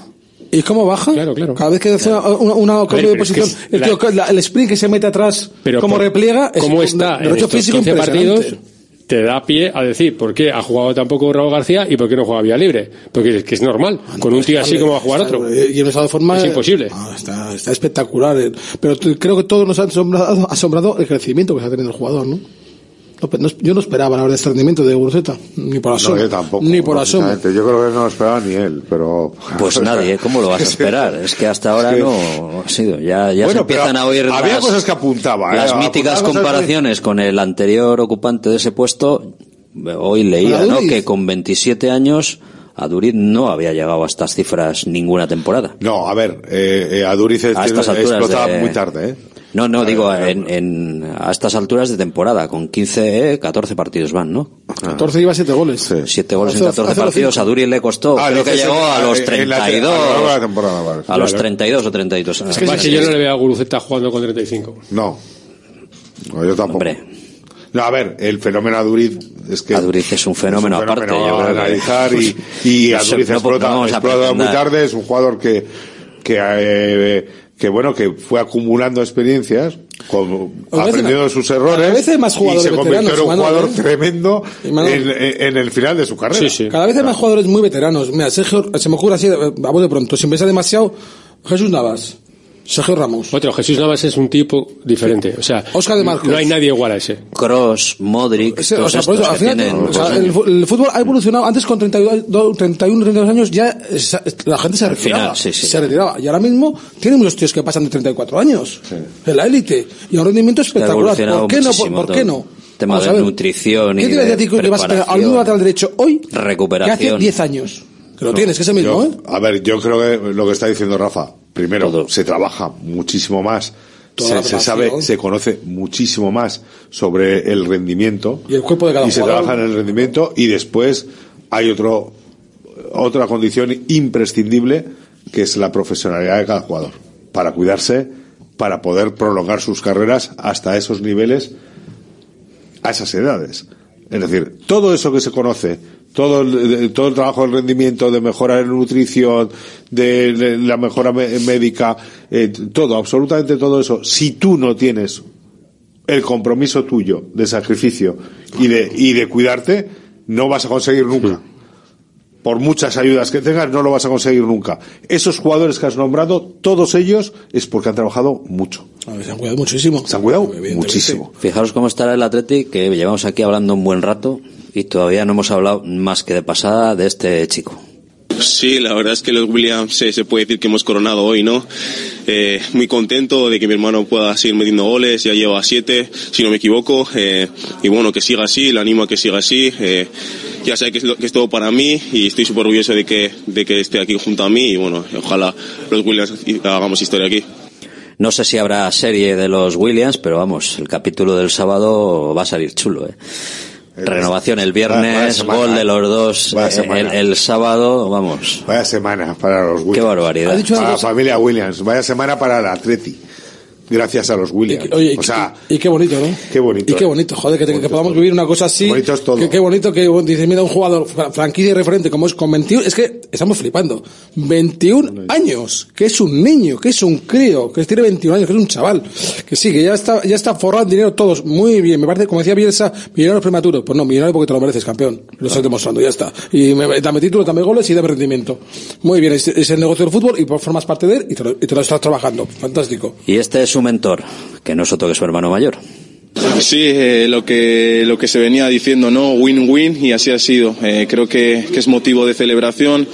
¿Y cómo baja? Claro, claro. Cada vez que hace una, una, una cambio de pero es que posición, es el, tío, la- el sprint que se mete atrás, Pero por- repliega, es cómo un está en estos físico 15 impresionante. partidos te da pie a decir por qué ha jugado tampoco Raúl García y por qué no juega vía libre. Porque es que es normal. Con un tío así como va a jugar otro. Y en estado de forma. Es imposible. Ah, está, está espectacular. Pero creo que todos nos ha asombrado, asombrado el crecimiento que está teniendo el jugador, ¿no? No, no- yo no esperaba la verdad este rendimiento de Guruceta, ni por asomo. No, yo tampoco. Ni por asomo. Yo creo que no lo esperaba ni él, pero... Pues nadie, ¿cómo lo vas a esperar? Es que hasta ahora Es que- no ha sido. Ya, ya se empiezan a oír había las, cosas que apuntaba, ¿eh? las míticas Apuntaba comparaciones con el anterior ocupante de ese puesto. Hoy leía, ¿no? Que con 27 años Aduriz no había llegado a estas cifras ninguna temporada. No, a ver, eh, eh, Aduriz es- A estas alturas explotaba de- muy tarde, ¿eh? No, no, digo, en, en- a estas alturas de temporada, con 15, eh, 14 partidos van, ¿no? 14 iba 7 goles. 7 goles en Hace- 14 hace los partidos, a Duriz le costó, Ah, creo que llegó a los en la- a 32, la temporada, vale. a los Claro. 32 o 32. Es que, yo no le veo a Guruceta jugando con 35. No. No, yo tampoco. Hombre. No, a ver, el fenómeno Aduriz es que... Aduriz es un fenómeno aparte, yo a creo que- analizar y, y No sé, Aduriz no- explota, no a explota muy tarde, es un jugador que, que, eh, que bueno, que fue acumulando experiencias, veces- aprendiendo de sus errores veces hay más y se convirtió en un jugador ¿eh? tremendo en, en- en el final de su carrera. Cada vez hay más jugadores muy veteranos. Mira, Sergio, se me ocurre así, eh, a vos de pronto, sin pensar demasiado, Jesús Navas, Sergio Ramos. Otro, Jesús Navas es un tipo diferente. O sea, Óscar de Marcos. no hay nadie igual a ese. Cross, Modric, Ese- todos o sea, por eso, al final, tienen- o sea, el, el fútbol ha evolucionado. Antes con 32, 31, 32 años ya la gente se retiraba. final, sí, sí. se retiraba. Y ahora mismo tienen muchos tíos que pasan de 34 años. En la élite. Y a un rendimiento espectacular. ¿Por qué no? ¿Por, por qué no? Tema Vamos de a nutrición y ¿Qué te iba a de decir que vas a mismo preparación. lateral derecho hoy que hace recuperación. 10 años? Que lo No, tienes, que es el mismo, yo- ¿eh? A ver, yo creo que lo que está diciendo Rafa, primero, se trabaja muchísimo más, se, sabe, se conoce muchísimo más sobre el rendimiento Y el cuerpo de cada y se jugador. trabaja en el rendimiento y después hay otro otra condición imprescindible que es la profesionalidad de cada jugador para cuidarse, para poder prolongar sus carreras hasta esos niveles a esas edades. Es decir, todo eso que se conoce, todo el, de- todo el trabajo del rendimiento, de mejora de nutrición, de, de la mejora me- médica, eh, todo, absolutamente todo eso, si tú no tienes el compromiso tuyo de sacrificio y de, y de cuidarte, no vas a conseguir nunca. Por muchas ayudas que tengas, no lo vas a conseguir nunca. Esos jugadores que has nombrado, todos ellos, es porque han trabajado mucho. Ver, se han cuidado muchísimo. Se han cuidado muchísimo. Fijaros cómo estará el Athletic, que llevamos aquí hablando un buen rato y todavía no hemos hablado más que de pasada de este chico. Sí, la verdad es que los Williams eh, se puede decir que hemos coronado hoy, ¿no? Eh, muy contento de que mi hermano pueda seguir metiendo goles, ya lleva siete, si no me equivoco, eh, y bueno, que siga así, lo animo a que siga así, eh, ya sé que es, lo- que es todo para mí y estoy súper orgulloso de que, de que esté aquí junto a mí y bueno, ojalá los Williams hagamos historia aquí. No sé si habrá serie de los Williams, pero vamos, el capítulo del sábado va a salir chulo, ¿eh? Renovación el viernes, gol de los dos eh, el, el sábado, vamos. Vaya semana para los Williams. Qué barbaridad. Ha dicho una Para la familia Williams. Vaya semana para el Atleti. Gracias a los Williams. Oye, y, o sea, y, y qué bonito, ¿no? qué bonito. Y qué bonito, joder, que, te- que podamos vivir una cosa así. Bonito es todo. Que, qué bonito que bueno, dices, mira, un jugador fra- franquicia y referente como es con 21, es que estamos flipando. 21 años, que es un niño, que es un crío, que tiene 21 años, que es un chaval. Que sí, que ya está, ya está forrado en dinero todos. Muy bien, me parece, como decía Bielsa, millonarios prematuros. Pues no, millonario porque te lo mereces, campeón. Lo estás demostrando, ya está. Y me, dame título, dame goles y dame rendimiento. Muy bien, es, es el negocio del fútbol y formas parte de él y te lo, y te lo estás trabajando. Fantástico. Y este es su mentor, que no es otro que su hermano mayor. Sí, eh, lo que lo que se venía diciendo, ¿no? Win-win y así ha sido. Eh, creo que, que es motivo de celebración.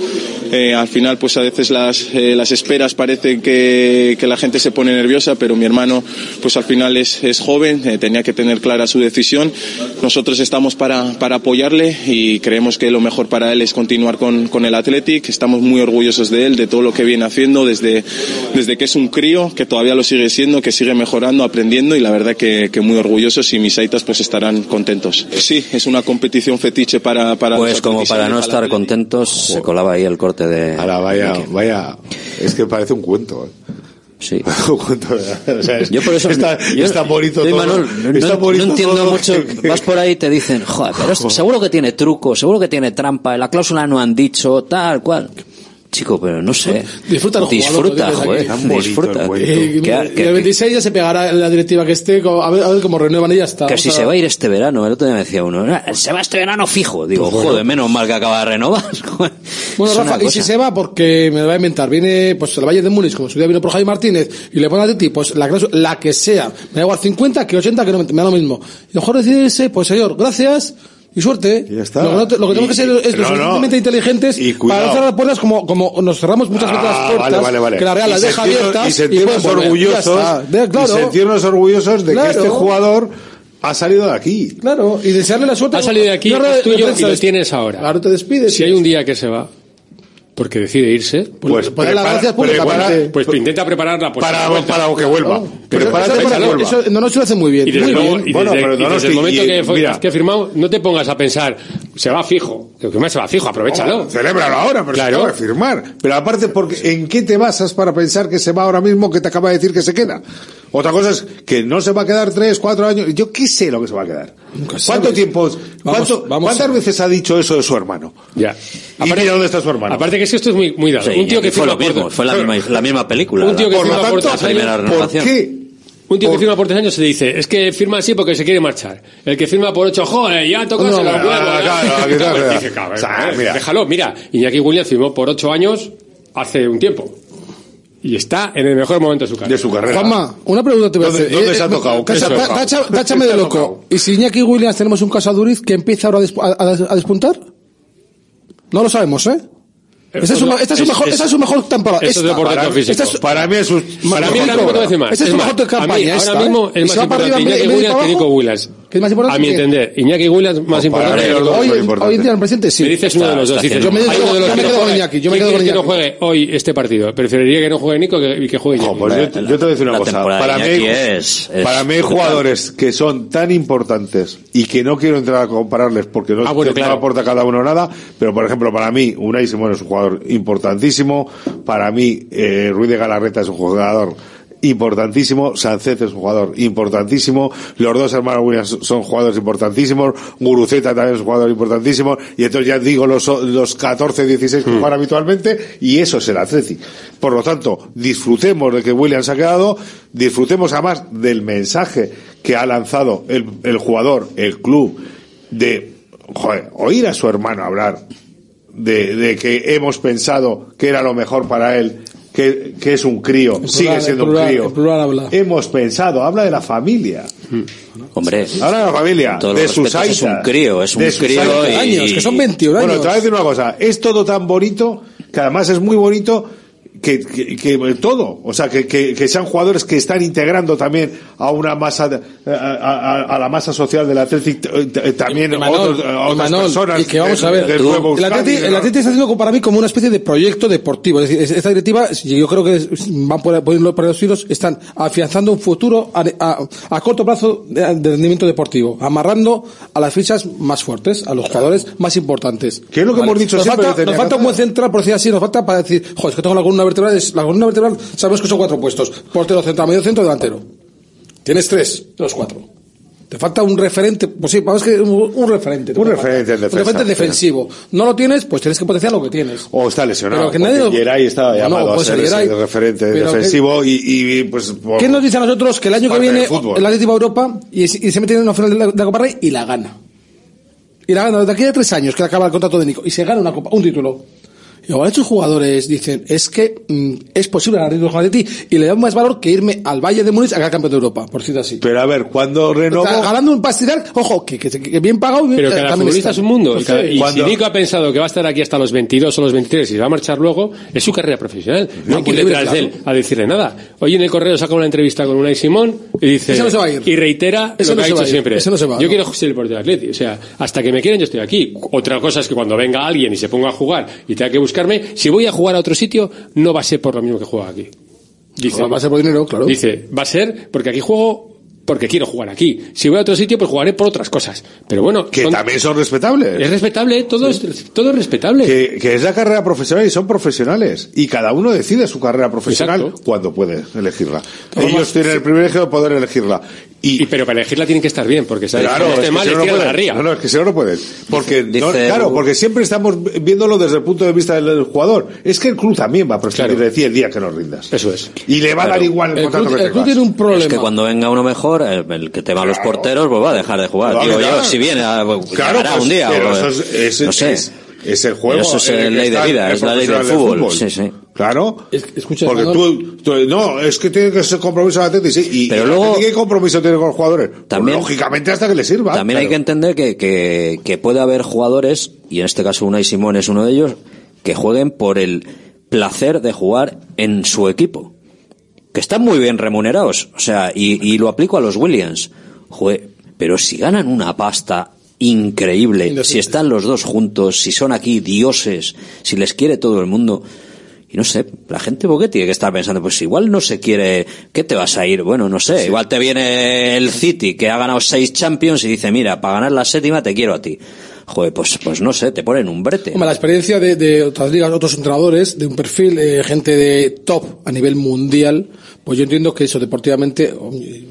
Eh, al final, pues a veces las, eh, las esperas parecen que, que la gente se pone nerviosa, pero mi hermano, pues al final es, es joven, eh, tenía que tener clara su decisión. Nosotros estamos para, para apoyarle y creemos que lo mejor para él es continuar con, con el Athletic. Estamos muy orgullosos de él, de todo lo que viene haciendo desde, desde que es un crío, que todavía lo sigue siendo, que sigue mejorando, aprendiendo y la verdad que, que muy orgullosos y mis aitas pues estarán contentos. Sí, es una competición fetiche para, para Pues como para no estar contentos, se colaba ahí el corte de... Ahora vaya, vaya, es que parece un cuento. ¿eh? Sí. un cuento, o sea, es- Yo por eso está, yo- está bonito todo. No, está no- bonito no entiendo todo mucho. que- Vas por ahí y te dicen, joder, pero es- seguro que tiene truco, seguro que tiene trampa, la cláusula no han dicho, tal cual. Chico, pero no sé. Disfruta el Disfruta, lo joder. Disfruta. Eh, Que- que- el 26 ya se pegará la directiva que esté, a ver, a ver cómo renuevan y ya está. Que si a- se va a ir este verano, el otro día me decía uno, "Ah, se va este verano fijo. Digo, Pues bueno. joder, menos mal que acaba de renovar. joder. Bueno, Rafa, y si cosa. se va, porque me lo va a inventar, viene pues el Valle de Múnich, como su día vino por Jaime Martínez, y le pone a Titi, pues la, la que sea, me da igual 50 que 80, que no me, me da lo mismo. Y mejor decidirse, pues señor, gracias y suerte. Y ya está. Lo que, no te- lo que tenemos que ser es no, lo no. suficientemente inteligentes Y cuidado. para no cerrar puertas como, como nos cerramos muchas veces las Ah, puertas, vale, vale, vale. que la Real las deja abiertas y sentirnos orgullosos, está. De- claro. y sentirnos orgullosos de Claro. que este jugador ha salido de aquí. Claro, y desearle la suerte. Ha salido de aquí, es tuyo y lo tienes ahora. Claro, te despides. Si hay un día que se va, porque decide irse, Pues, pues las prepara- gracias públicamente. prepara- pues intenta prepararla pues, para, a la vuelta. para que vuelva. Pero Prepárate eso- para que vuelva. eso- no, no se lo hace muy bien. Y desde, muy luego- bien. y Bueno, desde- pero y no, no, desde el momento que, fue- mira. que ha firmado, no te pongas a pensar, se va fijo. Lo que más se va fijo, aprovechalo. Oh, celébralo ahora, pero Claro. se acaba de firmar. Pero aparte, porque, ¿en qué te basas para pensar que se va ahora mismo que te acaba de decir que se queda? Otra cosa es que no se va a quedar tres, cuatro años. Yo qué sé lo que se va a quedar. ¿Cuánto sabes. tiempo? cuánto- vamos ¿Cuántas a- veces ha dicho eso de su hermano? Ya. Y mira dónde está su hermano. Aparte que es que esto es muy, muy dado. Sí, un tío que fue lo mismo, por, fue la misma, la misma película. Un tío que la, Por lo tanto, ¿por renovación. qué? Un tío que firma por tres años se dice, es que firma así porque se quiere marchar. El que firma por ocho, joder, ya tocas No, los claro, huevos. claro, ¿eh? O sea, eh, mira. Déjalo, mira, Iñaki Williams firmó por ocho años hace un tiempo. Y está en el mejor momento de su carrera. De su carrera. Juanma, una pregunta te voy a ¿Dónde- hacer. dónde se ha tocado? ¿Qué tacha- se ha tocado? tacha- ¿Qué Táchame de loco. tocado? ¿Y si Iñaki Williams tenemos un caso a Duriz que empieza ahora a- a- a despuntar? No lo sabemos, ¿eh? Esta es su, esta es su Es- mejor, es- esta es su mejor temporada. es deporte Para- físico. esta es- Para mí es un... Para mí es su mejor campaña, ahora mismo ¿eh? es más importante Iñaki Williams que Nico. Williams. ¿Qué es más importante A mi que- entender, Iñaki Williams más importante. los dos. Hoy, hoy en día el presidente sí. Me dices uno de los dos. dices, Yo me quedo- uno de los yo me que quedo no con juegue. Iñaki, yo me ¿Quién quedo con quiere que no Iñaki. juegue hoy este partido? Preferiría que no juegue Nico que, y que juegue Iñaki. Pues yo, yo te voy a decir una La cosa. Para mí, Iñaki es- es para mí hay jugadores que son tan importantes y que no quiero entrar a compararles porque no, Ah, bueno, no claro. aporta cada uno nada, pero por ejemplo para mí Unai Simón es un jugador importantísimo, para mí eh, Ruiz de Galarreta es un jugador importantísimo, Sancet es un jugador importantísimo, los dos hermanos Williams son jugadores importantísimos, Guruceta también es un jugador importantísimo, y entonces ya digo los, los 14, 16 que juegan habitualmente, y eso es el Atleti. Por lo tanto, disfrutemos de que Williams ha quedado, disfrutemos además del mensaje que ha lanzado el, el jugador, el club, de joder, oír a su hermano hablar de, de que hemos pensado que era lo mejor para él, que, que es un crío, En sigue plural, siendo en plural, un crío. plural. Hemos pensado, habla de la familia. Hombre, Habla de la familia, de sus respetos, es un crío, es un de crío y- años, que son 21 años. Bueno, te voy a decir una cosa, es todo tan bonito, que además es muy bonito, que, que, que todo, o sea, que, que, que sean jugadores que están integrando también a una masa, de- a, a- a la masa social del Athletic, eh, eh, también Imanol, otros- eh, otras Imanol, personas. y que vamos a ver, del el Euskadi, el está haciendo para mí como una especie de proyecto deportivo. Es decir, esta directiva, yo creo que van por, por por los hilos, están afianzando un futuro a, a- a corto plazo de, de rendimiento deportivo, amarrando a las fichas más fuertes, a los jugadores más importantes. ¿Qué es lo que hemos dicho nos siempre Falta, nos falta un buen central, por decir así, nos falta para decir, joder, es que tengo columna vertebral, es- la columna vertebral, sabemos que son cuatro puestos, portero central, medio centro, delantero. Tienes tres de los cuatro. Te falta un referente, pues sí, vamos que un, un referente. te Un referente defensa, Un referente defensivo. No lo tienes, pues tienes que potenciar lo que tienes. O está lesionado. Pero que nadie estaba llamado no, a puede ser ser ese referente que- defensivo y, y, pues por- ¿Qué nos dice a nosotros que el año que viene el Atlético Europa y, y se mete en una final de la, de la Copa Rey y la gana? Y la gana desde aquí a tres años que acaba el contrato de Nico y se gana una copa, un título. Igual estos jugadores dicen, es que mm, es posible ganar títulos con Atleti y le dan más valor que irme al Valle de Múnich a ganar campeón de Europa, por decirlo así. Pero a ver, cuando renovó... O sea, ganando un pastizal, ojo, que, que, que bien pagado. Pero eh, cada futbolista está. es un mundo. Y, cada- y Cuando- si Nico ha pensado que va a estar aquí hasta los 22 o los 23 y va a marchar luego, es su carrera profesional. No hay que ir libre, detrás claro. de él a decirle nada. Hoy en el correo saca una entrevista con Unai Simón y dice. Ese no se va a ir. Y reitera Ese lo no que ha se va dicho siempre. Ese no se va, yo no. quiero ser el portero del Atleti. O sea, hasta que me quieran yo estoy aquí. Otra cosa es que cuando venga alguien y se ponga a jugar y tenga que buscarme, si voy a jugar a otro sitio, no va a ser por lo mismo que juega aquí. Dice, Va a ser por dinero, claro. Dice, va a ser porque aquí juego porque quiero jugar aquí. Si voy a otro sitio, pues jugaré por otras cosas. Pero bueno, Que son- también son respetables. es respetable, todo, es, todo es respetable. Que, que es la carrera profesional y son profesionales. Y cada uno decide su carrera profesional Exacto. cuando puede elegirla. Ellos tienen el privilegio de poder elegirla. Y, pero para elegirla tienen que estar bien, porque ¿sabes? Claro, Cuando es esté que mal, si no, no la pueden. ría. No, no, es que si no, no pueden. Porque, no, Dice- claro, porque siempre estamos viéndolo desde el punto de vista del, del jugador. Es que el club también va a prescindir de ti el día que no rindas. Eso es. Y le va a dar igual el, contrato que tengas. Es que cuando venga uno mejor, el, el que tema los porteros, pues va a dejar de jugar. A Digo yo, si viene, a, Claro, llegará pues, un día. pero o- eso es- es- no sé. es- es el juego. Eso es eh, que ley de vida, es la ley del fútbol. Sí, sí. Claro. escucha, Porque tú, tú- no, es que tiene que ser compromiso de Atleti, sí. Y, Pero y luego- ¿qué compromiso tiene con los jugadores? Pues, También- lógicamente hasta que le sirva. También hay que entender que, que, que puede haber jugadores, y en este caso Unai Simón es uno de ellos, que jueguen por el placer de jugar en su equipo. Que están muy bien remunerados. O sea, y, y lo aplico a los Williams. Jue- pero si ganan una pasta increíble, si están los dos juntos, si son aquí dioses, si les quiere todo el mundo. Y no sé, la gente porque tiene que estar pensando, pues igual no se quiere, ¿qué te vas a ir? Bueno, no sé, igual te viene el City que ha ganado seis Champions y dice, mira, para ganar la séptima te quiero a ti. Joder, pues, pues no sé, te ponen un brete. Hombre, la experiencia de, de otras ligas, otros entrenadores, de un perfil, eh, gente de top a nivel mundial, pues yo entiendo que eso deportivamente,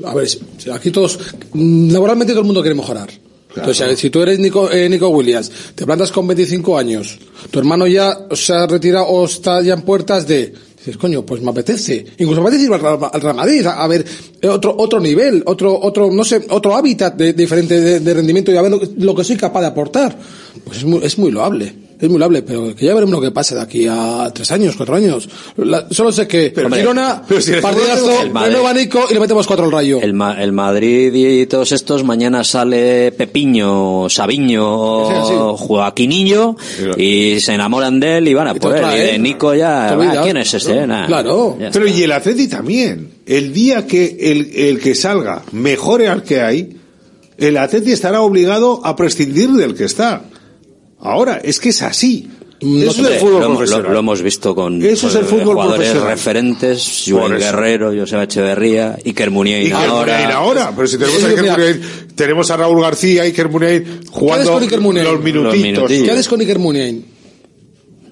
a ver, aquí todos, mm, laboralmente todo el mundo quiere mejorar. Entonces, si tú eres Nico, eh, Nico Williams, te plantas con 25 años, tu hermano ya se ha retirado o está ya en puertas de, dices, coño, pues me apetece. Incluso me apetece ir al al Real a, ver eh, otro, otro nivel, otro, otro, no sé, otro hábitat de, diferente de, rendimiento y a ver lo, lo que soy capaz de aportar. Pues es muy, es muy loable. Es muy pero que ya veremos lo que pase de aquí a tres años, cuatro años. La- solo sé que Hombre, Girona, pero si partidazo, el Madrid- renueva Nico y le metemos cuatro al rayo. El, Ma- el Madrid y todos estos, mañana sale Pepiño, Sabiño, Joaquinillo y se enamoran de él y van a por él. Y de vez. Nico ya, "Ah, ¿quién es ese? Nah, ya Pero y el Atleti también. El día que el, el que salga mejore al que hay, el Atleti estará obligado a prescindir del que está. Ahora, es que es así. Eso es el fútbol lo, hemos- lo- profesional. lo hemos visto con, Eso es el fútbol jugadores profesional. referentes, eso. Guerrero, Joseba Echeverría, Iker Muniain Iker ahora. Muniain ahora, pero si tenemos a Sí, Iker mira. Muniain, tenemos a Raúl García, Iker Muniain ¿Qué haces jugando con Iker Muniain? los minutitos. ¿Qué haces con Iker Muniain?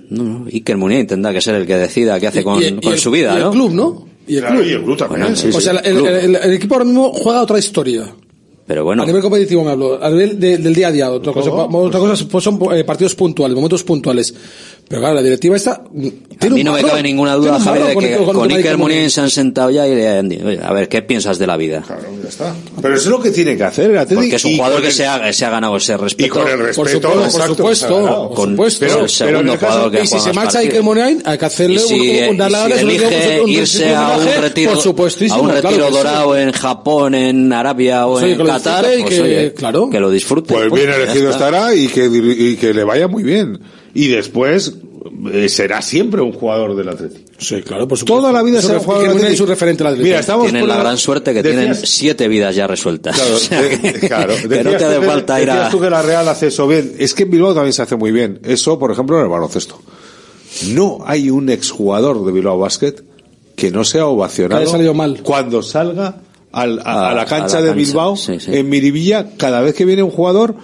No, no, Iker Muniain tendrá que ser el que decida qué hace con, Y- y con el- su vida, y el ¿no? club, ¿no? Y el club. y el club también. Bueno, sí, o sea, sí, el, el- el equipo ahora mismo juega otra historia. Pero bueno, A nivel competitivo me hablo, a nivel de- del día a día, otra cosa, otra cosa pues son eh, partidos puntuales, momentos puntuales. Pero claro, la directiva esta mm, a tiene mí un no me cabe ninguna duda, un Javi, de que con- con, Iker Muniain se han sentado ya y le han dicho, "Oye, a ver, ¿qué piensas de la vida? Ya está. Pero eso es lo que tiene que hacer. Porque es un jugador que el- se ha, se ha ganado ese respeto. Y con el respeto, Por supuesto, por exacto, supuesto, claro. por Con- supuesto. pero el segundo caso- jugador que y si se marcha. Iker Muniain, hay que hacerle si, un, un, y darle si elige irse a un retiro, a un claro retiro dorado en Japón, en Arabia o en que lo Qatar, disfrute y pues que- oye, claro. que lo disfrute. Pues Pues bien elegido está. estará y que, y que le vaya muy bien. Y después eh, será siempre un jugador del Atleti. Sí, claro, por supuesto. Toda la vida Su será un jugador del Atleti. es un referente del. Mira, estamos Tienen la gran suerte que decías- tienen siete vidas ya resueltas. Claro, O sea, de- que, claro. que no te tú hace que- falta ir a... decías tú que la Real hace eso bien. Es que en Bilbao también se hace muy bien. Eso, por ejemplo, en el baloncesto. No hay un exjugador de Bilbao Basket que no sea ovacionado Que haya salido mal. cuando salga al- a, A- a la a cancha la de cancha, Bilbao sí, sí. en Miribilla cada vez que viene un jugador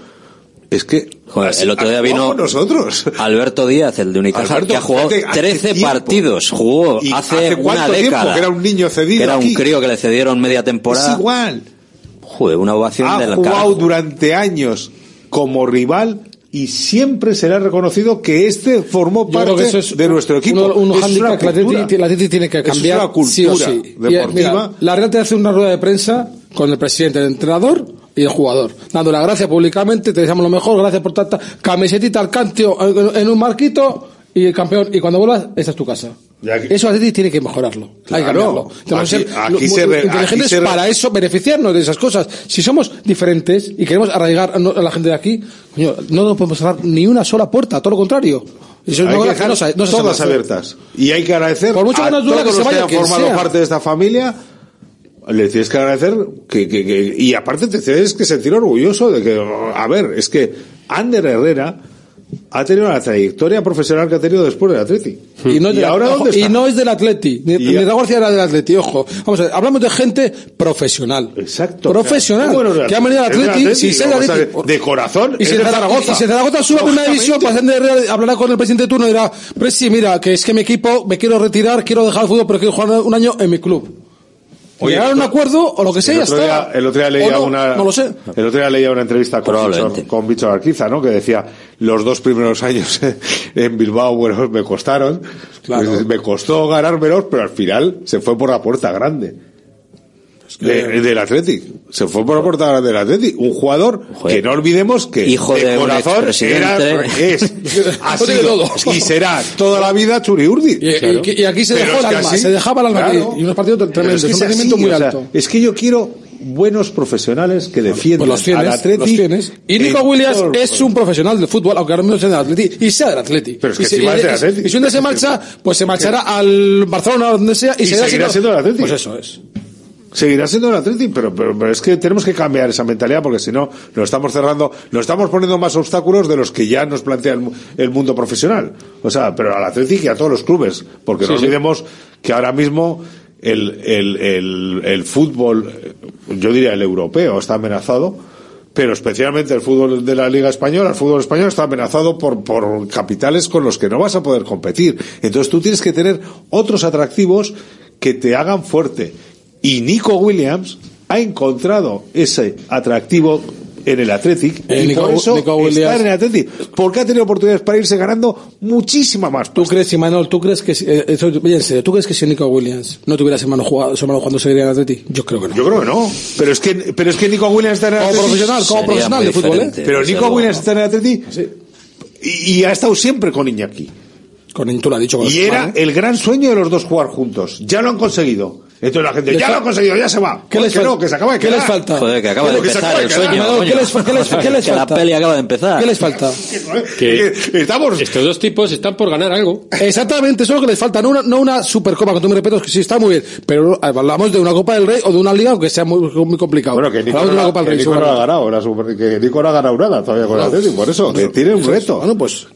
es que Joder, así el otro día vino nosotros Alberto Díaz, el de Unicaja, Alberto, que ha jugado hace- hace 13 tiempo. partidos. Jugó ¿Y hace, hace una cuánto tiempo? década. Que era un niño cedido Que era un aquí. crío que le cedieron media temporada. es igual Joder, una ovación ha del jugado carajo. durante años como rival y siempre será reconocido que este formó parte de nuestro equipo. Un, un es que la tiene que cambiar. Una cultura sí o sí. Y, eh, mira, la Real te hace una rueda de prensa con el presidente, el entrenador y el jugador, dando las gracias públicamente, te deseamos lo mejor, gracias por tanta camisetita al cantio en un marquito y el campeón. Y cuando vuelvas, esa es tu casa. Aquí, eso Atleti tiene que mejorarlo. Claro, hay que cambiarlo. Entonces, aquí, ser, se re, inteligentes se para eso, beneficiarnos de esas cosas. Si somos diferentes y queremos arraigar a la gente de aquí, no nos podemos cerrar ni una sola puerta, todo lo contrario. Eso hay que dejar no se, no se todas abiertas. Y hay que agradecer Por mucho a todos que los se vaya, que han formado sea. parte de esta familia. Le tienes que agradecer que, que, que, y aparte te tienes que sentir orgulloso de que, a ver, es que Ander Herrera ha tenido una trayectoria profesional que ha tenido después del Atleti. Y no es, ¿Y ahora dónde está? Y no es del Atleti. Ni, ni. García era del Atleti, ojo. Vamos a ver, hablamos de gente profesional. Exacto. Profesional. Claro. Que ha venido al Atleti, si se Atleti. De corazón. Y si Zaragoza. Y si Zaragoza sube a una división, pues Real, hablará con el presidente turno y dirá, Presi, mira, que es que mi equipo, me quiero retirar, quiero dejar el fútbol, pero quiero jugar un año en mi club. Oye, llegar un acuerdo o lo que sea. El otro día, leía una. El otro día leía una entrevista con Víctor, Arquiza, ¿no? Que decía, los dos primeros años en Bilbao, bueno, me costaron. Pues, me costó ganármelos, pero al final se fue por la puerta grande de, del Athletic. Se fue por la portada del Athletic. Un jugador que no olvidemos que Hijo de, corazón era, es, ha y será toda la vida Churiurdi. Y, y, aquí se dejó el alma, se dejaba el alma. Y unos partidos tremendos, es, es un rendimiento muy alto. Es que yo quiero buenos profesionales que defiendan pues al Atleti. Los y Nico Williams es un profesional del fútbol, aunque ahora mismo sea del Atleti, y sea del Atleti. Pero es que y, si va del y si un día se marcha, pues se marchará al Barcelona, o donde sea, y, y se seguirá siendo del Atleti. Pues eso es. Seguirá siendo el Athletic, pero, pero, pero, es que tenemos que cambiar esa mentalidad porque si no, nos estamos cerrando, nos estamos poniendo más obstáculos de los que ya nos plantea el, mundo profesional. O sea, pero al Athletic y a todos los clubes, porque sí, no olvidemos que ahora mismo el, el, el, fútbol, yo diría el europeo, está amenazado, pero especialmente el fútbol de la Liga Española, el fútbol español está amenazado por, por capitales con los que no vas a poder competir. Entonces tú tienes que tener otros atractivos que te hagan fuerte y Nico Williams ha encontrado ese atractivo en el Athletic eh, y por eso Nico está en el Athletic porque ha tenido oportunidades para irse ganando muchísima más ¿Tú crees, Imanol, tú crees que eh, eso, tú crees que si Nico Williams no tuviera su hermano jugado, su hermano jugando sería en el Athletic? Yo creo que no. Yo creo que no, pero es que pero es que Nico Williams está en el profesional, profesional de fútbol. ¿eh? Pero Nico. Williams está en el Athletic y, ha estado siempre con Iñaki. Con, tú lo has dicho, y era el gran sueño de los dos jugar juntos. Ya lo han conseguido. Entonces la gente, ya lo ha conseguido, ya se va. ¿Qué les pues no, que se acaba de ¿Qué les falta? Joder, que acaba de empezar el sueño. ¿Qué les, falta? la peli acaba de empezar. ¿Qué les falta? Estamos... Estos dos tipos están por ganar algo. Exactamente, eso es lo que les falta. No una, no una supercopa, con todo mi respeto, que sí está muy bien. Pero hablamos de una Copa del Rey o de una liga, aunque sea muy, muy complicado. Bueno, que Nico, no, Copa del Rey, ha ganado, que Nico no ha ganado nada todavía con el Atlético, por eso, que tiene un reto. Bueno, pues...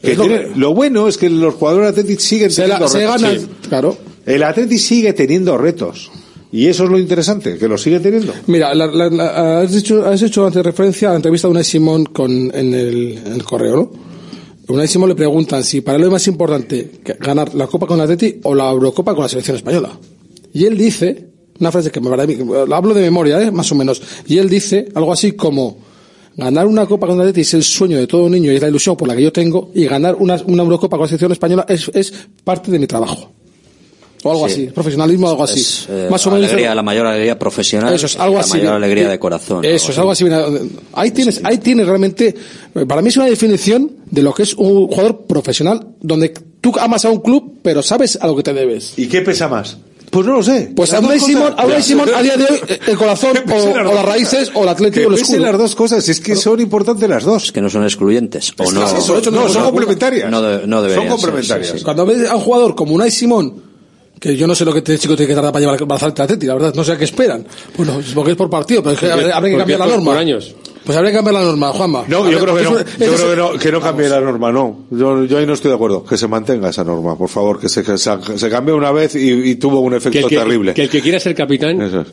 Lo bueno es que los jugadores Atlético siguen teniendo retos. Se ganan, claro. El Atlético sigue teniendo retos. Y eso es lo interesante, que lo sigue teniendo. Mira, la, la, la, has, dicho, has hecho antes referencia a la entrevista de Unai Simón con, en, el, correo, ¿no? A Unai Simón le preguntan si para él es más importante ganar la Copa con el Atleti o la Eurocopa con la selección española. Y él dice, una frase que me hablo de memoria, ¿eh? más o menos, y él dice algo así como, ganar una Copa con el Atleti es el sueño de todo niño y es la ilusión por la que yo tengo, y ganar una, una Eurocopa con la selección española es, es parte de mi trabajo. O algo así, profesionalismo o algo así. Eh, más o menos. Alegría, la mayor alegría profesional. Eso es, algo así. La mayor alegría de corazón. Eso es, algo así. Eh, ahí tienes, ahí tienes realmente, eh, para mí es una definición de lo que es un jugador profesional, donde tú amas a un club, pero sabes a lo que te debes. ¿Y qué pesa más? Pues no lo sé. Pues a Simón, a día de hoy, el corazón o, las, raíces o el Atlético que el las dos cosas, es que son importantes las dos. Que no son excluyentes. O no, no, son complementarias. No, de, no deberían Son complementarias. Cuando ves a un jugador como Unai Simón, que yo no sé lo que este chico tiene que tardar para llevar brazalete al la verdad, no sé a qué esperan. Bueno, pues, supongo que es por partido, pero es que habrá que cambiar la norma. Pues habría que cambiar la norma, Juanma. No, yo, creo, que no. yo creo que no, que no cambie la norma, no. Yo, yo, ahí no estoy de acuerdo. Que se mantenga esa norma, por favor, que se, que se, se cambie una vez y, y tuvo un efecto terrible. Que el que quiera ser capitán. Eso es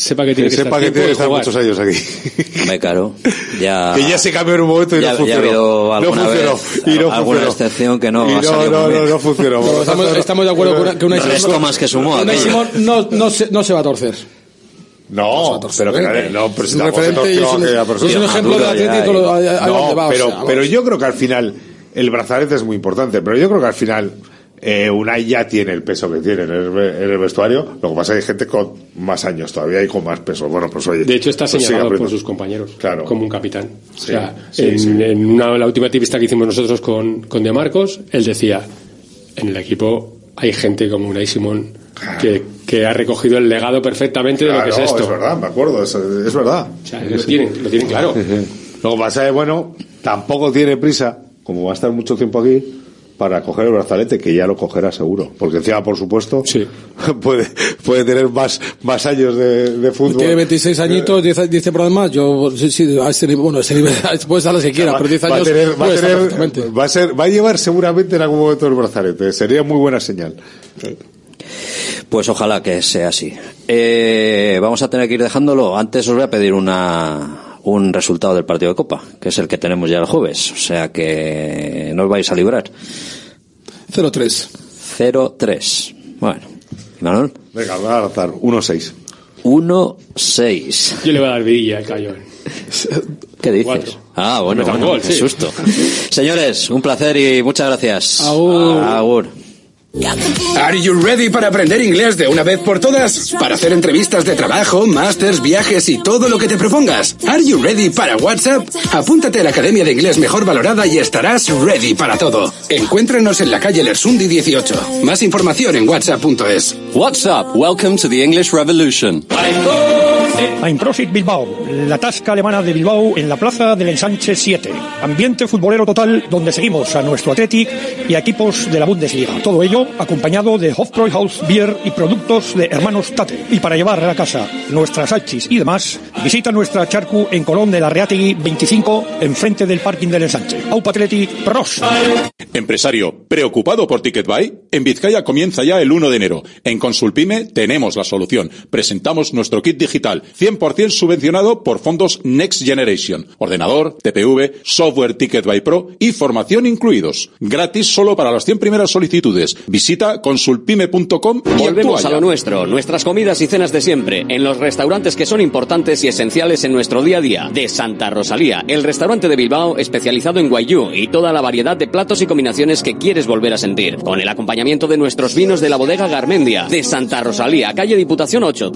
sepa que tiene que, que sepa estar, que tiene que estar muchos años aquí. Me caro. Ya... Que ya se cambió en un momento y ya, no funcionó. Ya ha habido alguna no funcionó. Vez, y no alguna funcionó. excepción que no y no, ha salido no, no, no, funcionó. Estamos, estamos, de acuerdo con que una Resto más que sumó. Una no, no, se, no se va a torcer. No, no pero que nadie, no, pero si un referente y es un, es un ejemplo de atlético. No, pero, pero yo creo que al final el brazalete es muy importante, pero yo creo que al final eh, Unai ya tiene el peso que tiene en el, vestuario. Lo que pasa es que hay gente con más años todavía y con más peso. Bueno, pues oye. De hecho, está pues señalado por sus compañeros claro. como un capitán. O sea, en, una, la última entrevista que hicimos nosotros con, con De Marcos, él decía: en el equipo hay gente como Unai Simón que, que, ha recogido el legado perfectamente de lo que es esto. Es verdad, me acuerdo, es, es verdad. Lo, tienen, lo tienen claro. lo que pasa es, bueno, tampoco tiene prisa, como va a estar mucho tiempo aquí para coger el brazalete, que ya lo cogerá seguro. Porque encima, por supuesto, puede, puede tener más, más años de, de fútbol. Tiene 26 añitos, 10, 10 temporadas más. Yo, sí, sí, a ese nivel, bueno, a ese nivel, puede estar lo que quiera, pero 10 va a años. tener, va a tener- va a ser, va a llevar seguramente en algún momento el brazalete. Sería muy buena señal. Pues ojalá que sea así. Eh, vamos a tener que ir dejándolo. Antes os voy a pedir una, un resultado del partido de Copa, que es el que tenemos ya el jueves. O sea que no os vais a librar. 0-3. 0-3. Bueno. ¿Y Manuel? Venga, voy a lanzar 1-6. 1-6. Yo le voy a dar vidilla al Cayón. ¿Qué dices? Cuatro. Ah, bueno, bueno, gol, qué sí. susto. Señores, un placer y muchas gracias. Agur. Agur. Are you ready para aprender inglés de una vez por todas? Para hacer entrevistas de trabajo, másters, viajes y todo lo que te propongas. Are you ready para WhatsApp? Apúntate a la Academia de Inglés Mejor Valorada y estarás ready para todo. Encuéntranos en la calle Lersundi 18. Más información en whatsapp.es. WhatsApp, welcome to the English Revolution. Ein Prosit Bilbao, la tasca alemana de Bilbao en la plaza del Ensanche 7. Ambiente futbolero total donde seguimos a nuestro Athletic y a equipos de la Bundesliga. Todo ello acompañado de Hofbräuhaus Beer y productos de hermanos Tate. Y para llevar a la casa nuestras hachis y demás, visita nuestra charcu en Colón de la Reategui 25, enfrente del parking del Ensanche. Aupa Athletic, pros. Empresario, ¿preocupado por TicketBuy? En Vizcaya comienza ya el 1 de enero. En Consulpime tenemos la solución. Presentamos nuestro kit digital, 100% subvencionado por fondos Next Generation. Ordenador, TPV, software TicketBuy Pro y formación incluidos. Gratis solo para las 100 primeras solicitudes. Visita consulpime.com y Volvemos a lo nuestro, nuestras comidas y cenas de siempre, en los restaurantes que son importantes y esenciales en nuestro día a día. De Santa Rosalía, el restaurante de Bilbao especializado en guayú y toda la variedad de platos y combinaciones que quieres volver a sentir. Con el acompañamiento de nuestros vinos de la bodega Garmendia. De Santa Rosalía, calle Diputación 8,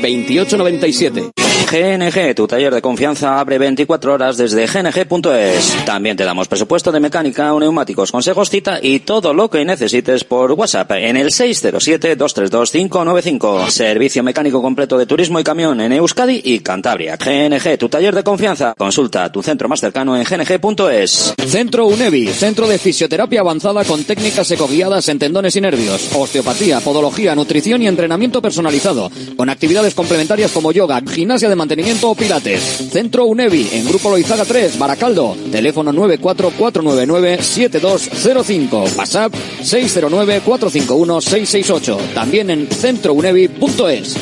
946792897. GNG, tu taller de confianza abre 24 horas desde gng.es. También te damos presupuesto de mecánica neumáticos, consejos, cita y todo lo que necesites por WhatsApp en el 607-232-595. Servicio mecánico completo de turismo y camión en Euskadi y Cantabria. GNG, tu taller de confianza. Consulta tu centro más cercano en gng.es. Centro UNEVI, centro de fisioterapia avanzada con técnicas ecoguiadas en tendones y nervios, osteopatía, podología, nutrición y entrenamiento personalizado, con actividades complementarias como yoga, gimnasia de mantenimiento o pilates. Centro UNEVI, en Grupo Loizaga 3, Baracaldo, teléfono 944997205, WhatsApp 609451668, también en centrounevi.es.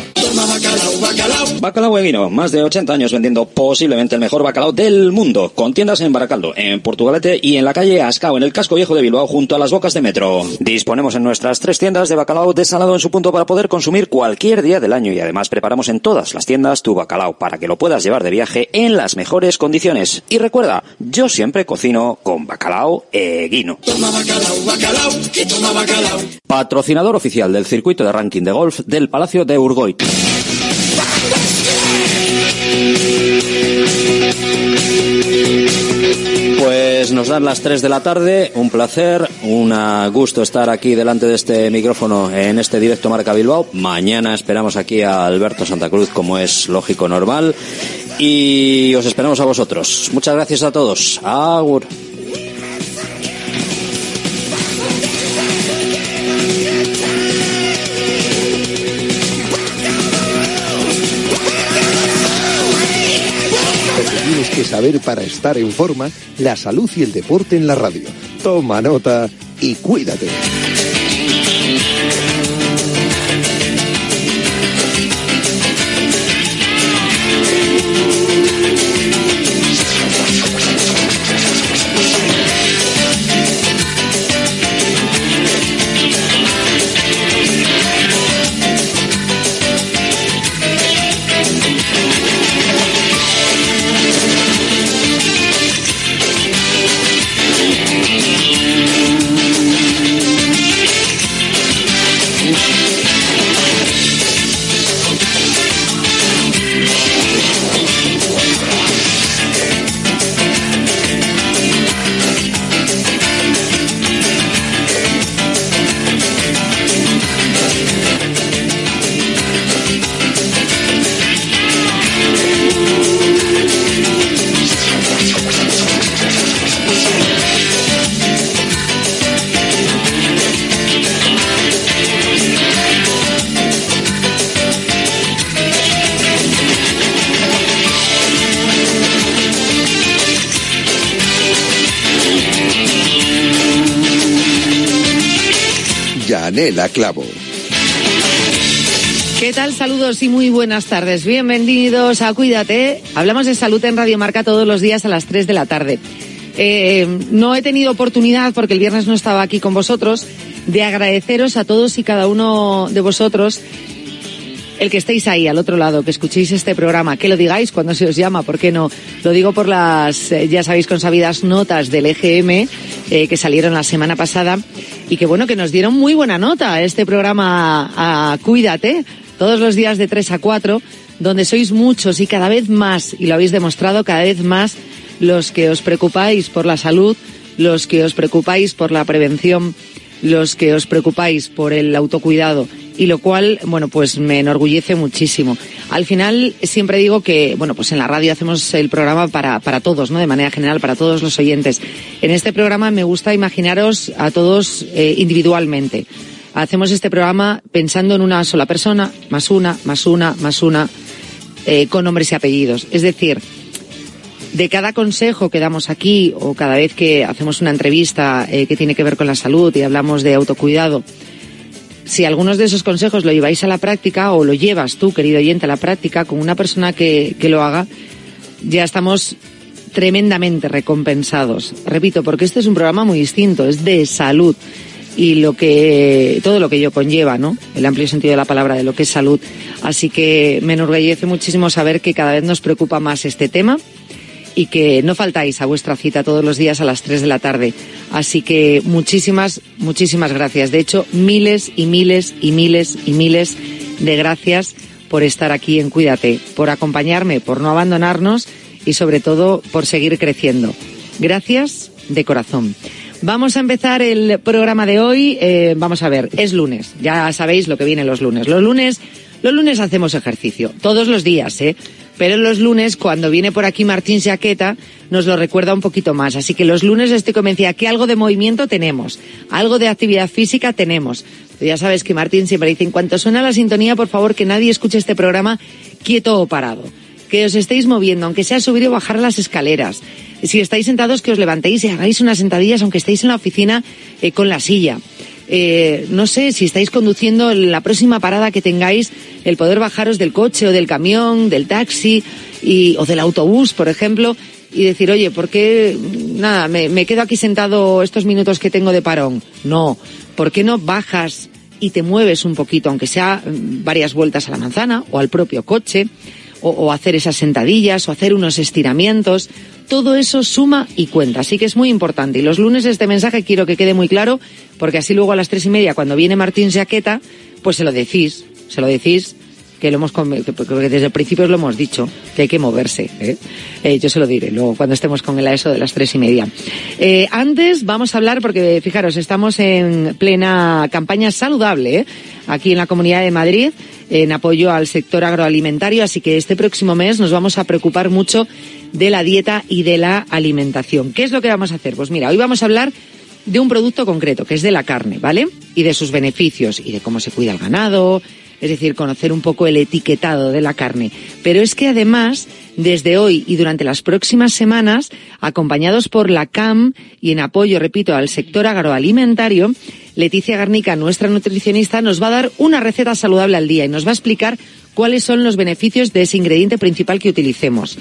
Bacalao Eguino, más de 80 años vendiendo posiblemente el mejor bacalao del mundo, con tiendas en Baracaldo, en Portugalete y en la calle Ascao, en el casco viejo de Bilbao, junto a las bocas de metro. Disponemos en nuestras tres tiendas de bacalao desalado en su punto para poder consumir cualquier día del año y además preparamos en todas las tiendas tu bacalao para que lo puedas llevar de viaje en las mejores condiciones. Y recuerda, yo siempre cocino con bacalao Eguino. Patrocinador oficial del circuito de ranking de golf del Palacio de Urgoit. Pues nos dan las 3 de la tarde, un placer, un gusto estar aquí delante de este micrófono en este directo Marca Bilbao. Mañana esperamos aquí a Alberto Santa Cruz como es lógico normal y os esperamos a vosotros. Muchas gracias a todos. Agur. Saber para estar en forma, la salud y el deporte en la radio. Toma nota y cuídate. Yanela Clavo. ¿Qué tal? Saludos y muy buenas tardes. Bienvenidos a Cuídate. Hablamos de salud en Radio Marca todos los días a las 3 de la tarde. Eh, no he tenido oportunidad, porque el viernes no estaba aquí con vosotros, de agradeceros a todos y cada uno de vosotros el que estéis ahí al otro lado, que escuchéis este programa, que lo digáis cuando se os llama, ¿por qué no? Lo digo por las, eh, ya sabéis, consabidas notas del EGM eh, que salieron la semana pasada y que bueno, que nos dieron muy buena nota este programa a Cuídate, todos los días de 3 a 4, donde sois muchos y cada vez más, y lo habéis demostrado cada vez más, los que os preocupáis por la salud, los que os preocupáis por la prevención, los que os preocupáis por el autocuidado y lo cual, bueno, pues me enorgullece muchísimo. Al final siempre digo que, bueno, pues en la radio hacemos el programa para, para todos, ¿no? De manera general, para todos los oyentes. En este programa me gusta imaginaros a todos eh, individualmente. Hacemos este programa pensando en una sola persona, más una, más una, más una, eh, con nombres y apellidos. Es decir, de cada consejo que damos aquí o cada vez que hacemos una entrevista eh, que tiene que ver con la salud y hablamos de autocuidado, si algunos de esos consejos lo lleváis a la práctica o lo llevas tú, querido oyente, a la práctica con una persona que, que lo haga, ya estamos tremendamente recompensados. Repito, porque este es un programa muy distinto, es de salud y lo que todo lo que ello conlleva, ¿no? El amplio sentido de la palabra de lo que es salud. Así que me enorgullece muchísimo saber que cada vez nos preocupa más este tema y que no faltáis a vuestra cita todos los días a las 3 de la tarde. Así que muchísimas, muchísimas gracias. De hecho, miles y miles y miles y miles de gracias por estar aquí en Cuídate, por acompañarme, por no abandonarnos y sobre todo por seguir creciendo. Gracias de corazón. Vamos a empezar el programa de hoy. Eh, vamos a ver, es lunes. Ya sabéis lo que viene los lunes. Los lunes, los lunes hacemos ejercicio. Todos los días, ¿eh? Pero los lunes, cuando viene por aquí Martín Saqueta, nos lo recuerda un poquito más. Así que los lunes estoy convencida que algo de movimiento tenemos, algo de actividad física tenemos. ya sabes que Martín siempre dice, en cuanto suena la sintonía, por favor, que nadie escuche este programa quieto o parado. Que os estéis moviendo, aunque sea subir o bajar las escaleras. Si estáis sentados, que os levantéis y hagáis unas sentadillas, aunque estéis en la oficina eh, con la silla. Eh, no sé si estáis conduciendo la próxima parada que tengáis, el poder bajaros del coche o del camión, del taxi o del autobús, por ejemplo, y decir, oye, ¿por qué, nada, me, me quedo aquí sentado estos minutos que tengo de parón? No, ¿por qué no bajas y te mueves un poquito, aunque sea mm, varias vueltas a la manzana o al propio coche? o, hacer esas sentadillas o hacer unos estiramientos. Todo eso suma y cuenta, así que es muy importante. Y los lunes este mensaje quiero que quede muy claro, porque así luego a las tres y media, cuando viene Martín Jaqueta, pues se lo decís, se lo decís que lo hemos que desde el principio lo hemos dicho que hay que moverse ¿eh? Eh, yo se lo diré luego cuando estemos con el AESO de las tres y media eh, antes vamos a hablar porque fijaros estamos en plena campaña saludable aquí en la Comunidad de Madrid en apoyo al sector agroalimentario, así que este próximo mes nos vamos a preocupar mucho de la dieta y de la alimentación. ¿Qué es lo que vamos a hacer? Pues mira, hoy vamos a hablar de un producto concreto, que es de la carne, ¿vale? Y de sus beneficios y de cómo se cuida el ganado, es decir, conocer un poco el etiquetado de la carne. Pero es que además, desde hoy y durante las próximas semanas, acompañados por la CAM y en apoyo, repito, al sector agroalimentario, Leticia Garnica, nuestra nutricionista, nos va a dar una receta saludable al día y nos va a explicar cuáles son los beneficios de ese ingrediente principal que utilicemos.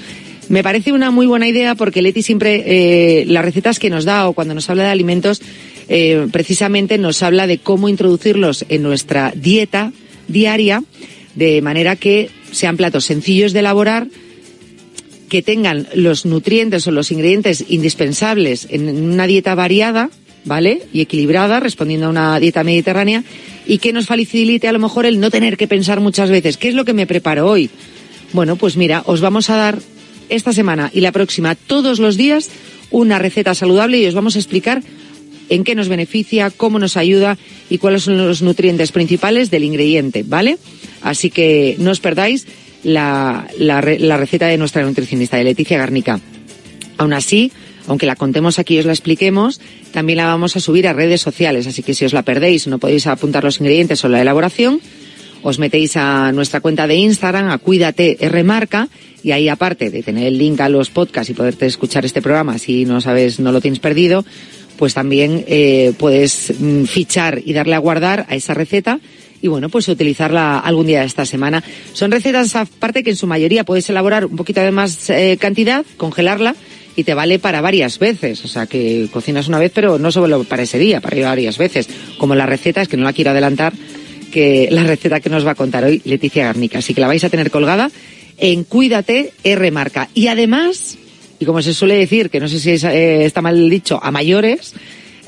Me parece una muy buena idea porque Leti siempre eh, las recetas que nos da o cuando nos habla de alimentos eh, precisamente nos habla de cómo introducirlos en nuestra dieta diaria de manera que sean platos sencillos de elaborar, que tengan los nutrientes o los ingredientes indispensables en una dieta variada, ¿vale? Y equilibrada, respondiendo a una dieta mediterránea, y que nos facilite a lo mejor el no tener que pensar muchas veces, ¿qué es lo que me preparo hoy? Bueno, pues mira, os vamos a dar esta semana y la próxima, todos los días, una receta saludable y os vamos a explicar en qué nos beneficia, cómo nos ayuda y cuáles son los nutrientes principales del ingrediente, ¿vale? Así que no os perdáis la, la, receta de nuestra nutricionista, de Leticia Garnica. Aún así, aunque la contemos aquí y os la expliquemos, también la vamos a subir a redes sociales, así que si os la perdéis, no podéis apuntar los ingredientes o la elaboración, os metéis a nuestra cuenta de Instagram, a Cuídate Rmarca, y ahí aparte de tener el link a los podcasts y poderte escuchar este programa si no sabes, no lo tienes perdido, pues también eh, puedes mm, fichar y darle a guardar a esa receta y bueno, pues utilizarla algún día de esta semana. Son recetas aparte que en su mayoría puedes elaborar un poquito de más eh, cantidad, congelarla y te vale para varias veces. O sea, que cocinas una vez, pero no solo para ese día, para varias veces. Como la receta, es que no la quiero adelantar, que la receta que nos va a contar hoy Leticia Garnica. Así que la vais a tener colgada en Cuídate R Marca. Y además, y como se suele decir, que no sé si eh, está mal dicho, a mayores,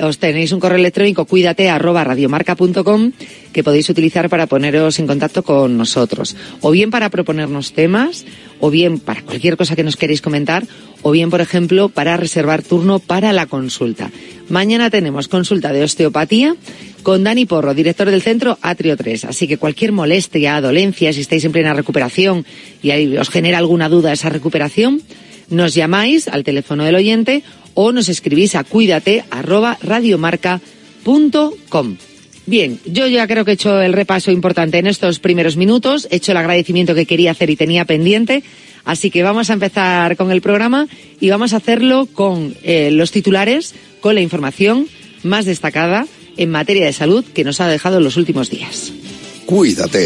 os tenéis un correo electrónico cuídate arroba radiomarca.com que podéis utilizar para poneros en contacto con nosotros. O bien para proponernos temas, o bien para cualquier cosa que nos queréis comentar, o bien, por ejemplo, para reservar turno para la consulta. Mañana tenemos consulta de osteopatía con Dani Porro, director del centro Atrio 3. Así que cualquier molestia, dolencia, si estáis en plena recuperación y os genera alguna duda esa recuperación, nos llamáis al teléfono del oyente o nos escribís a cuídate radiomarca.com. Bien, yo ya creo que he hecho el repaso importante en estos primeros minutos, he hecho el agradecimiento que quería hacer y tenía pendiente, así que vamos a empezar con el programa y vamos a hacerlo con eh, los titulares, con la información más destacada en materia de salud que nos ha dejado en los últimos días. Cuídate.